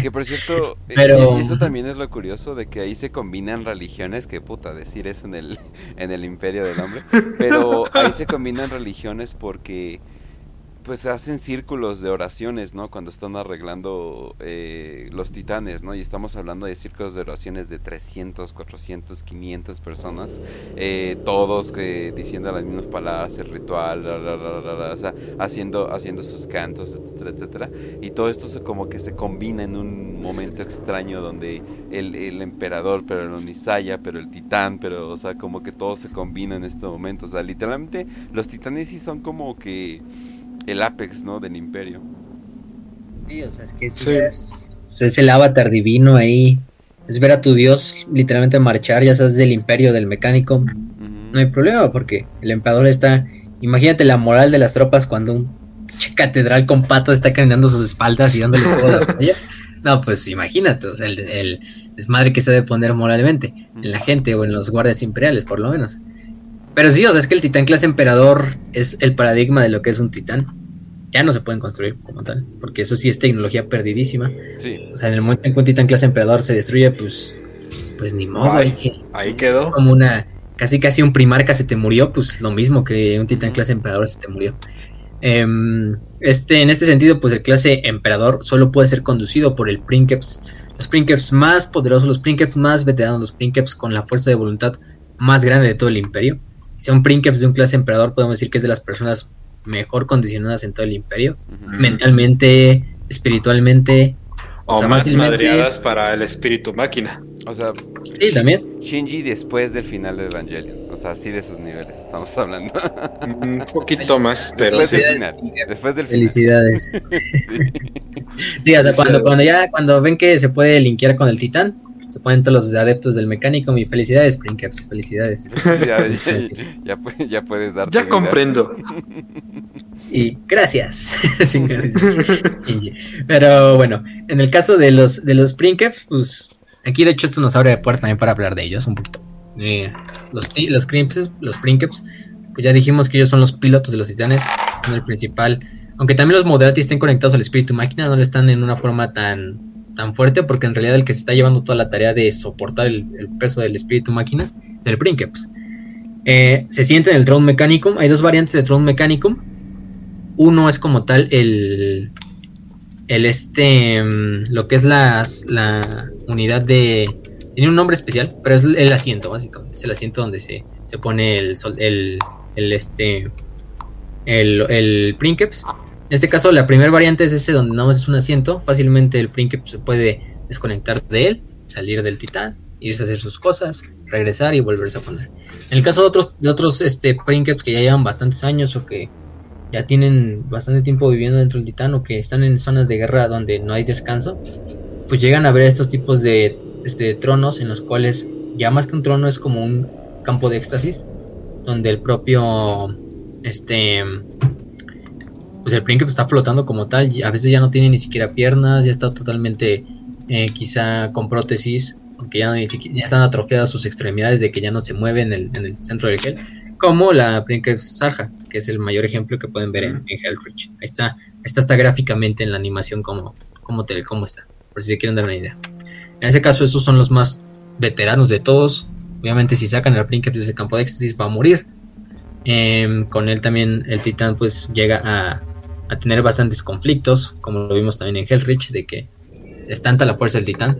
Que por cierto, *laughs* eh, Pero... eso también es lo curioso de que ahí se combinan religiones, que puta decir eso en el, *laughs* en el imperio del hombre, pero ahí se *laughs* combinan religiones porque pues hacen círculos de oraciones, ¿no? Cuando están arreglando eh, los titanes, ¿no? Y estamos hablando de círculos de oraciones de 300, 400, 500 personas, eh, todos que diciendo las mismas palabras, el ritual, o sea, haciendo, haciendo sus cantos, etcétera, etcétera. Y todo esto se, como que se combina en un momento extraño donde el, el emperador, pero el Onisaya, pero el titán, pero, o sea, como que todo se combina en este momento. O sea, literalmente los titanes sí son como que el apex, ¿no? Del imperio. Sí, o sea, es que es, el avatar divino ahí. Es ver a tu dios literalmente marchar, ya sabes, del imperio, del mecánico. No hay problema, porque el emperador está. Imagínate la moral de las tropas cuando un catedral con patas está caminando sus espaldas y dándole todo la *laughs* No, pues imagínate, o sea, el, el, desmadre que se debe poner moralmente en la gente o en los guardias imperiales, por lo menos. Pero sí, o sea, es que el titán clase emperador es el paradigma de lo que es un titán. Ya no se pueden construir como tal, porque eso sí es tecnología perdidísima. Sí. O sea, en el momento en que un titán clase emperador se destruye, pues, pues ni modo. Ahí, ahí quedó. Como una, casi casi un primarca se te murió, pues lo mismo que un titán clase emperador se te murió. Em, este, en este sentido, pues el clase emperador solo puede ser conducido por el Princeps. Los Princeps más poderosos, los Princeps más veteranos, los Princeps con la fuerza de voluntad más grande de todo el imperio si un Princeps de un clase emperador, podemos decir que es de las personas mejor condicionadas en todo el imperio, mentalmente, espiritualmente. O, más madreadas para el espíritu máquina. O sea, sí, también. Shinji después del final de Evangelion. O sea, así de esos niveles estamos hablando. Un poquito más, pero después del final. Después del Felicidades. *laughs* sí. o sea, cuando, cuando ya cuando ven que se puede linkear con el titán, se ponen todos los adeptos del mecánico. Mi felicidades, Springcaps, felicidades. *laughs* ya, ya, puedes dar. Ya comprendo. Y gracias. *laughs* Pero bueno, en el caso de los de los Springcaps, pues aquí de hecho esto nos abre de puerta también para hablar de ellos un poquito. Eh, los los los Princeps, pues ya dijimos que ellos son los pilotos de los titanes, son el principal. Aunque también los Moderati estén conectados al espíritu máquina, no le están en una forma tan tan fuerte porque en realidad el que se está llevando toda la tarea de soportar el, peso del espíritu máquina, del Princeps. Eh, se siente en el Throne Mechanicum. Hay dos variantes de Throne Mechanicum. Uno es como tal el. El este. Mm, lo que es la, la unidad de. Tiene un nombre especial, pero es el asiento, básicamente. Es el asiento donde se, se pone el, el, el este. El, el Princeps. En este caso, la primera variante es ese donde no es un asiento. Fácilmente el Princeps se puede desconectar de él, salir del titán, irse a hacer sus cosas, regresar y volverse a poner. En el caso de otros, de otros este, Princeps que ya llevan bastantes años o que ya tienen bastante tiempo viviendo dentro del titán o que están en zonas de guerra donde no hay descanso, pues llegan a ver estos tipos de este, tronos en los cuales ya más que un trono es como un campo de éxtasis, donde el propio este pues el Princeps está flotando como tal, y a veces ya no tiene ni siquiera piernas, ya está totalmente eh, quizá con prótesis, aunque ya, ya están atrofiadas sus extremidades de que ya no se mueve en el, centro del gel, como la Princeps Sarja, que es el mayor ejemplo que pueden ver en, en Hellreach. Ahí está, está gráficamente en la animación como, como, como está, por si se quieren dar una idea. En ese caso, esos son los más veteranos de todos. Obviamente, si sacan al Princeps de ese campo de éxtasis, va a morir. Em, con él también el titán pues llega a, a tener bastantes conflictos, como lo vimos también en Hellreach, de que es tanta la fuerza del titán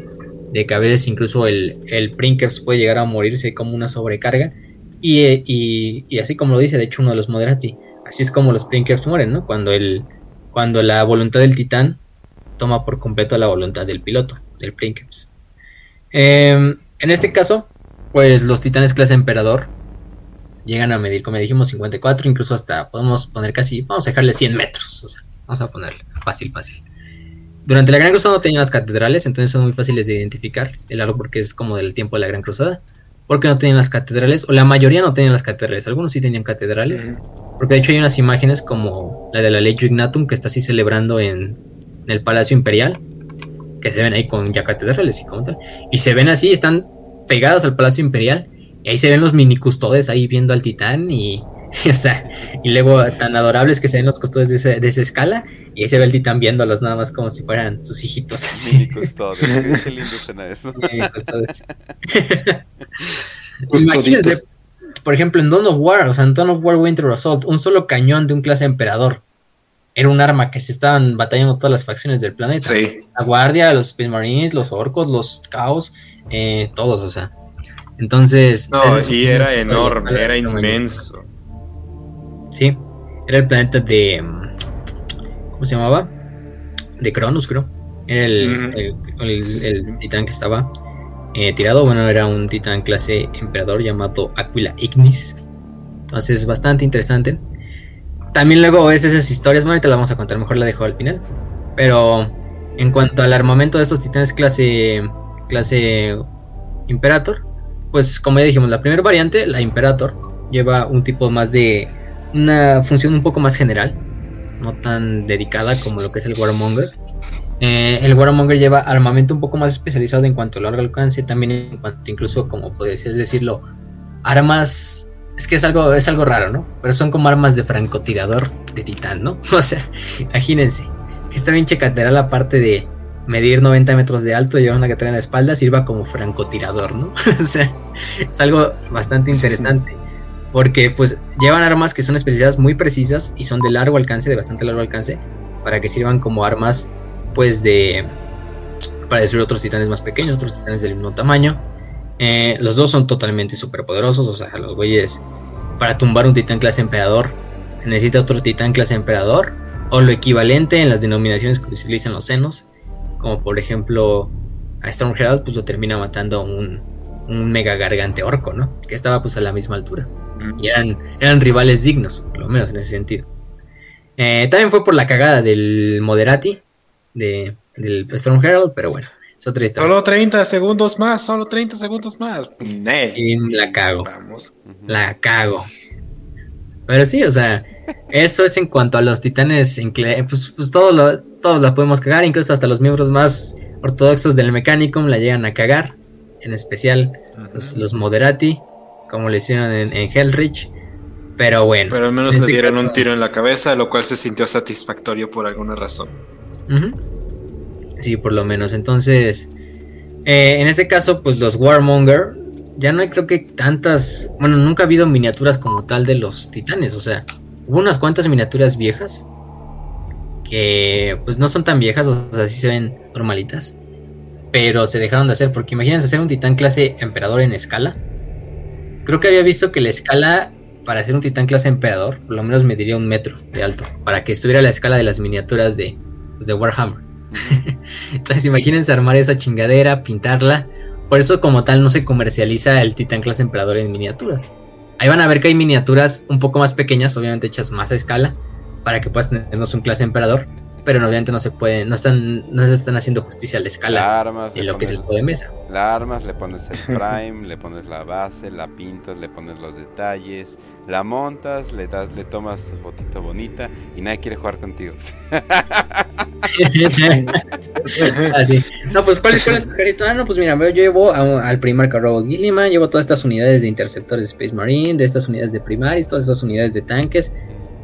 de que a veces incluso el, el Princeps puede llegar a morirse como una sobrecarga. Y, y, así como lo dice, de hecho, uno de los Moderati, así es como los Princeps mueren, ¿no? Cuando, el, cuando la voluntad del titán toma por completo la voluntad del piloto, del Princeps. Em, en este caso, pues los titanes clase emperador llegan a medir, como dijimos, 54, incluso hasta podemos poner casi, vamos a dejarle 100 metros, o sea, vamos a ponerle fácil, fácil. Durante la Gran Cruzada no tenían las catedrales, entonces son muy fáciles de identificar. El árbol porque es como del tiempo de la Gran Cruzada. Porque no tenían las catedrales, o la mayoría no tenían las catedrales. Algunos sí tenían catedrales. Porque de hecho hay unas imágenes como la de la Legio Ignatum que está así celebrando en, el Palacio Imperial. Que se ven ahí con ya catedrales y como tal. Y se ven así, están pegados al Palacio Imperial. Y ahí se ven los mini custodes ahí viendo al titán y *laughs* o sea, y luego tan adorables que se ven los custodes de, esa escala, y ahí se ve el titán viéndolos nada más como si fueran sus hijitos. Así. Mini custodes, qué *laughs* lindo suena eso. Mini custodes. *laughs* Imagínense, por ejemplo, en Dawn of War, o sea, en Dawn of War Winter Assault, un solo cañón de un clase emperador era un arma que se estaban batallando todas las facciones del planeta. Sí. La guardia, los Space Marines, los orcos, los caos, eh, todos, o sea. Entonces. No, y era enorme, era inmenso. Sí, era el planeta de. ¿Cómo se llamaba? De Cronus, creo. Era el, titán que estaba eh, tirado. Bueno, era un titán clase emperador llamado Aquila Ignis. Entonces, bastante interesante. También luego ves esas historias. Bueno, ahorita las vamos a contar. Mejor la dejo al final. Pero en cuanto al armamento de estos titanes clase. clase Imperator. Pues como ya dijimos, la primera variante, la Imperator, lleva un tipo más de una función un poco más general, no tan dedicada como lo que es el Warmonger. Eh, el Warmonger lleva armamento un poco más especializado en cuanto a largo alcance, también en cuanto incluso, como podéis decirlo, armas. Es que es algo, es algo raro, ¿no? Pero son como armas de francotirador de titán, ¿no? *laughs* O sea, imagínense. Está bien checatera la parte de medir 90 metros de alto, llevar una katana en la espalda, sirva como francotirador, ¿no? *laughs* o sea, es algo bastante interesante porque pues llevan armas que son especializadas muy precisas y son de largo alcance, de bastante largo alcance, para que sirvan como armas pues de para destruir otros titanes más pequeños, otros titanes del mismo tamaño. Eh, los dos son totalmente superpoderosos, o sea, los güeyes para tumbar un titán clase emperador se necesita otro titán clase emperador o lo equivalente en las denominaciones que utilizan los senos, como por ejemplo a Storm Herald pues lo termina matando un, un mega gargante orco, ¿no? Que estaba pues a la misma altura. Y eran, eran rivales dignos, por lo menos en ese sentido. Eh, también fue por la cagada del Moderati, de, del Storm Herald, pero bueno, es otra historia. Solo 30 segundos más, solo 30 segundos más. Y la cago. La cago. Pero sí, o sea, eso es en cuanto a los titanes, pues, pues todo lo, todos la podemos cagar, incluso hasta los miembros más ortodoxos del Mechanicum la llegan a cagar, en especial los Moderati como le hicieron en, Hellrich. Pero bueno. Pero al menos le este dieron un tiro en la cabeza, lo cual se sintió satisfactorio por alguna razón. Sí, por lo menos. Entonces, eh, en este caso, pues los Warmonger, ya no hay creo que tantas, bueno, nunca ha habido miniaturas como tal de los titanes, o sea, hubo unas cuantas miniaturas viejas que pues no son tan viejas, o sea, sí se ven normalitas, pero se dejaron de hacer porque imagínense hacer un titán clase emperador en escala Creo que había visto que la escala para hacer un titán clase emperador, por lo menos mediría un metro de alto, para que estuviera a la escala de las miniaturas de, pues, de Warhammer. *laughs* Entonces imagínense armar esa chingadera, pintarla. Por eso como tal no se comercializa el titán clase emperador en miniaturas. Ahí van a ver que hay miniaturas un poco más pequeñas, obviamente hechas más a escala, para que puedas tenernos un clase emperador pero obviamente no se pueden, no están, no se están haciendo justicia a la escala armas, lo que es el juego de mesa. La armas, le pones el prime, le pones la base, la pintas, le pones los detalles, la montas, le das, le tomas fotito bonita y nadie quiere jugar contigo. *laughs* Así. No, pues ¿cuál es, cuál es tu ejército? Ah, no, pues mira, yo llevo al Primarca Robot Gilliman, llevo todas estas unidades de interceptores de Space Marine, de estas unidades de Primaris, todas estas unidades de tanques.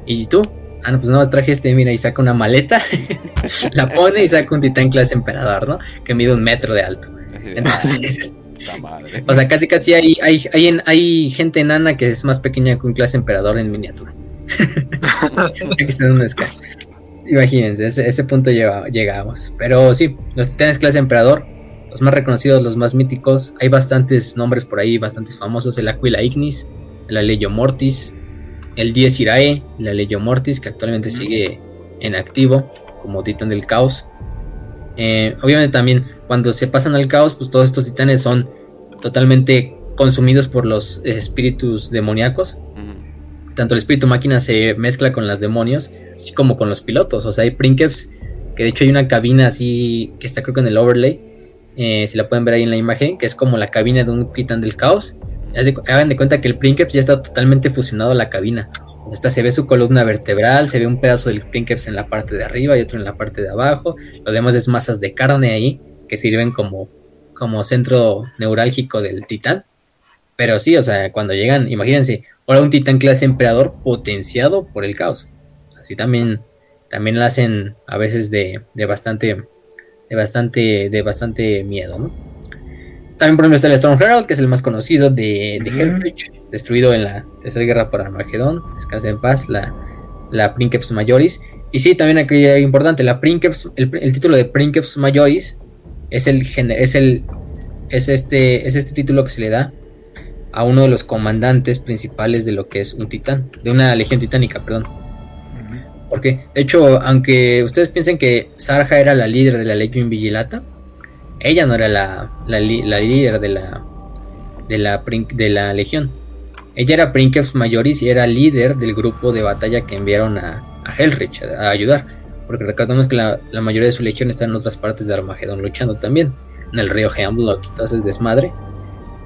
¿Y tú? Ah, no, pues no, traje este, mira, y saca una maleta, *laughs* la pone y saca un titán clase emperador, ¿no? Que mide un metro de alto. Entonces, *laughs* o sea, casi casi hay, hay, hay, hay, gente enana que es más pequeña que un clase emperador en miniatura. *laughs* Imagínense, ese, ese punto llegamos. Pero sí, los titanes clase emperador los más reconocidos, los más míticos. Hay bastantes nombres por ahí, bastantes famosos. El Aquila Ignis, el Aleyo Mortis, el Dies Irae, el Aleyo Mortis, que actualmente sigue en activo como titán del caos. Eh, obviamente también cuando se pasan al caos, pues todos estos titanes son totalmente consumidos por los espíritus demoníacos. Tanto el espíritu máquina se mezcla con los demonios, así como con los pilotos. O sea, hay Princeps, que de hecho hay una cabina así, que está creo que en el overlay, eh, si la pueden ver ahí en la imagen, que es como la cabina de un titán del caos. Hagan de cuenta que el Princeps ya está totalmente fusionado a la cabina. Esta se ve su columna vertebral, se ve un pedazo del Princeps en la parte de arriba y otro en la parte de abajo. Lo demás es masas de carne ahí que sirven como, como centro neurálgico del titán. Pero sí, o sea, cuando llegan, imagínense, ahora un titán clase emperador potenciado por el caos. Así también, también hacen a veces de, de bastante, de bastante, de bastante miedo, ¿no? También por ejemplo está el Storm Herald, que es el más conocido de, de destruido en la Tercera Guerra por Armagedón. Descansa en paz, la, la Princeps Majoris. Y sí, también aquí hay importante, la Princeps, el, título de Princeps Majoris es el es el es este es este título que se le da a uno de los comandantes principales de lo que es un titán, de una legión titánica, perdón. Porque, de hecho, aunque ustedes piensen que Sarja era la líder de la Legión Vigilata, ella no era la, líder de la, de la, de la legión. Ella era Princeps Majoris y era líder del grupo de batalla que enviaron a, a Hellrich a, ayudar. Porque recordemos que la, mayoría de su legión está en otras partes de Armagedón luchando también. En el río Hemlock y todo desmadre.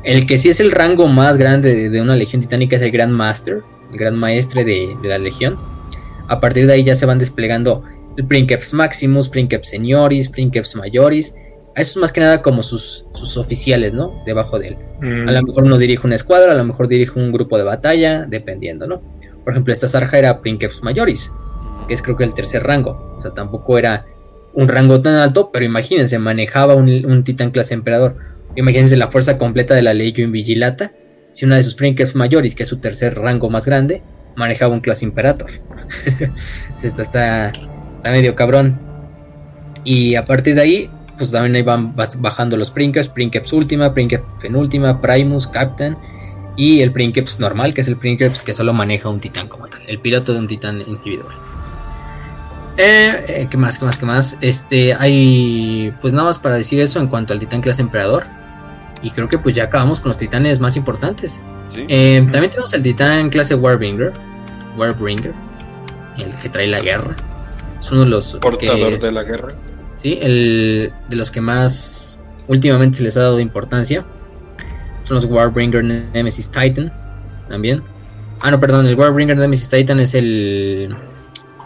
El que sí es el rango más grande de, una legión titánica es el Grand Master, el Gran Maestre de, de, la legión. A partir de ahí ya se van desplegando el Princeps Maximus, Princeps Senioris, Princeps Majoris eso es más que nada como sus, sus oficiales, ¿no? Debajo de él. A lo mm. mejor uno dirige una escuadra, a lo mejor dirige un grupo de batalla, dependiendo, ¿no? Por ejemplo, esta Sarja era Princeps Majoris, que es creo que el tercer rango. O sea, tampoco era un rango tan alto, pero imagínense, manejaba un, titán clase emperador. Imagínense la fuerza completa de la Legion Vigilata. Si una de sus Princeps Majoris, que es su tercer rango más grande, manejaba un clase Imperator. *laughs* está, está, está medio cabrón. Y a partir de ahí, pues también ahí van bajando los Princeps, Princeps Última, Princeps Penúltima, Primus, Captain y el Princeps normal, que es el Princeps que solo maneja un titán como tal, el piloto de un titán individual. Eh, eh, ¿Qué más? ¿Qué más? ¿Qué más? Este, hay, pues nada más para decir eso en cuanto al titán clase emperador. Y creo que pues ya acabamos con los titanes más importantes. Eh, también tenemos el titán clase Warbringer, Warbringer, el que trae la guerra. Es uno de los... Portador de la guerra. ¿Sí? El, de los que más últimamente se les ha dado importancia son los Warbringer Nemesis Titan también. Ah, no, perdón, el Warbringer Nemesis Titan es el.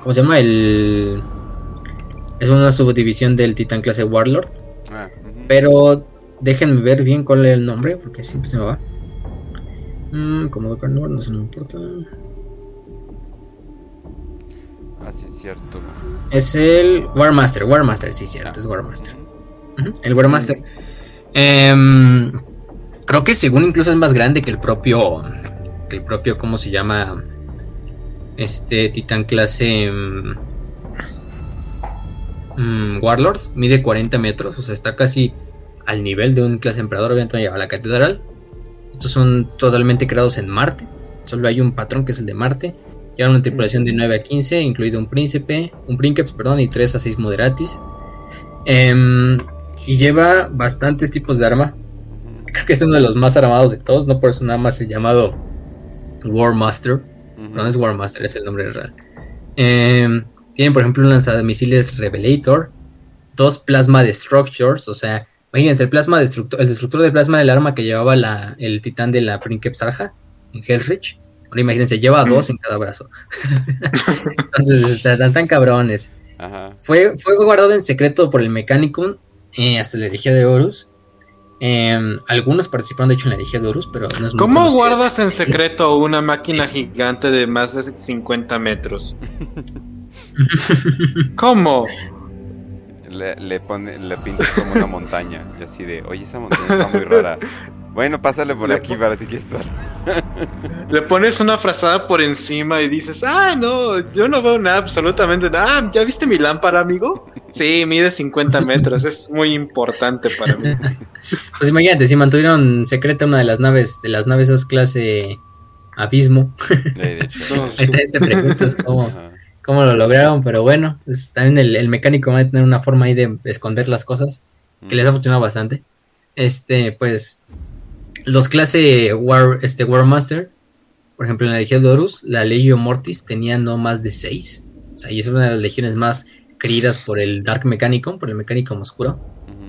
¿Cómo se llama? El. Es una subdivisión del Titan clase Warlord. Ah, Pero déjenme ver bien cuál es el nombre, porque siempre se me va. Mm, como Carnivore, no se me importa. Así es cierto. Es el Warmaster, Warmaster, sí, cierto, es Warmaster. El Warmaster. Em, creo que según incluso es más grande que el propio. Que el propio, ¿cómo se llama? Este Titan clase. Um, Warlords. Mide 40 metros. O sea, está casi al nivel de un clase emperador. Obviamente lleva la catedral. Estos son totalmente creados en Marte. Solo hay un patrón que es el de Marte. Llevan una tripulación de 9 a 15, incluido un príncipe, un princeps, perdón, y 3 a 6 moderatis. Em, y lleva bastantes tipos de arma. Creo que es uno de los más armados de todos, no por eso nada más es llamado War Master. No es War Master, es el nombre real. Eh, tienen, por ejemplo, un lanzamisiles Revelator, dos Plasma Destructors, o sea, imagínense, el plasma destructor, el destructor de plasma del arma que llevaba la, el titán de la Princeps Arja en Hellrich Ahora imagínense, lleva dos en cada brazo. *laughs* Entonces están tan cabrones. Fue, fue guardado en secreto por el Mechanicum eh, hasta la herejía de Horus. Em, algunos participaron de hecho en la herejía de Horus, pero no es muy ¿Cómo guardas en *laughs* secreto una máquina gigante de más de 50 metros? *laughs* ¿Cómo? Le, le, pone, le pintas como una montaña. Y así de, oye, esa montaña está muy rara. Bueno, pásale por aquí para si quieres estar. *laughs* Le pones una frazada por encima y dices, ah, no, yo no veo nada, absolutamente nada. Ah, ¿Ya viste mi lámpara, amigo? Sí, mide 50 metros, es muy importante para mí. *laughs* Pues imagínate, si mantuvieron secreta una de las naves, de las naves esas clase Abismo. De hecho. *laughs* No, te, te preguntas cómo, cómo lo lograron, pero bueno, pues, también el, el mecánico va a tener una forma ahí de esconder las cosas que les ha funcionado bastante. Este, pues, los clase War, este, Warmaster, por ejemplo, en la Legión de Horus, la Legio Mortis tenía no más de 6. O sea, y es una de las legiones más queridas por el Dark Mechanicum, por el Mechanicum Oscuro.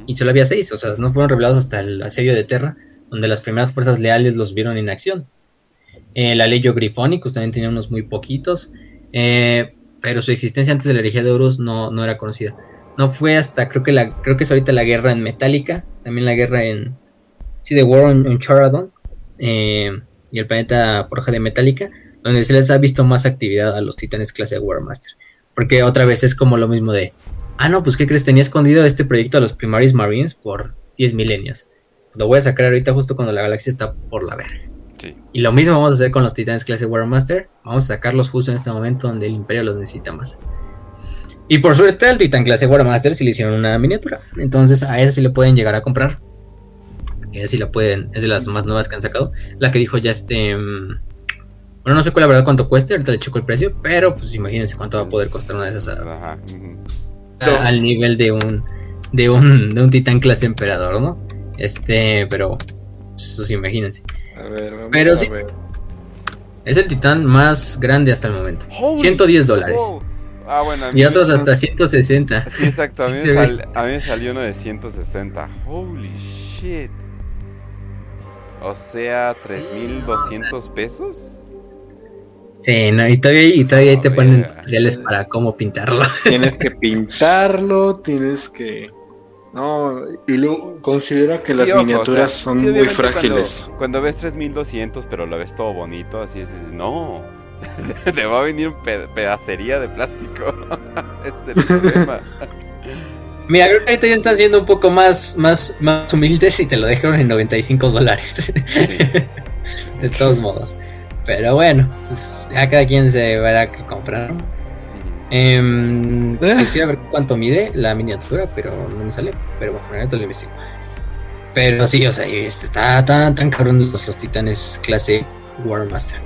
Y solo había 6, o sea, no fueron revelados hasta el asedio de Terra, donde las primeras fuerzas leales los vieron en acción. Eh, la Legio Grifonicus también tenía unos muy poquitos. eh, pero su existencia antes de la herejía de Horus no, no era conocida. No fue hasta, creo que la, creo que es ahorita la guerra en Metallica, también la guerra en, sí, de War on, on Charadon, eh, y el planeta Forja de Metallica, donde se les ha visto más actividad a los titanes clase Warmaster. Porque otra vez es como lo mismo de, ah, no, pues ¿qué crees? Tenía escondido este proyecto a los Primaris Marines por 10 milenios. Lo voy a sacar ahorita justo cuando la galaxia está por la verga. Sí. Y lo mismo vamos a hacer con los titanes clase Warmaster. Vamos a sacarlos justo en este momento donde el imperio los necesita más. Y por suerte al titán clase Warmaster sí le hicieron una miniatura. Entonces a esa sí le pueden llegar a comprar. Esa sí la pueden. Es de las más nuevas que han sacado. La que dijo ya este... mm, Bueno, no sé cuál la verdad cuánto cueste. Ahorita le checo el precio. Pero pues imagínense cuánto va a poder costar una de esas a- a- al nivel de un de un de un titán clase emperador, ¿no? Este, pero pues, eso sí, imagínense. A ver, vamos Pero a sí. ver. Es el titán más grande hasta el momento. Holy 110 dólares. wow. Ah, bueno, Y otros hasta 160. sí, exacto. A *laughs* mí, Sí, me se sal- a mí me salió uno de 160. Holy shit. O sea, 3.200 pesos. Sí, no, y todavía, y todavía ahí te ponen ver. tutoriales para cómo pintarlo. *laughs* Tienes que pintarlo, tienes que. No, y luego considera que las Sí, ojo, miniaturas o sea, son sí, muy frágiles. Cuando, cuando ves 3200, pero lo ves todo bonito, así es. No, *laughs* te va a venir un pe- pedacería de plástico. *laughs* Ese es el problema. Mira, creo que ahorita ya están siendo un poco más, más, más humildes y te lo dejaron en 95 dólares. *laughs* de todos modos. Pero bueno, pues ya cada quien se verá que comprar. Ujú. Em, Eh. Quisiera ver cuánto mide la miniatura, pero no me sale. Pero bueno, ahorita lo investigo. Pero sí, o sea, este, está tan, tan cabrón los, los titanes clase Warmaster.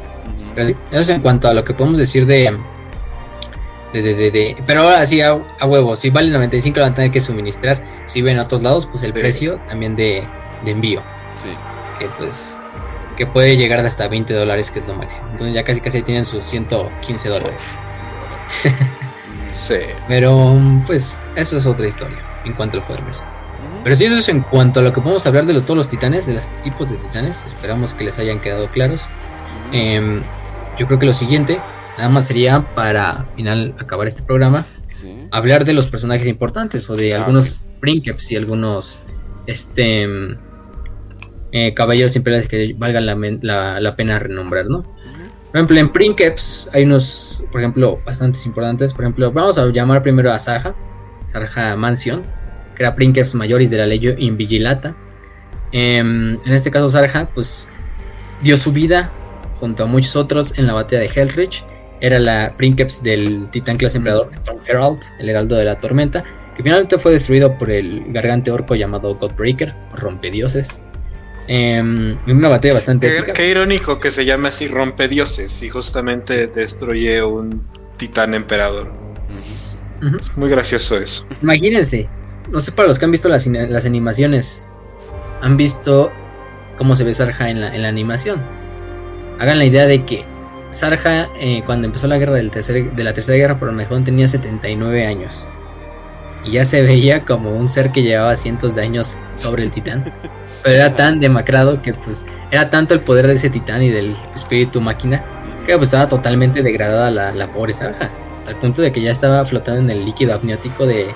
Eso es en cuanto a lo que podemos decir de. De, de, de- de- pero ahora sí, a, a huevo, si vale 95 lo van a tener que suministrar. Si ven a otros lados, pues el Sí. precio también de, de envío. Sí. Que pues. Que puede llegar de hasta 20 dólares, que es lo máximo. Entonces ya casi casi tienen sus 115 dólares. Sí. *laughs* Pero pues eso es otra historia en cuanto al juego de mesa. Ujú. Pero sí, eso es en cuanto a lo que podemos hablar de los- todos los titanes, de los tipos de titanes. Esperamos que les hayan quedado claros. Em, yo creo que lo siguiente, nada más sería para final acabar este programa, Sí. hablar de los personajes importantes o de Ah, algunos princeps y algunos este em, eh, caballeros imperiales que valgan la, la- la pena renombrar, ¿no? Por ejemplo, en Princeps hay unos, por ejemplo, bastantes importantes. Por ejemplo, vamos a llamar primero a Sarja, Sarja Mansion, que era Princeps Majoris de la ley Invigilata. Em, en este caso, Sarja, pues, dio su vida junto a muchos otros en la batalla de Hellrich. Era la Princeps del titán clase emperador Storm Herald, el heraldo de la tormenta, que finalmente fue destruido por el gargante orco llamado Godbreaker, rompedioses. Em, en una batalla bastante Qué, épica. qué irónico que se llame así rompedioses y justamente destruye un titán emperador. Es muy gracioso eso. Imagínense, no sé para los que han visto las, las animaciones, han visto cómo se ve Sarja en la, en la animación. Hagan la idea de que Sarja, eh, cuando empezó la guerra del tercer- de la tercera guerra por Armagedón, tenía 79 años. Y ya se *laughs* veía como un ser que llevaba cientos de años sobre el titán. Pero era tan demacrado que pues era tanto el poder de ese titán y del espíritu máquina que pues estaba totalmente degradada la, la pobre Sarja. Hasta el punto de que ya estaba flotando en el líquido amniótico de,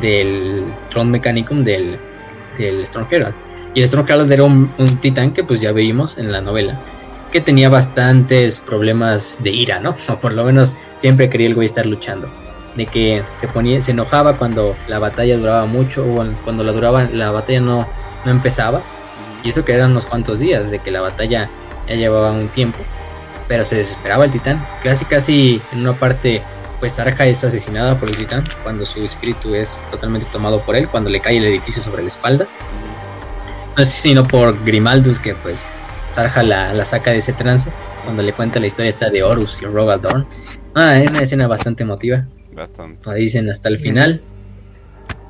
del Tron Mechanicum del, del Storm Herald. Y el Storm Herald era un, un titán que pues ya vimos en la novela. Que tenía bastantes problemas de ira, ¿no? *laughs* O por lo menos siempre quería el güey estar luchando. De que se ponía, se enojaba cuando la batalla duraba mucho o cuando la duraba, la batalla no, no empezaba. Y eso que eran unos cuantos días de que la batalla ya llevaba un tiempo. Pero se desesperaba el titán. Casi casi en una parte pues Sarja es asesinada por el titán cuando su espíritu es totalmente tomado por él, cuando le cae el edificio sobre la espalda. No sé si no por Grimaldus, que pues Sarja la, saca de ese trance, cuando le cuenta la historia esta de Horus y Rogaldorn. Ah, es una escena bastante emotiva. Bastante. dicen hasta el final.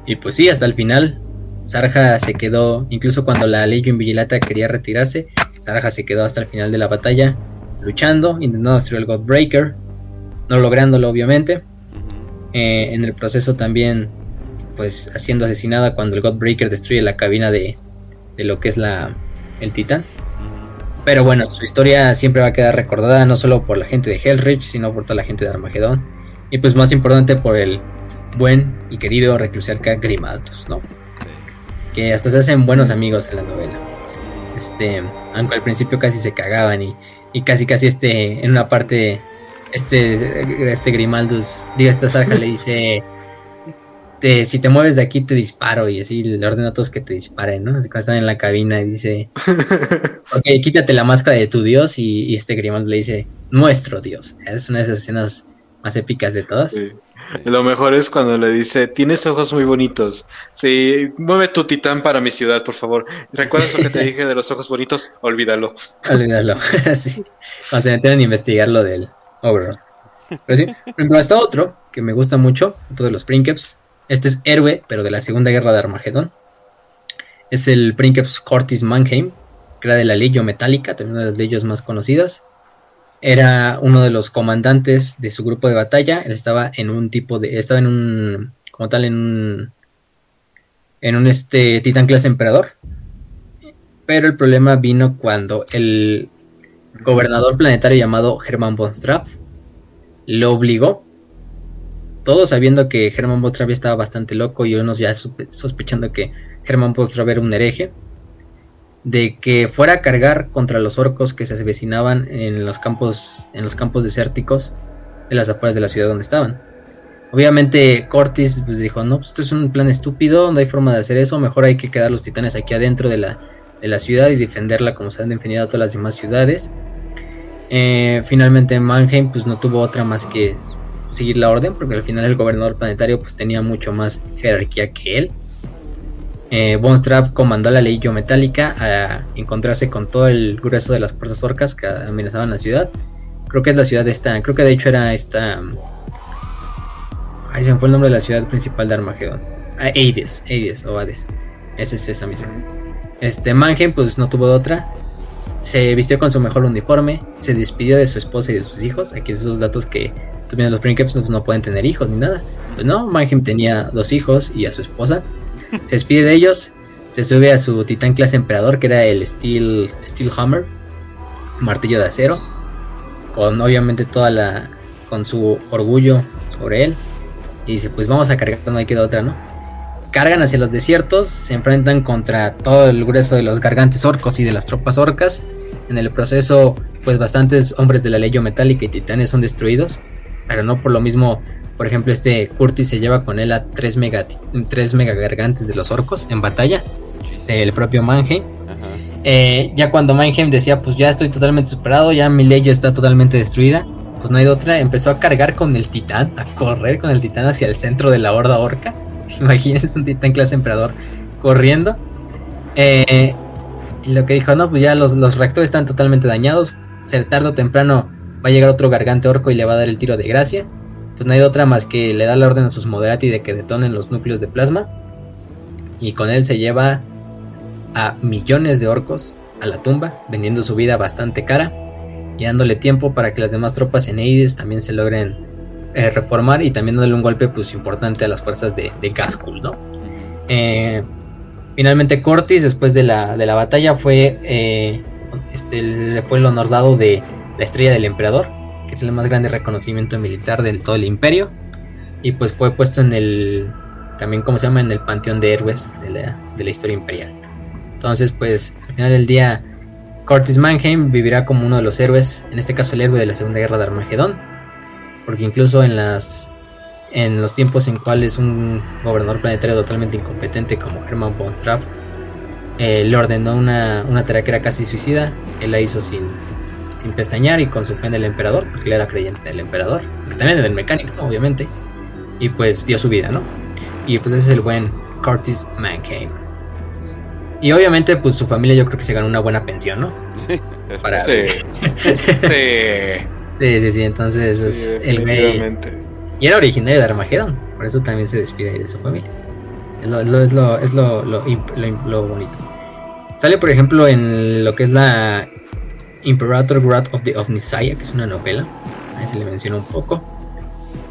Y pues sí, hasta el final. Sarja se quedó, incluso cuando la Legion Vigilata quería retirarse, Sarja se quedó hasta el final de la batalla, luchando, intentando destruir el Godbreaker, no lográndolo obviamente. Eh, en el proceso también, pues, siendo asesinada cuando el Godbreaker destruye la cabina de, de lo que es la, el Titán. Pero bueno, su historia siempre va a quedar recordada no solo por la gente de Hellrich, sino por toda la gente de Armagedón. Y pues más importante por el buen y querido reclusiarca Grimaldos, ¿no? Que hasta se hacen buenos amigos en la novela. Este, aunque al principio casi se cagaban y, y casi casi este, en una parte, este, este Grimaldus, diga esta Sarja le dice, si te mueves de aquí te disparo y así le ordena a todos que te disparen, ¿no? Así cuando están en la cabina y dice, *laughs* ok, quítate la máscara de tu dios y, este Grimald le dice, nuestro dios. Es una de esas escenas más épicas de todas. Lo mejor es cuando le dice, tienes ojos muy bonitos. Sí, mueve tu titán para mi ciudad, por favor. ¿Recuerdas lo que te *laughs* dije de los ojos bonitos? Olvídalo. Olvídalo, *laughs* sí. O sea, tienen a investigar lo del Overall. Pero sí, pero hasta otro que me gusta mucho, todos los Princeps, este es héroe, pero de la Segunda Guerra de Armagedón. Es el Princeps Cortis Mannheim, que era de la Legio Metálica, también una de las leyes más conocidas. Era uno de los comandantes de su grupo de batalla. Él estaba en un tipo de. Estaba en un. como tal, en un. En un este. Titan clase emperador. Pero el problema vino cuando el gobernador planetario llamado Hermann von Straff lo obligó todos sabiendo que Germán Bostrav estaba bastante loco y unos ya sospechando que Germán Bostrav era un hereje, de que fuera a cargar contra los orcos que se avecinaban en los campos, en los campos desérticos de las afueras de la ciudad donde estaban. Obviamente Cortis pues, dijo, no, pues, esto es un plan estúpido, no hay forma de hacer eso, mejor hay que quedar los titanes aquí adentro de la, de la ciudad y defenderla como se han defendido todas las demás ciudades. Eh, finalmente Mannheim pues no tuvo otra más que seguir la orden, porque al final el gobernador planetario pues tenía mucho más jerarquía que él. Eh, Von comandó la ley geometálica a encontrarse con todo el grueso de las fuerzas orcas que amenazaban la ciudad. Creo que es la ciudad esta, creo que de hecho era esta... Ahí se me fue el nombre de la ciudad principal de Armagedón. Ah, Aides, Aides o Hades. Esa es esa misma. Este, Mannheim pues no tuvo de otra. Se vistió con su mejor uniforme, se despidió de su esposa y de sus hijos. Aquí esos datos que los Princeps pues, no pueden tener hijos ni nada. Pues no, Mannheim tenía dos hijos y a su esposa. *laughs* Se despide de ellos, se sube a su titán clase emperador, que era el Steel, Steel Hammer, martillo de acero, con obviamente toda la. con su orgullo sobre él. Y dice: Pues vamos a cargar, no hay que otra, ¿no? Cargan hacia los desiertos, se enfrentan contra todo el grueso de los gargantes orcos y de las tropas orcas. En el proceso, pues bastantes hombres de la ley metálica y titanes son destruidos pero no por lo mismo. Por ejemplo, este Curtis se lleva con él a tres mega, tres mega gargantes de los orcos en batalla. Este, el propio Mannheim. Eh, ya cuando Mannheim decía, pues ya estoy totalmente superado, ya mi ley está totalmente destruida, pues no hay otra. Empezó a cargar con el titán, a correr con el titán hacia el centro de la horda orca. *laughs* Imagínense un titán clase emperador corriendo. Eh, y lo que dijo, no, pues ya los, los reactores están totalmente dañados. Ser tarde o temprano va a llegar otro gargante orco y le va a dar el tiro de gracia. Pues no hay otra más que le da la orden a sus moderati de que detonen los núcleos de plasma. Y con él se lleva a millones de orcos a la tumba, vendiendo su vida bastante cara y dándole tiempo para que las demás tropas en Aides también se logren eh, reformar y también darle un golpe pues importante a las fuerzas de, de ¿no? Eh, finalmente Cortis después de la, de la batalla fue, eh, este, fue el honor dado de la estrella del emperador, que es el más grande reconocimiento militar de todo el imperio. Y pues fue puesto en el, también como se llama, en el panteón de héroes de la, historia imperial. Entonces pues al final del día, Curtis Mannheim vivirá como uno de los héroes, en este caso el héroe de la Segunda Guerra de Armagedón, porque incluso en las en los tiempos en cuales un gobernador planetario totalmente incompetente como Hermann von Straff eh, le ordenó una, una tarea que era casi suicida, él la hizo sin, sin pestañear y con su fe en el emperador, porque él era creyente del emperador, que también en el mecánico, obviamente, y pues dio su vida, ¿no? Y pues ese es el buen Curtis Mankind. Y obviamente, pues su familia yo creo que se ganó una buena pensión, ¿no? *laughs* Para... Sí. sí. Sí, sí, entonces es el güey. Y era originario de Armagedón, por eso también se despide de su familia. Es lo, es lo, es lo, lo, bonito. Sale, por ejemplo, en lo que es la Imperator Wrath of the Omnisaya, que es una novela. Ahí se le menciona un poco.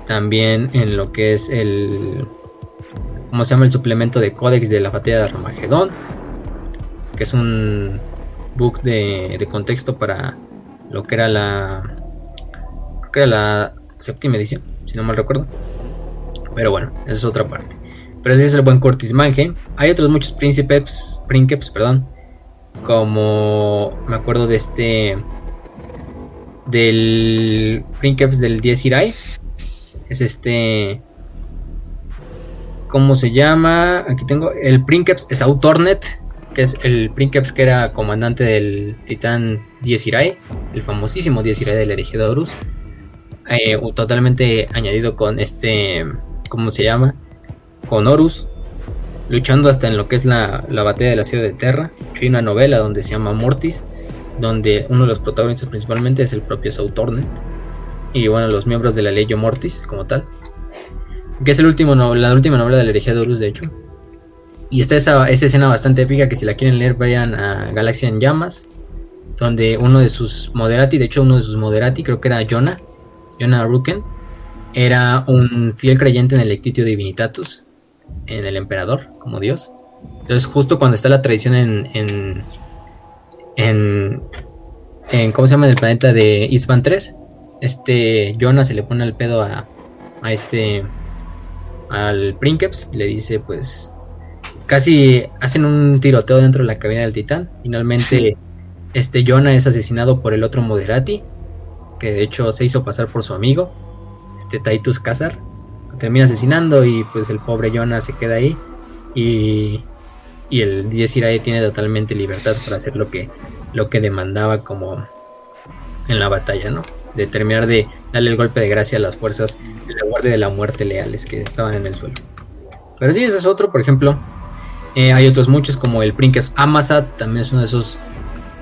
También en lo que es el. ¿Cómo se llama? El suplemento de Codex de la batalla de Armagedón. Que es un book de, contexto para lo que era la que era la séptima edición, si no mal recuerdo. Pero bueno, esa es otra parte. Pero ese es el buen Curtis. Hay otros muchos príncipes, perdón, como me acuerdo de este del princeps del 10 Irai. Es este ¿Cómo se llama? Aquí tengo el princeps es Autornet, que es el princeps que era comandante del titán 10 Irai, el famosísimo 10 Irai del hereje de Horus. Eh, totalmente añadido con este, ¿cómo se llama? Con Horus, luchando hasta en lo que es la, batalla de la ciudad de Terra. Hay una novela donde se llama Mortis, donde uno de los protagonistas principalmente es el propio Sautornet. Y bueno, los miembros de la ley Mortis como tal. Que es el último la última novela de la herejía de Horus, de hecho. Y está esa, esa escena bastante épica que si la quieren leer vayan a Galaxia en Llamas. Donde uno de sus moderati, de hecho uno de sus moderati creo que era Jonah Jonah Ruken era un fiel creyente en el Ectitio Divinitatus, en el emperador como dios. Entonces, justo cuando está la tradición en, en, en, ¿cómo se llama? En el planeta de Isban 3, este Jonah se le pone al pedo a, a este, al Princeps, le dice, pues, casi hacen un tiroteo dentro de la cabina del titán. Finalmente, este Jonah es asesinado por el otro Moderati que de hecho se hizo pasar por su amigo, este Titus Kazar. Termina asesinando y pues el pobre Jonah se queda ahí. Y, y el Diez tiene totalmente libertad para hacer lo que, lo que demandaba como en la batalla, ¿no? De terminar de darle el golpe de gracia a las fuerzas de la Guardia de la Muerte leales que estaban en el suelo. Pero sí, ese es otro, por ejemplo. Eh, hay otros muchos como el Princeps Amazat, también es uno de esos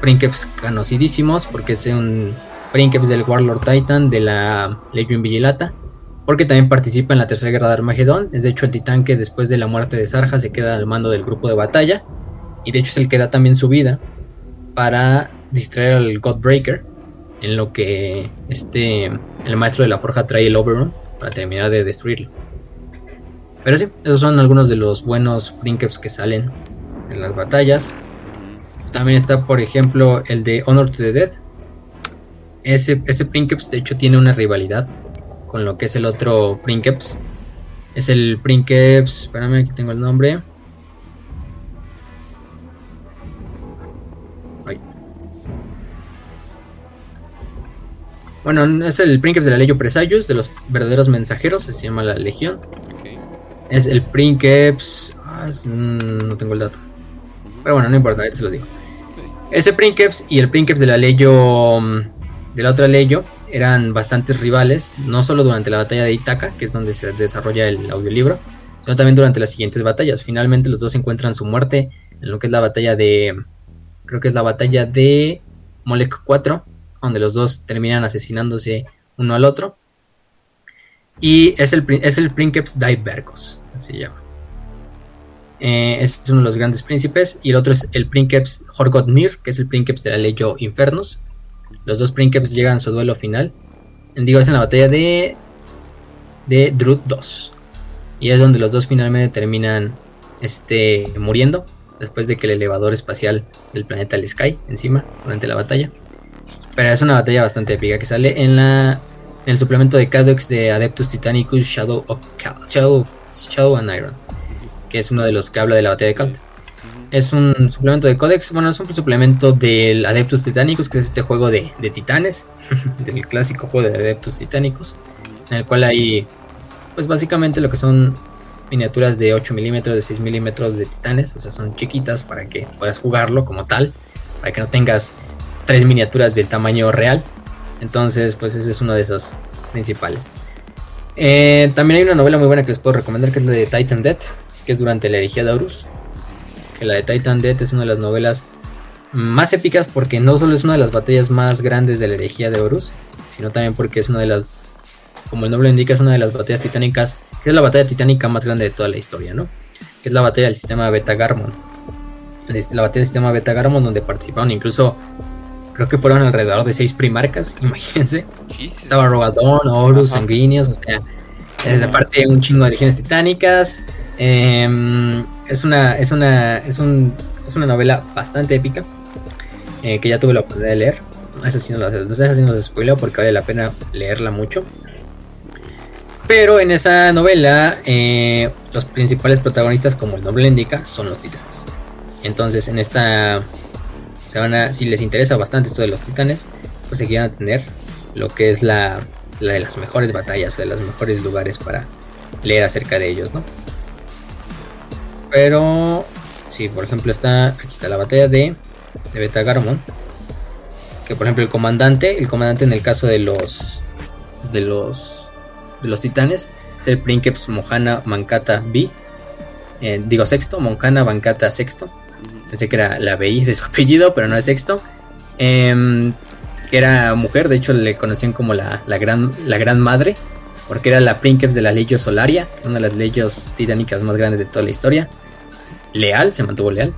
Princeps conocidísimos porque es un Princeps del Warlord Titan de la Legion Vigilata, porque también participa en la Tercera Guerra de Armagedón. Es de hecho el titán que después de la muerte de Sarja se queda al mando del grupo de batalla, y de hecho es el que da también su vida para distraer al Godbreaker, en lo que este el maestro de la forja trae el Oberon para terminar de destruirlo. Pero sí, esos son algunos de los buenos Princeps que salen en las batallas. También está, por ejemplo, el de Honor to the Dead, ese, ese Princeps de hecho tiene una rivalidad con lo que es el otro Princeps. Es el Princeps, espérame, aquí tengo el nombre. Bueno, es el Princeps de la Legio Presayus, de los verdaderos mensajeros, se llama la Legión. Es el Princeps. Ah, mm, no tengo el dato. Pero bueno, no importa, ahí se los digo. Ese Princeps y el Princeps de la Legio de la otra Leyo eran bastantes rivales, no solo durante la batalla de Itaca, que es donde se desarrolla el audiolibro, sino también durante las siguientes batallas. Finalmente los dos encuentran su muerte en lo que es la batalla de... Creo que es la batalla de Molek 4, donde los dos terminan asesinándose uno al otro. Y es el, es el Princeps Daibergos, así se llama. Eh, es uno de los grandes príncipes. Y el otro es el Princeps Horgotmir, que es el Princeps de la Leyo Infernus. Los dos Princeps llegan a su duelo final. Digo, es en la batalla de. de Drut 2. Y es donde los dos finalmente terminan este, muriendo. Después de que el elevador espacial del planeta les cae encima durante la batalla. Pero es una batalla bastante épica que sale en la. En el suplemento de Cadox de Adeptus Titanicus Shadow of Shadow, Shadow and Iron. Que es uno de los que habla de la batalla de Kalt. Es un suplemento de Codex, bueno, es un suplemento del Adeptus Titánicos, que es este juego de, titanes, *laughs* del clásico juego de Adeptus Titánicos, en el cual hay, pues básicamente lo que son miniaturas de 8 milímetros, de 6 milímetros de titanes, o sea, son chiquitas para que puedas jugarlo como tal, para que no tengas tres miniaturas del tamaño real. Entonces, pues ese es uno de esos principales. Eh, también hay una novela muy buena que les puedo recomendar, que es la de Titan Death, que es durante la herejía de Horus. Que la de Titan Death es una de las novelas más épicas porque no solo es una de las batallas más grandes de la herejía de Horus, sino también porque es una de las, como el nombre indica, es una de las batallas titánicas, que es la batalla titánica más grande de toda la historia, ¿no? Que es la batalla del sistema Beta Garmon. La batalla del sistema Beta Garmon donde participaron incluso, creo que fueron alrededor de seis primarcas, *laughs* imagínense. Estaba Rogadon, Horus, Sanguíneos, o sea, es de parte un chingo de legiones titánicas. Em, es una, es una, es un, es una novela bastante épica. Eh, que ya tuve la oportunidad de leer. Esa sí no los, spoileo porque vale la pena leerla mucho. Pero en esa novela, eh, los principales protagonistas, como el nombre indica, son los titanes. Entonces, en esta, si les interesa bastante esto de los titanes, pues aquí van a tener lo que es la, la de las mejores batallas, de los mejores lugares para leer acerca de ellos, ¿no? Pero, sí, por ejemplo, está, aquí está la batalla de de Beta Garmon. Que por ejemplo el comandante, el comandante en el caso de los de los de los titanes es el Princeps Mohana Mankata B. Eh, digo sexto, Moncana Mankata sexto. Pensé que era la BI de su *laughs* apellido, pero no es sexto. Em, que era mujer, de hecho le conocían como la, la, gran, la gran madre, porque era la Princeps de la Legio Solaria, una de las leyes titánicas más grandes de toda la historia. Leal, se mantuvo leal.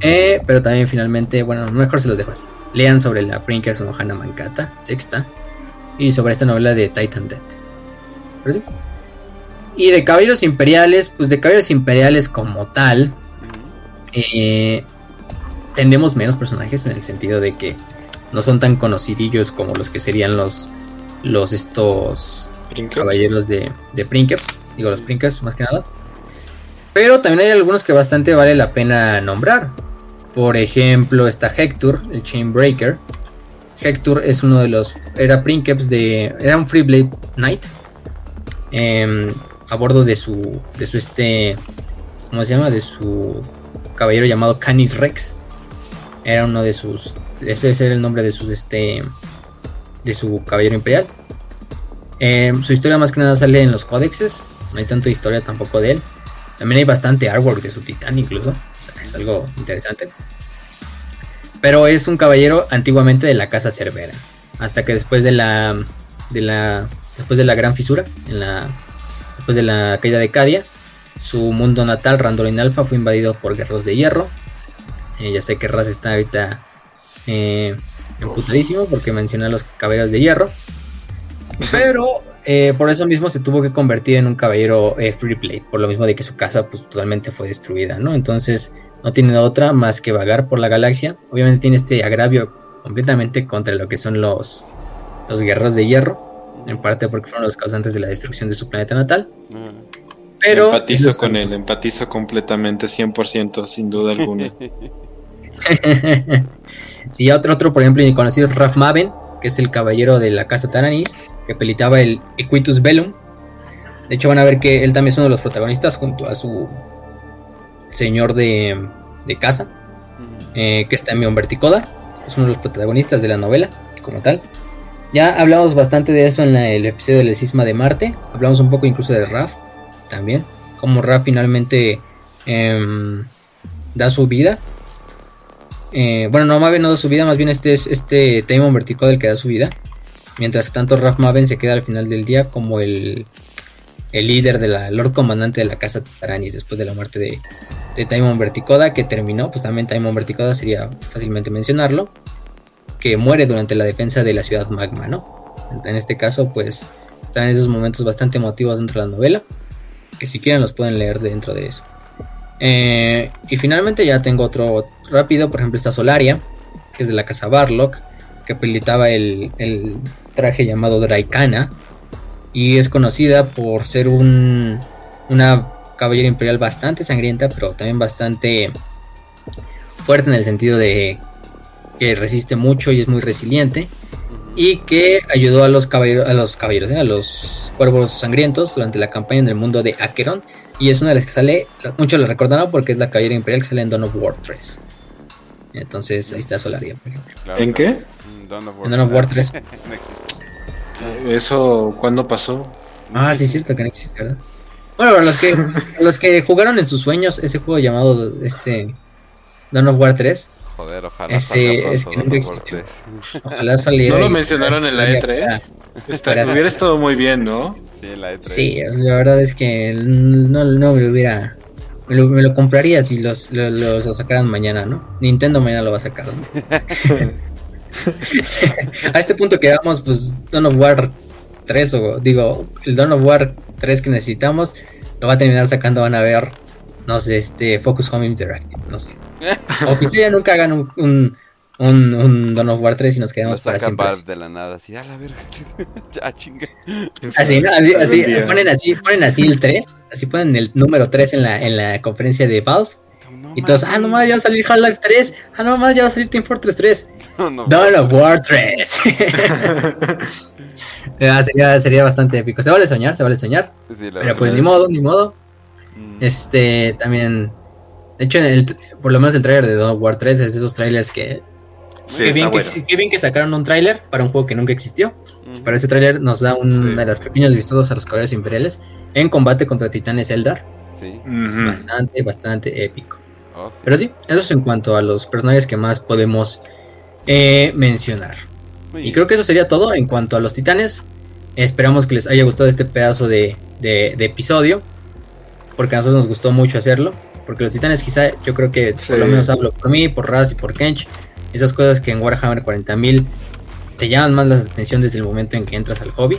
Eh, pero también finalmente, bueno, mejor se los dejo así. Lean sobre la Princess Ohana Mankata, sexta, y sobre esta novela de Titan Death. Y de caballeros imperiales, pues de caballeros imperiales como tal, eh, tenemos menos personajes en el sentido de que no son tan conocidillos como los que serían los, los estos caballeros de, de Princeps, digo los Princeps más que nada. Pero también hay algunos que bastante vale la pena nombrar. Por ejemplo, está Hector, el Chainbreaker. Hector es uno de los. Era Princeps de. Era un Freeblade Knight. Em, a bordo de su. De su este. ¿Cómo se llama? De su caballero llamado Canis Rex. Era uno de sus. Ese era el nombre de sus este. De su caballero imperial. Em, su historia más que nada sale en los códexes. No hay tanto historia tampoco de él. También hay bastante artwork de su titán incluso. es algo interesante. Pero es un caballero antiguamente de la casa Cervera. Hasta que después de la. De la. Después de la gran fisura. En la. Después de la caída de Cadia. Su mundo natal, Randolin Alpha, fue invadido por guerreros de hierro. Eh, ya sé que Raz está ahorita. Eh, emputadísimo porque menciona a los caballeros de hierro. Pero eh, por eso mismo se tuvo que convertir en un caballero eh, free play, por lo mismo de que su casa pues totalmente fue destruida, ¿no? Entonces no tiene otra más que vagar por la galaxia. Obviamente tiene este agravio completamente contra lo que son los, los guerreros de hierro, en parte porque fueron los causantes de la destrucción de su planeta natal. Mm. Pero empatizo con él, empatizo completamente 100% sin duda alguna. *laughs* *laughs* sí, otro, otro, por ejemplo, conocido es Raf Maven, que es el caballero de la casa Taranis que pelitaba el Equitus Bellum. De hecho, van a ver que él también es uno de los protagonistas junto a su señor de, de casa, eh, que está en Mion Verticoda. Es uno de los protagonistas de la novela, como tal. Ya hablamos bastante de eso en el episodio del cisma de Marte. Hablamos un poco incluso de Raf también. Como Raf finalmente em, da su vida. Eh, bueno, no, más bien no da su vida, más bien este es este Verticoda el que da su vida. Mientras tanto, Raf Maven se queda al final del día como el, el líder de la Lord Comandante de la Casa Taranis después de la muerte de, de Taimon Verticoda, que terminó, pues también Taimon Verticoda sería fácilmente mencionarlo, que muere durante la defensa de la ciudad Magma, ¿no? En este caso, pues están esos momentos bastante emotivos dentro de la novela, que si quieren los pueden leer dentro de eso. Eh, y finalmente ya tengo otro rápido, por ejemplo, esta Solaria, que es de la casa Barlock, que habilitaba el, el traje llamado Draikana y es conocida por ser un, una caballera imperial bastante sangrienta, pero también bastante fuerte en el sentido de que resiste mucho y es muy resiliente y que ayudó a los caballeros, a los caballeros, ¿eh? a los cuervos sangrientos durante la campaña en el mundo de Acheron y es una de las que sale, muchos la recordarán porque es la caballera imperial que sale en Dawn of War 3. Entonces ahí está Solaria, por ejemplo. Claro, ¿En qué? Mm, Dawn of En Dawn of War 3. No existe. ¿Eso cuándo pasó? Ah, sí, es cierto que no existe, ¿verdad? Bueno, para los que, los que jugaron en sus sueños ese juego llamado este Dawn of War 3, Joder, ojalá Ese- salga es que War existió. 3. ojalá saliera. ¿No lo mencionaron en la para- E3? Está- hubiera estado muy bien, ¿no? Sí, la E3. Sí, la verdad es que no, no me hubiera. Me lo, me lo compraría si los, lo- los, lo sacaran mañana, ¿no? Nintendo mañana lo va a sacar. ¿no? *laughs* a este punto que vamos, pues Dawn of War 3, o digo, el Dawn of War 3 que necesitamos, lo va a terminar sacando, van a ver, no sé, este Focus Home Interactive, no sé. *laughs* O quizá ya nunca hagan un, un, un, un Dawn of War 3 y nos quedamos para saca siempre. Valve de la nada, así, a la verga. *laughs* ya, chinga. Así, ¿no? Así, así, ponen así, ponen así el 3, así ponen el número 3 en la, en la conferencia de Valve. No Y todos, ah, no más, ya va a salir Half-Life 3. Ah, no más, ya va a salir Team Fortress 3. *laughs* No, no, Dawn of War 3. Ah, *laughs* sería, sería bastante épico. Se vale soñar, se vale soñar. Sí, Pero pues es- ni modo, ni modo. Mm. Este, también. De hecho, en el, por lo menos el trailer de Dawn of War 3 es de esos trailers que. Sí, qué, bien bueno. que, qué bien que sacaron un trailer para un juego que nunca existió. Ujú. Pero ese trailer nos da un Sí. de los pequeños vistos a los caballeros imperiales en combate contra titanes Eldar. Sí. Bastante, bastante épico. Oh, sí. Pero sí, eso es en cuanto a los personajes que más podemos eh, mencionar. Muy Y creo que eso sería todo en cuanto a los titanes. Esperamos que les haya gustado este pedazo de, de- de episodio. Porque a nosotros nos gustó mucho hacerlo. Porque los titanes quizá, yo creo que Sí. por lo menos hablo por mí, por Raz y por Kench. Esas cosas que en Warhammer 40.000 te llaman más la atención desde el momento en que entras al hobby.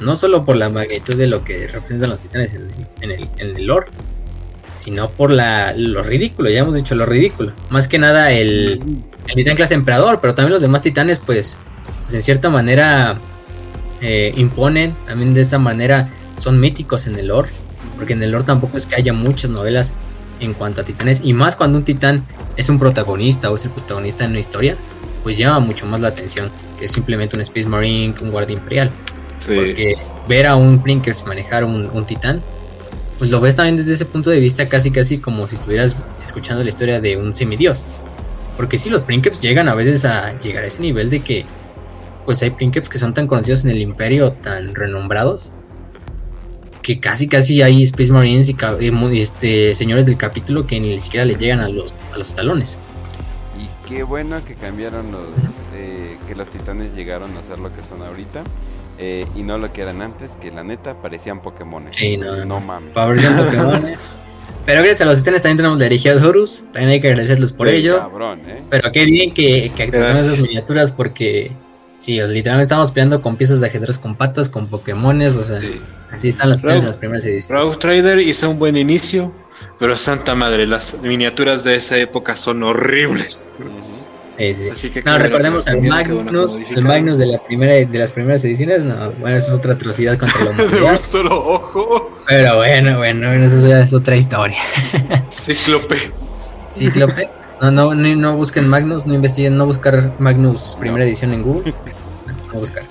No solo por la magnitud de lo que representan los titanes en el, en el, lore. Sino por la, lo ridículo, ya hemos dicho lo ridículo. Más que nada el, el titán clase emperador, pero también los demás titanes, pues, pues en cierta manera eh, imponen, también de esta manera son míticos en el lore, porque en el lore tampoco es que haya muchas novelas en cuanto a titanes, y más cuando un titán es un protagonista o es el protagonista en una historia, pues llama mucho más la atención que simplemente un Space Marine, un guardia imperial, Sí. porque ver a un Prinkers manejar un, un titán, pues lo ves también desde ese punto de vista casi casi como si estuvieras escuchando la historia de un semidios. Porque sí, los Princeps llegan a veces a llegar a ese nivel de que pues hay Princeps que son tan conocidos en el imperio, tan renombrados, que casi casi hay Space Marines y, este, señores del capítulo que ni siquiera le llegan a los, a los talones. Y qué bueno que cambiaron los. eh, que los titanes llegaron a ser lo que son ahorita. eh, y no lo que eran antes, que la neta parecían Pokémon. Sí, no, No mames. Fabrican *laughs* Pokémones. Pero gracias a los titanes también tenemos la herejía de Horus, también hay que agradecerlos por Sí, ello. Cabrón, ¿eh? Pero qué bien que, que Gracias. esas miniaturas porque sí, literalmente estamos peleando con piezas de ajedrez con patas, con Pokémones, o sea, Sí. así están las Rogue- primeras ediciones. Rogue Trader hizo un buen inicio, pero santa madre, las miniaturas de esa época son horribles. Ujú. Sí, sí. Así que No, recordemos al Magnus, el. Magnus de la primera de las primeras ediciones, no, bueno, eso es otra atrocidad contra la *laughs* De un humanidad. solo ojo, pero bueno, bueno, bueno, eso ya es otra historia. cíclope. Cíclope. No, no, no, no busquen Magnus, no investiguen, no buscar Magnus primera edición en Google. No, *laughs* buscar.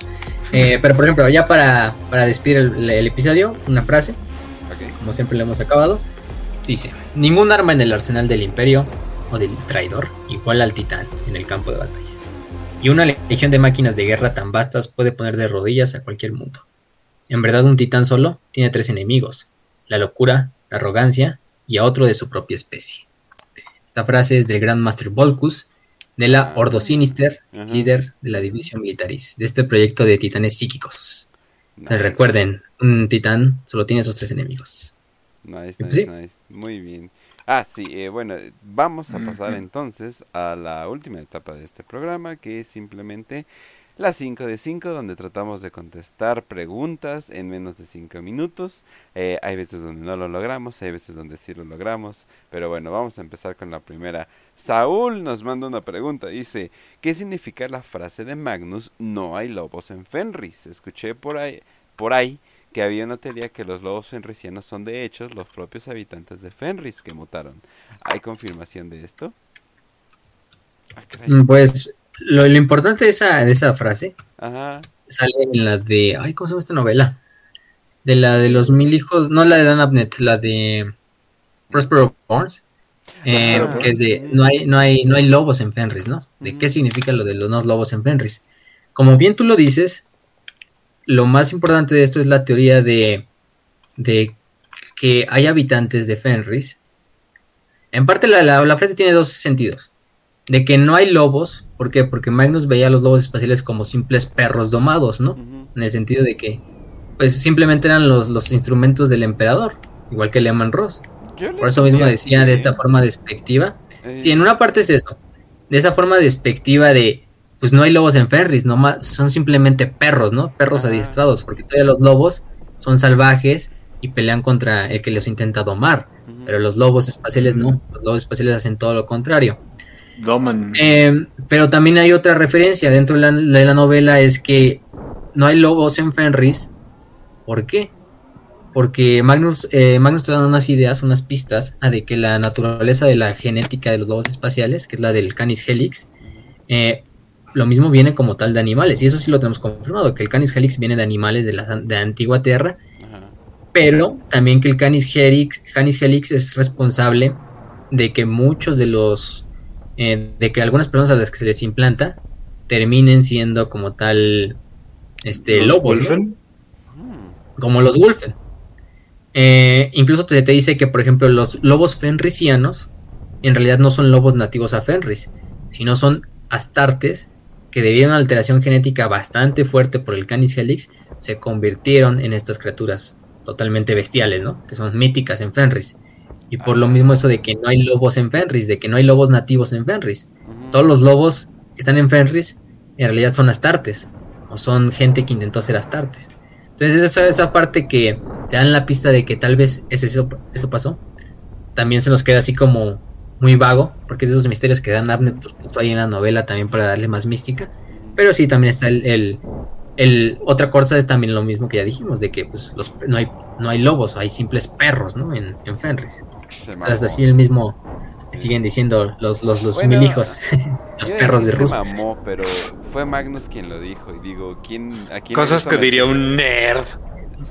Eh, pero por ejemplo, ya para, para despedir el, el episodio, una frase, Ok. como siempre lo hemos acabado. Dice, ningún arma en el arsenal del imperio o del traidor igual al titán en el campo de batalla. Y una legión de máquinas de guerra tan vastas puede poner de rodillas a cualquier mundo. En verdad un titán solo tiene tres enemigos, la locura, la arrogancia y a otro de su propia especie. Esta frase es del Gran Master Volcus, de la Ah. Ordo Sinister, líder de la División Militaris, de este proyecto de titanes psíquicos. Nice. recuerden, un titán solo tiene esos tres enemigos. Nice, Y nice, pues sí. nice. Muy bien. Ah, sí, eh, bueno, vamos a *clears throat* pasar entonces a la última etapa de este programa, que es simplemente la 5 de 5, donde tratamos de contestar preguntas en menos de 5 minutos. Eh, hay veces donde no lo logramos, hay veces donde sí lo logramos, pero bueno, vamos a empezar con la primera. Saúl nos manda una pregunta, dice, ¿qué significa la frase de Magnus, no hay lobos en Fenris? Escuché por ahí, por ahí que había una teoría que los lobos fenrisianos son de hecho los propios habitantes de Fenris que mutaron. ¿Hay confirmación de esto? Mm, Pues lo, lo importante de esa, de esa frase Ajá. sale en la de. Ay, ¿cómo se llama esta novela? De la de los mil hijos. No la de Dan Abnett, la de Prospero Barnes. Eh, Ah. que es de no hay, no hay, no hay lobos en Fenris, ¿no? ¿De qué significa lo de los no lobos en Fenris? Como bien tú lo dices, lo más importante de esto es la teoría de, de que hay habitantes de Fenris. En parte la, la- la frase tiene dos sentidos. De que no hay lobos, ¿por qué? Porque Magnus veía a los lobos espaciales como simples perros domados, ¿no? En el sentido de que, pues simplemente eran los, los instrumentos del emperador, igual que Lehman Ross. Por eso mismo decía así, de esta forma despectiva. eh, Sí, en una parte es eso, de esa forma despectiva de, pues no hay lobos en Fenris, no ma- son simplemente perros, ¿no? Perros Ah. adiestrados, porque todavía los lobos son salvajes y pelean contra el que los intenta domar, pero los lobos espaciales no, los lobos espaciales hacen todo lo contrario. Doman. Eh, pero también hay otra referencia dentro de la, de la novela, es que no hay lobos en Fenris. ¿Por qué? Porque Magnus, eh, Magnus te da unas ideas, unas pistas a de que la naturaleza de la genética de los lobos espaciales, que es la del Canis helix, eh, lo mismo viene como tal de animales. Y eso sí lo tenemos confirmado, que el Canis helix viene de animales de la, de la antigua Tierra Ajá. pero también que el Canis helix, Canis helix es responsable de que muchos de los, eh, de que algunas personas a las que se les implanta terminen siendo como tal, este, ¿Los lobos, como los Wolfen. Eh, incluso te, te dice que, por ejemplo, los lobos fenrisianos en realidad no son lobos nativos a Fenris, sino son astartes que debido a una alteración genética bastante fuerte por el Canis helix, se convirtieron en estas criaturas totalmente bestiales, ¿no? Que son míticas en Fenris. Y por lo mismo eso de que no hay lobos en Fenris, de que no hay lobos nativos en Fenris. Todos los lobos que están en Fenris en realidad son astartes, o son gente que intentó ser astartes. Entonces esa, esa parte que te dan la pista de que tal vez es eso, eso pasó, también se nos queda así como muy vago, porque es de esos misterios que dan Abner pues, ahí en la novela también para darle más mística. Pero sí, también está el, el, el- otra cosa es también lo mismo que ya dijimos, de que pues los, no, hay, no hay lobos, hay simples perros, ¿no? En, en Fenris. Así el mismo siguen diciendo los, los, los Bueno, mil hijos, *laughs* los perros de Rusia. mamó, pero fue Magnus quien lo dijo. Y digo, ¿quién, ¿a quién le Cosas que meter- diría un nerd.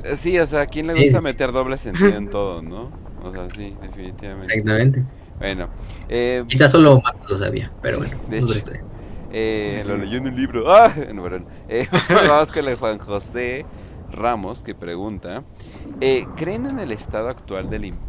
Eh, Sí, o sea, ¿a quién le gusta meter doble sentido en todo, no? O sea, sí, definitivamente. Exactamente. Bueno, eh, Quizás solo Marcos lo sabía, pero bueno, de es otra hecho. historia. Eh, lo leyó en un libro. *laughs* ¡Ah! No, perdón. Eh, vamos con el Juan José Ramos que pregunta: eh, ¿Creen en el estado actual del im-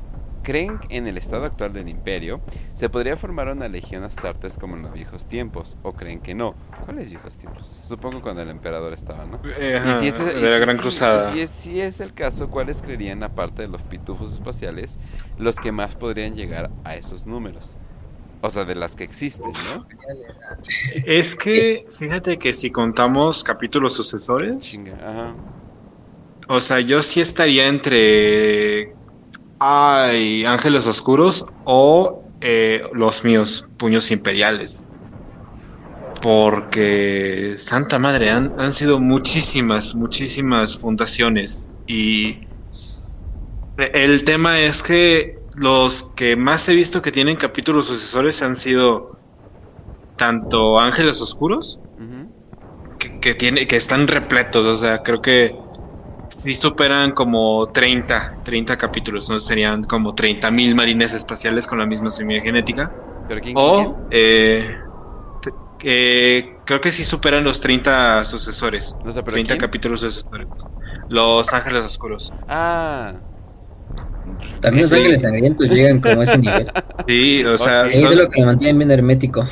¿Creen en el estado actual del imperio? ¿Se podría formar una legión astartes como en los viejos tiempos? ¿O creen que no? ¿Cuáles viejos tiempos? Supongo cuando el emperador estaba, ¿no? Eh, Y si es- y de la si Gran Cruzada. Si es, si es el caso, ¿cuáles creerían, aparte de los pitufos espaciales, los que más podrían llegar a esos números? O sea, de las que existen, ¿no? Es que, fíjate que si contamos capítulos sucesores, Chinga, ajá. o sea, yo sí estaría entre. Ay, Ángeles Oscuros o eh, los míos, Puños Imperiales. Porque, Santa Madre, han, han sido muchísimas, muchísimas fundaciones. Y el tema es que los que más he visto que tienen capítulos sucesores han sido tanto Ángeles Oscuros que, que tiene, que están repletos, o sea, creo que sí superan como 30, 30 capítulos, ¿no? Serían como 30 mil marines espaciales con la misma semilla genética. ¿Pero quién? quién? O, eh, eh, creo que sí superan los 30 sucesores, pero 30 quién? capítulos sucesores. Los Ángeles Oscuros. Ah. También los Sí. ángeles sangrientos llegan como a ese nivel. Sí, o sea. Eso es son, lo que lo mantienen bien hermético.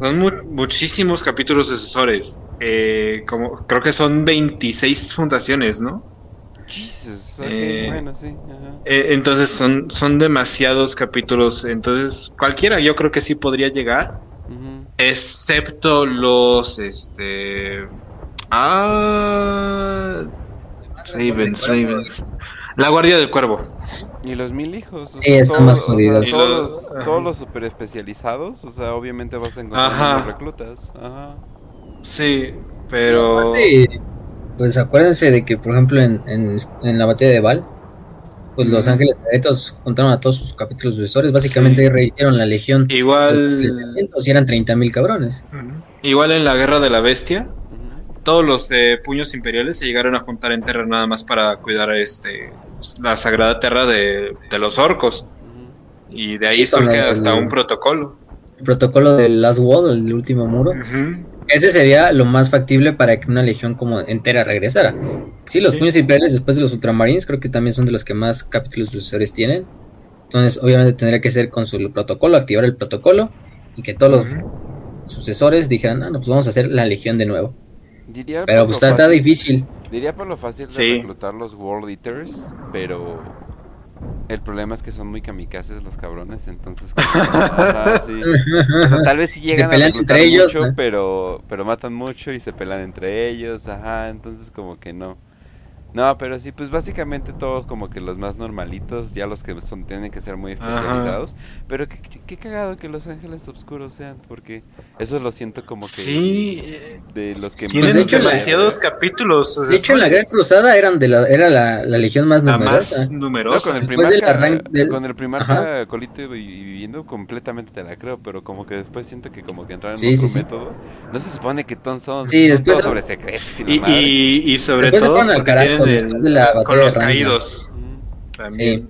son mu- muchísimos capítulos sucesores. Eh, como, creo que son 26 fundaciones, ¿no? Jesus. Ok, Eh, bueno, sí. Ajá. Eh, entonces son, son demasiados capítulos. Entonces, cualquiera yo creo que sí podría llegar. Excepto los este. Ah. Ravens, Ravens. La Guardia del Cuervo. Y los mil hijos. o Sí, están más jodidos. Todos, los- todos super especializados. O sea, obviamente vas a encontrar Ajá. reclutas. Ajá. Sí, pero. Aparte, Pues acuérdense de que, por ejemplo, en, en, en la batalla de Val, pues los ángeles sangrientos juntaron a todos sus capítulos sucesores. Básicamente Sí. rehicieron la legión. Igual. Y eran 30.000 cabrones. Igual en la Guerra de la Bestia. Todos los eh, puños imperiales se llegaron a juntar en Terra nada más para cuidar este la sagrada Terra de, de los orcos. Y de ahí Sí, surge el- hasta un protocolo. El protocolo del Last Wall, el último muro. Ese sería lo más factible para que una legión como entera regresara. Sí, los Sí. puños imperiales después de los ultramarines creo que también son de los que más capítulos sucesores tienen. Entonces, obviamente tendría que ser con su protocolo, activar el protocolo y que todos los sucesores dijeran, ah, no, pues vamos a hacer la legión de nuevo. Diría Pero pues está, difícil. Diría por lo fácil de Sí. reclutar los World Eaters, pero el problema es que son muy kamikazes los cabrones, entonces como- Ajá, sí. O sea, tal vez sí Se llegan a reclutar entre ellos, mucho, ¿no? pero pero matan mucho y se pelean entre ellos, ajá, entonces como que no. No, pero sí, pues básicamente todos como que los más normalitos, ya los que son tienen que ser muy Ajá. especializados, pero qué, qué cagado que los ángeles oscuros sean, porque eso lo siento como que Sí, eh, de los que tienen Pues, de hecho, la- demasiados capítulos. De hecho, en la Gran Cruzada eran de la, era la, la legión más la numerosa. más No, numerosa. con el primer, del con el primer Ajá. colito y y viviendo completamente te la creo, pero como que después siento que como que entraron Sí, en otro sí, sí. método. No se supone que todos son, Sí, son después- todos sobre secretos y la Y, y, sobre Después se todo fueron al porque carajo el- de la con los caídos también.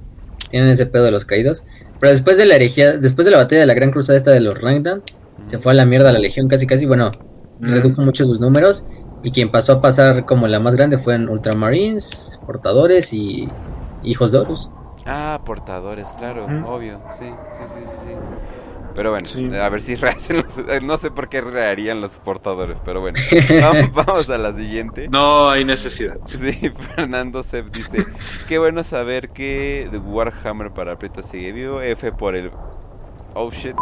Tienen ese pedo de los caídos. Pero después de la herejía, después de la batalla de la Gran Cruzada esta de los Rangdan, se fue a la mierda la legión casi casi, bueno, Mm. redujo mucho sus números. Y quien pasó a pasar como la más grande fueron Ultramarines, Portadores y Hijos de Horus. Ah, portadores, claro, obvio, sí, sí, sí, sí, sí. Pero bueno, Sí. a ver si *laughs* rehacen los- eh, no sé por qué reharían los portadores, pero bueno, *laughs* vamos, vamos a la siguiente. No hay necesidad. *laughs* Sí, Fernando Sepp dice, qué bueno saber que The Warhammer para Prieto sigue vivo, F por el... Oh shit.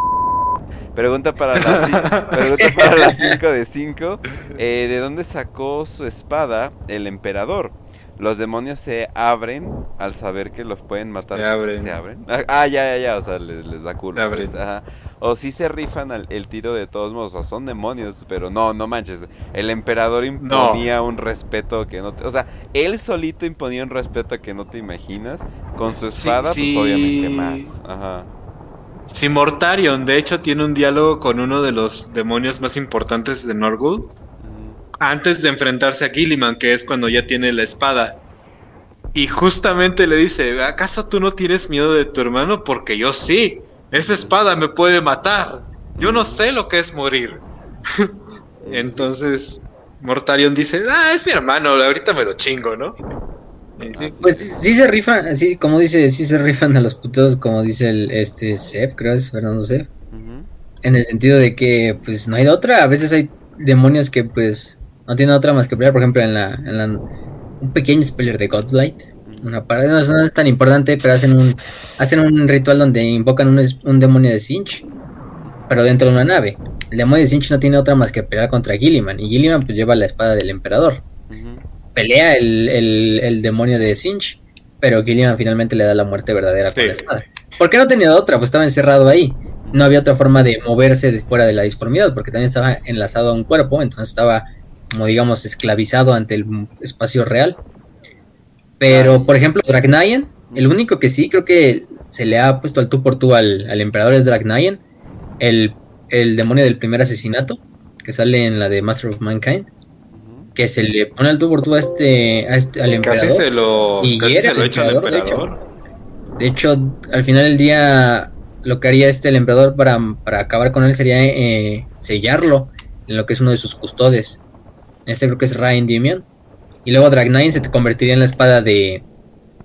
Pregunta para *laughs* pregunta para las 5 de 5. ¿De dónde sacó su espada el emperador? Los demonios se abren al saber que los pueden matar. Se abren. ¿Se abren? Ah, ah, ya, ya, ya. O sea, les, les da culo. Se abren. pues, ajá. O si se rifan al- el tiro de todos modos. O sea, son demonios. Pero no, no manches. El emperador imponía un respeto que no te. O sea, él solito imponía un respeto que no te imaginas. Con su Sí, espada, sí. pues obviamente más. Ajá. Si Mortarion, de hecho, tiene un diálogo con uno de los demonios más importantes de Norgul. Ujú. Antes de enfrentarse a Gilliman, que es cuando ya tiene la espada. Y justamente le dice, ¿acaso tú no tienes miedo de tu hermano? Porque yo sí. Esa espada me puede matar. Yo no sé lo que es morir. *laughs* Entonces, Mortarion dice, ah, es mi hermano, ahorita me lo chingo, ¿no? Sí. Ah, Pues sí. sí se rifan, así como dice, sí se rifan a los putos, como dice el este Sep, creo es Fernando Sep. Ujú. En el sentido de que pues no hay de otra, a veces hay demonios que pues no tienen otra más que pelear, por ejemplo en la, en la un pequeño spoiler de Godlight, una parada, no, es tan importante, pero hacen un hacen un ritual donde invocan un, demonio de Sinch, pero dentro de una nave. El demonio de Sinch no tiene otra más que pelear contra Gilliman, y Gilliman pues lleva la espada del emperador. Pelea el, el, el demonio de Sinch, pero Gilliman finalmente le da la muerte verdadera Sí. con la espada. ¿Por qué no tenía otra? Pues estaba encerrado ahí. No había otra forma de moverse de fuera de la disformidad, porque también estaba enlazado a un cuerpo, entonces estaba, como digamos, esclavizado ante el espacio real. Pero, por ejemplo, Dragnayan, el único que sí creo que se le ha puesto al tú por tú al, al emperador es Dragnayan, el, el demonio del primer asesinato, que sale en la de Master of Mankind. Que se le pone al tú a este, a este al emperador. Casi se lo, Y casi se lo echa el emperador, de hecho. emperador. De hecho, al final del día, lo que haría este el emperador para, para acabar con él sería eh, sellarlo en lo que es uno de sus custodes. Este creo que es Ryan Dimion. Y luego Dragnain se te convertiría en la espada de,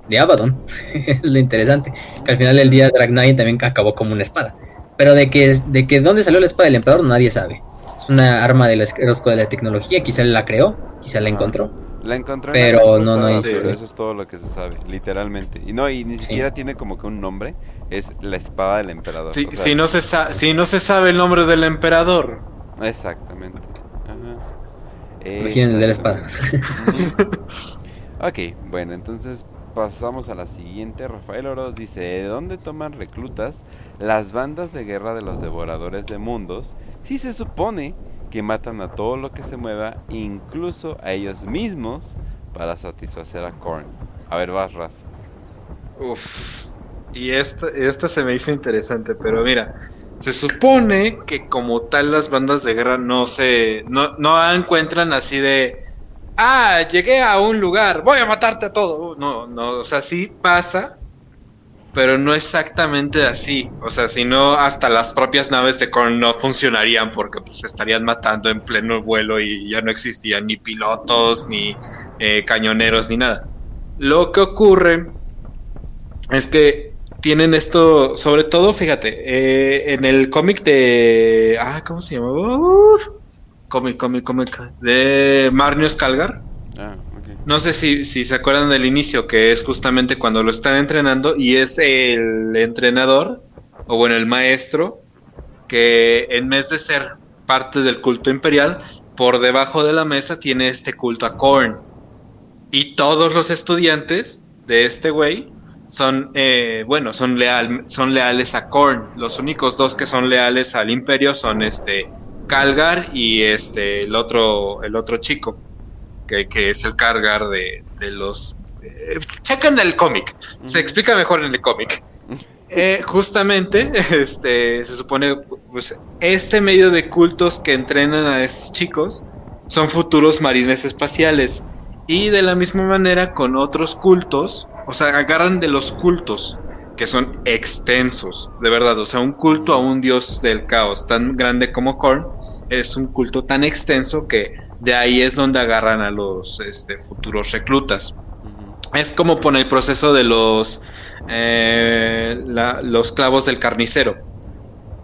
de Abaddon. *laughs* es lo interesante. Que al final del día Dragnain también acabó como una espada. Pero de que, de que dónde salió la espada del emperador nadie sabe. Es una arma de la escuela de la tecnología. Quizá la creó, quizá la encontró. La encontró en Pero no, no hay eso es todo lo que se sabe, literalmente. Y no, y ni Sí. siquiera tiene como que un nombre, es la espada del emperador. Si, o sea, si no se sa- si no se sabe el nombre del emperador, Exactamente. Ajá. Lo quieren de la espada. *laughs* Ok, bueno, entonces pasamos a la siguiente. Rafael Oroz dice, ¿de dónde toman reclutas las bandas de guerra de los devoradores de mundos si se supone que matan a todo lo que se mueva, incluso a ellos mismos, para satisfacer a Korn? A ver, vas, Raz. Uf. Y esta, esta se me hizo interesante, pero mira, se supone que como tal las bandas de guerra no se, no, no encuentran así de, ah, llegué a un lugar, voy a matarte a todo. No, no, o sea, sí pasa, pero no exactamente así. O sea, si no, hasta las propias naves de Korn no funcionarían porque pues estarían matando en pleno vuelo y ya no existían ni pilotos, ni eh, cañoneros, ni nada. Lo que ocurre es que tienen esto, sobre todo, fíjate, eh, en el cómic de... Ah, ¿cómo se llama? Cómic, cómic, cómic. De Marnius Calgar. Ah, no sé si, si se acuerdan del inicio, que es justamente cuando lo están entrenando y es el entrenador, o bueno, el maestro, que en vez de ser parte del culto imperial, por debajo de la mesa tiene este culto a Korn. Y todos los estudiantes de este güey son, eh, bueno, son, leal, son leales a Korn. Los únicos dos que son leales al imperio son este Calgar y este el otro, el otro chico, que, es el Calgar de, los... Eh, chequen el cómic, se explica mejor en el cómic. *laughs* Eh, justamente, *laughs* este, se supone, pues, este medio de cultos que entrenan a estos chicos son futuros marines espaciales. Y de la misma manera con otros cultos, o sea, agarran de los cultos que son extensos, de verdad, o sea, un culto a un dios del caos tan grande como Korn es un culto tan extenso que de ahí es donde agarran a los este, futuros reclutas. Es como por el proceso de los, eh, los clavos del carnicero,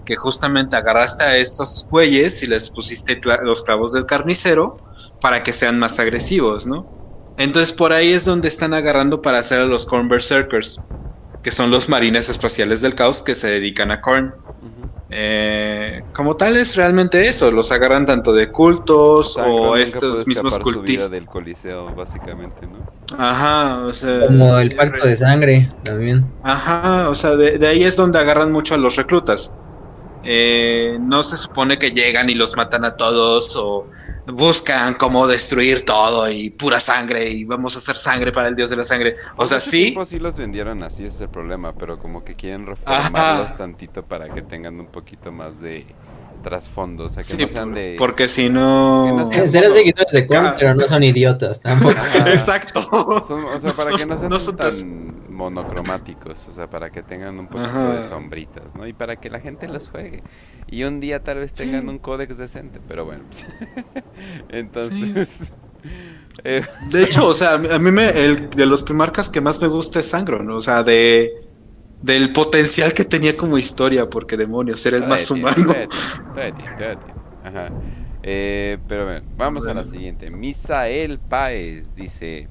que justamente agarraste a estos güeyes y les pusiste los clavos del carnicero para que sean más agresivos, ¿no? Entonces por ahí es donde están agarrando para hacer a los Corn Berserkers, que son los marines espaciales del caos que se dedican a Korn. Eh, como tal es realmente eso, los agarran tanto de cultos o, estos mismos cultistas del coliseo básicamente, ¿no? Ajá, o sea, como el pacto de sangre también. Ajá, o sea, de, ahí es donde agarran mucho a los reclutas. Eh, no se supone que llegan y los matan a todos o buscan cómo destruir todo y pura sangre y vamos a hacer sangre para el dios de la sangre. O sea, sí. sí los vendieron así, ese es el problema, pero como que quieren reformarlos tantito para que tengan un poquito más de trasfondo, o sea, que no sean de... Porque si no... no Serán seguidores de Korn, pero no son idiotas tampoco. *laughs* Exacto. o sea, para que no sean *laughs* tan monocromáticos, o sea, para que tengan un poquito de sombritas, ¿no? Y para que la gente los juegue. Y un día tal vez tengan un códex decente, pero bueno. *laughs* Entonces... Eh, de hecho, o sea, a mí me, el de los primarcas que más me gusta es Sangro, ¿no? O sea, de del potencial que tenía como historia, porque demonios, era el más humano. *laughs* Ajá. Eh, pero bueno, vamos a la siguiente. Misael Páez dice: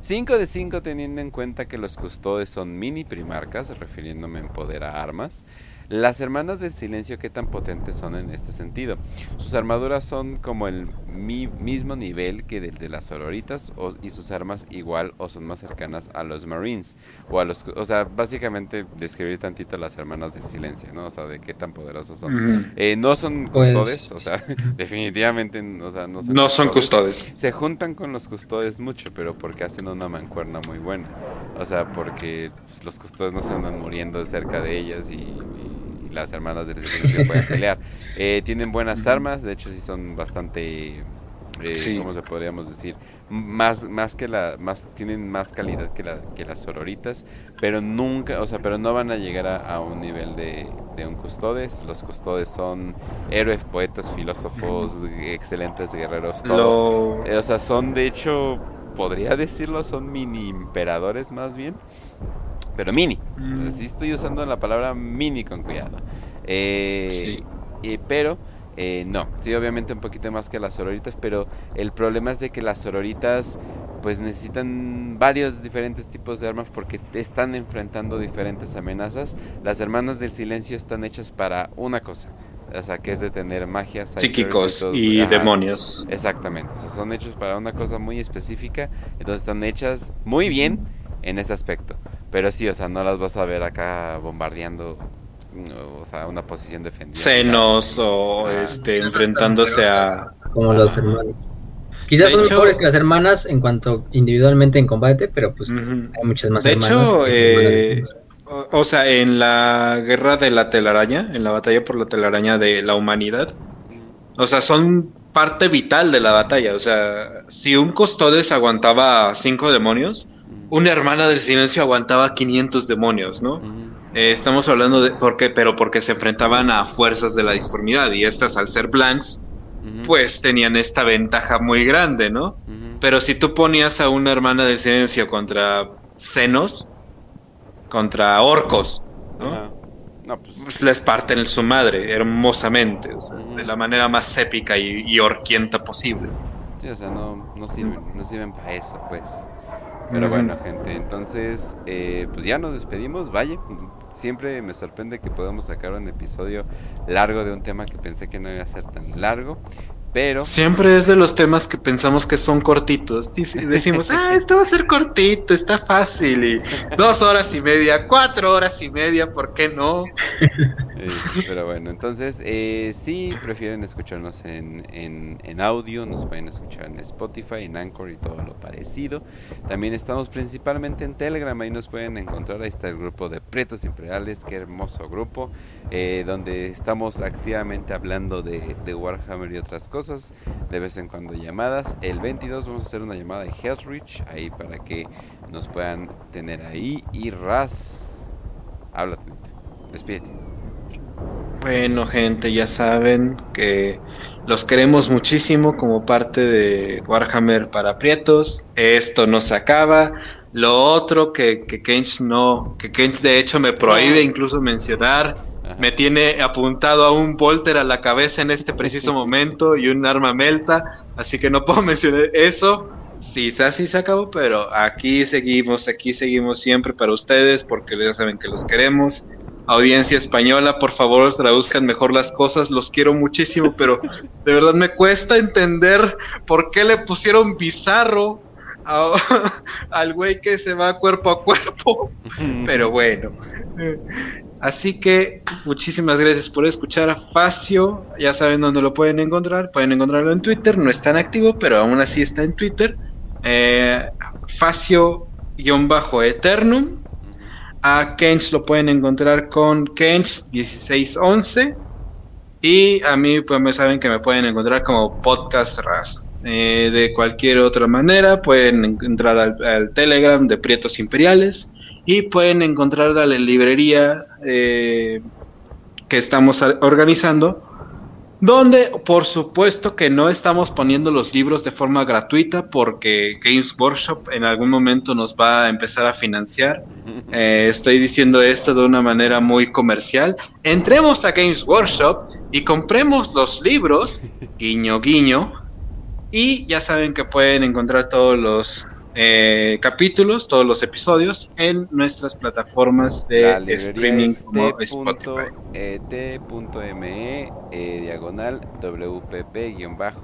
5 de 5 teniendo en cuenta que los custodes son mini primarcas, refiriéndome en poder a armas. Las hermanas del silencio, ¿qué tan potentes son en este sentido? Sus armaduras son como el mismo nivel que el de las sororitas y sus armas igual o son más cercanas a los marines o a los, o sea, básicamente describir tantito las hermanas del silencio, ¿no? O sea, de qué tan poderosos son. Eh, no son pues, custodes, o sea, *laughs* *laughs* definitivamente, o sea, no son, no son custodes. Se juntan con los custodes mucho, pero porque hacen una mancuerna muy buena. O sea, porque los custodes no se andan muriendo cerca de ellas y las hermanas del se pueden *laughs* pelear. Eh, tienen buenas armas, de hecho sí son bastante, eh, ¿cómo se podríamos decir? Más, más que la, más, tienen más calidad que, la, que las sororitas, pero nunca, o sea, pero no van a llegar a, un nivel de, de, un custodes. Los custodes son héroes, poetas, filósofos, excelentes guerreros, todo. Eh, o sea, son de hecho, podría decirlo, son mini imperadores más bien pero mini. Mm. Sí estoy usando la palabra mini con cuidado. Eh, sí. pero eh, no, sí, obviamente un poquito más que las sororitas, pero el problema es de que las sororitas pues necesitan varios diferentes tipos de armas porque están enfrentando diferentes amenazas. Las hermanas del silencio están hechas para una cosa. O sea, que es de tener magias psíquicos y, demonios. Exactamente. O sea, son hechos para una cosa muy específica. Entonces están hechas muy bien en ese aspecto. Pero sí, o sea, no las vas a ver acá bombardeando, o sea, una posición defendida. Senos o este, enfrentándose a... Como las hermanas. Quizás son mejores que las hermanas en cuanto individualmente en combate, pero pues hay muchas más de hecho, eh, o, sea, en la guerra de la telaraña, en la batalla por la telaraña de la humanidad, o sea, son parte vital de la batalla. O sea, si un Custodes aguantaba cinco demonios, una hermana del silencio aguantaba 500 demonios, ¿no? Eh, estamos hablando de porque, pero porque se enfrentaban a fuerzas de la disformidad y estas al ser blanks, pues tenían esta ventaja muy grande, ¿no? Pero si tú ponías a una hermana del silencio contra senos, contra orcos, ¿no? Pues, pues... les parten su madre hermosamente, de la manera más épica y, y, orquienta posible. Sí, o sea, no, no sirven, no sirven para eso, pues. Pero bueno, gente, entonces, eh, pues ya nos despedimos. Vaya, siempre me sorprende que podamos sacar un episodio largo de un tema que pensé que no iba a ser tan largo. Pero... Siempre es de los temas que pensamos que son cortitos. *laughs* Decimos, ah, esto va a ser cortito, está fácil. Y dos horas y media, cuatro horas y media, ¿por qué no? *laughs* pero bueno, entonces, eh, si prefieren escucharnos en, en, audio, nos pueden escuchar en Spotify, en Anchor y todo lo parecido. También estamos principalmente en Telegram, ahí nos pueden encontrar. Ahí está el grupo de Pretos Imperiales, qué hermoso grupo, eh, donde estamos activamente hablando de, de Warhammer y otras cosas de vez en cuando llamadas. El 22 vamos a hacer una llamada de Healthreach ahí para que nos puedan tener ahí. Y Raz, háblate, despídete. Bueno, gente, ya saben que los queremos muchísimo como parte de Warhammer para Prietos. Esto no se acaba. Lo otro que, que Kench no, que Kench de hecho me prohíbe incluso mencionar me tiene apuntado a un Volter a la cabeza en este preciso *laughs* momento y un arma melta, así que no *laughs* puedo mencionar eso. Sí, así se acabó, pero aquí seguimos, aquí seguimos siempre para ustedes porque ya saben que los queremos. Audiencia española, por favor, traduzcan mejor las cosas, los quiero muchísimo, pero de verdad me cuesta entender por qué le pusieron bizarro *laughs* al güey que se va cuerpo a cuerpo. Pero bueno, Así que muchísimas gracias por escuchar a Facio. Ya saben dónde lo pueden encontrar. Pueden encontrarlo en Twitter. No es tan activo, pero aún así está en Twitter. Eh, Facio-Eternum. A Kench lo pueden encontrar con Kench1611. Y a mí, pues me saben que me pueden encontrar como Podcast Ras. Eh, de cualquier otra manera, pueden entrar al Telegram de Prietos Imperiales y pueden encontrar la librería eh, que estamos organizando, donde por supuesto que no estamos poniendo los libros de forma gratuita porque Games Workshop en algún momento nos va a empezar a financiar. Eh, estoy diciendo esto de una manera muy comercial. Entremos a Games Workshop y compremos los libros, *laughs* guiño guiño, y ya saben que pueden encontrar todos los eh, capítulos, todos los episodios en nuestras plataformas de streaming como Spotify. T.me eh, diagonal WPP-libros.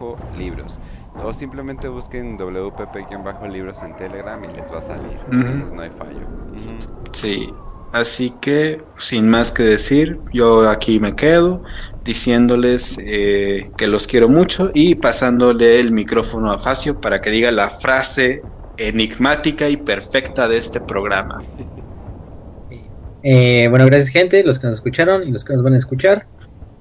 O simplemente busquen WPP-libros en Telegram y les va a salir. no hay fallo. Sí. Así que, sin más que decir, yo aquí me quedo diciéndoles eh, que los quiero mucho y pasándole el micrófono a Facio para que diga la frase enigmática y perfecta de este programa. Eh, bueno, gracias gente, los que nos escucharon y los que nos van a escuchar.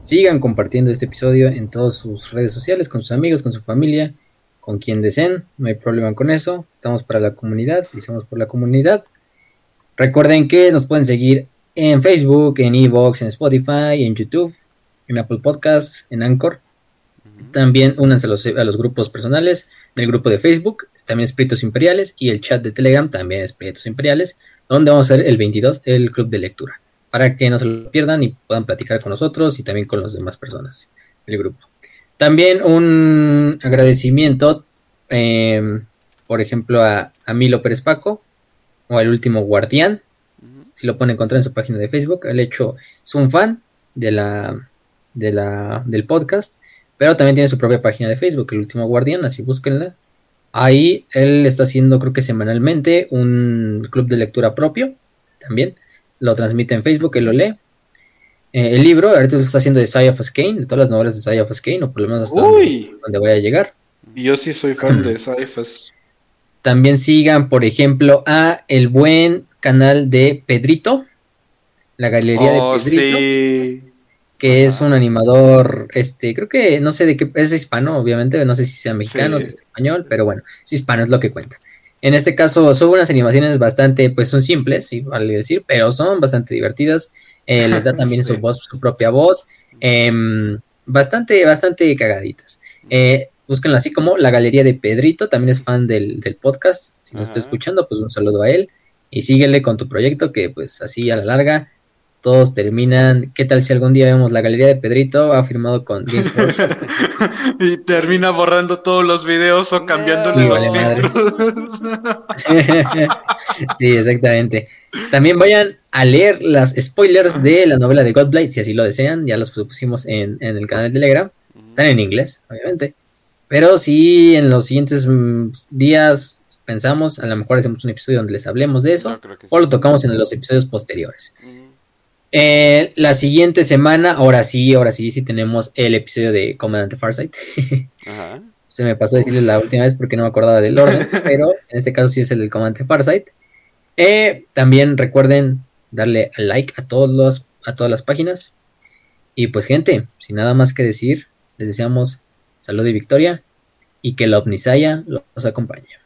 Sigan compartiendo este episodio en todas sus redes sociales, con sus amigos, con su familia, con quien deseen. No hay problema con eso. Estamos para la comunidad y estamos por la comunidad. Recuerden que nos pueden seguir en Facebook, en Evox, en Spotify, en YouTube, en Apple Podcasts, en Anchor. También únanse a los, a los grupos personales del grupo de Facebook también es Imperiales, y el chat de Telegram también es Proyectos Imperiales, donde vamos a hacer el 22 el club de lectura, para que no se lo pierdan y puedan platicar con nosotros y también con las demás personas del grupo. También un agradecimiento, em, por ejemplo, a, Milo Pérez Paco, o el último guardián, si lo pueden encontrar en su página de Facebook, el hecho es un fan de la, de la, del podcast, pero también tiene su propia página de Facebook, el último guardián, así búsquenla, Ahí él está haciendo, creo que semanalmente, un club de lectura propio también. Lo transmite en Facebook, él lo lee. Eh, el libro, ahorita lo está haciendo de Saya Kane, de todas las novelas de Saya Kane, o por lo menos hasta donde, voy a llegar. Yo sí soy fan de *clears throat* Saya También sigan, por ejemplo, a el buen canal de Pedrito, la galería de oh, Pedrito. Sí que es un animador, este, creo que no sé de qué, es hispano, obviamente, no sé si sea mexicano, o es español, pero bueno, es hispano, es lo que cuenta. En este caso son unas animaciones bastante, pues son simples, sí, vale decir, pero son bastante divertidas. Eh, les da *laughs* también su voz, su propia voz. Em, bastante, bastante cagaditas. Eh, búsquenlo así como la galería de Pedrito, también es fan del, podcast. Si nos está escuchando, pues un saludo a él. Y síguele con tu proyecto, que pues así a la larga todos terminan. ¿Qué tal si algún día vemos la galería de Pedrito? Ha firmado con *laughs* Y termina borrando todos los videos o cambiándole los filtros. *laughs* sí, exactamente. También vayan a leer las spoilers de la novela de Godblight, si así lo desean. Ya los pusimos en, el canal de Telegram. Están en inglés, obviamente. Pero si en los siguientes mm, días pensamos, a lo mejor hacemos un episodio donde les hablemos de eso, o lo tocamos en los episodios posteriores. Eh, la siguiente semana, ahora sí, ahora sí, sí tenemos el episodio de Comandante Farsight. *laughs* Se me pasó a decirles la última vez porque no me acordaba del orden, *laughs* pero en este caso sí es el del Comandante Farsight. Eh, también recuerden darle like a todos los, a todas las páginas. Y pues gente, sin nada más que decir, les deseamos salud y victoria y que la Omnisaya los acompañe.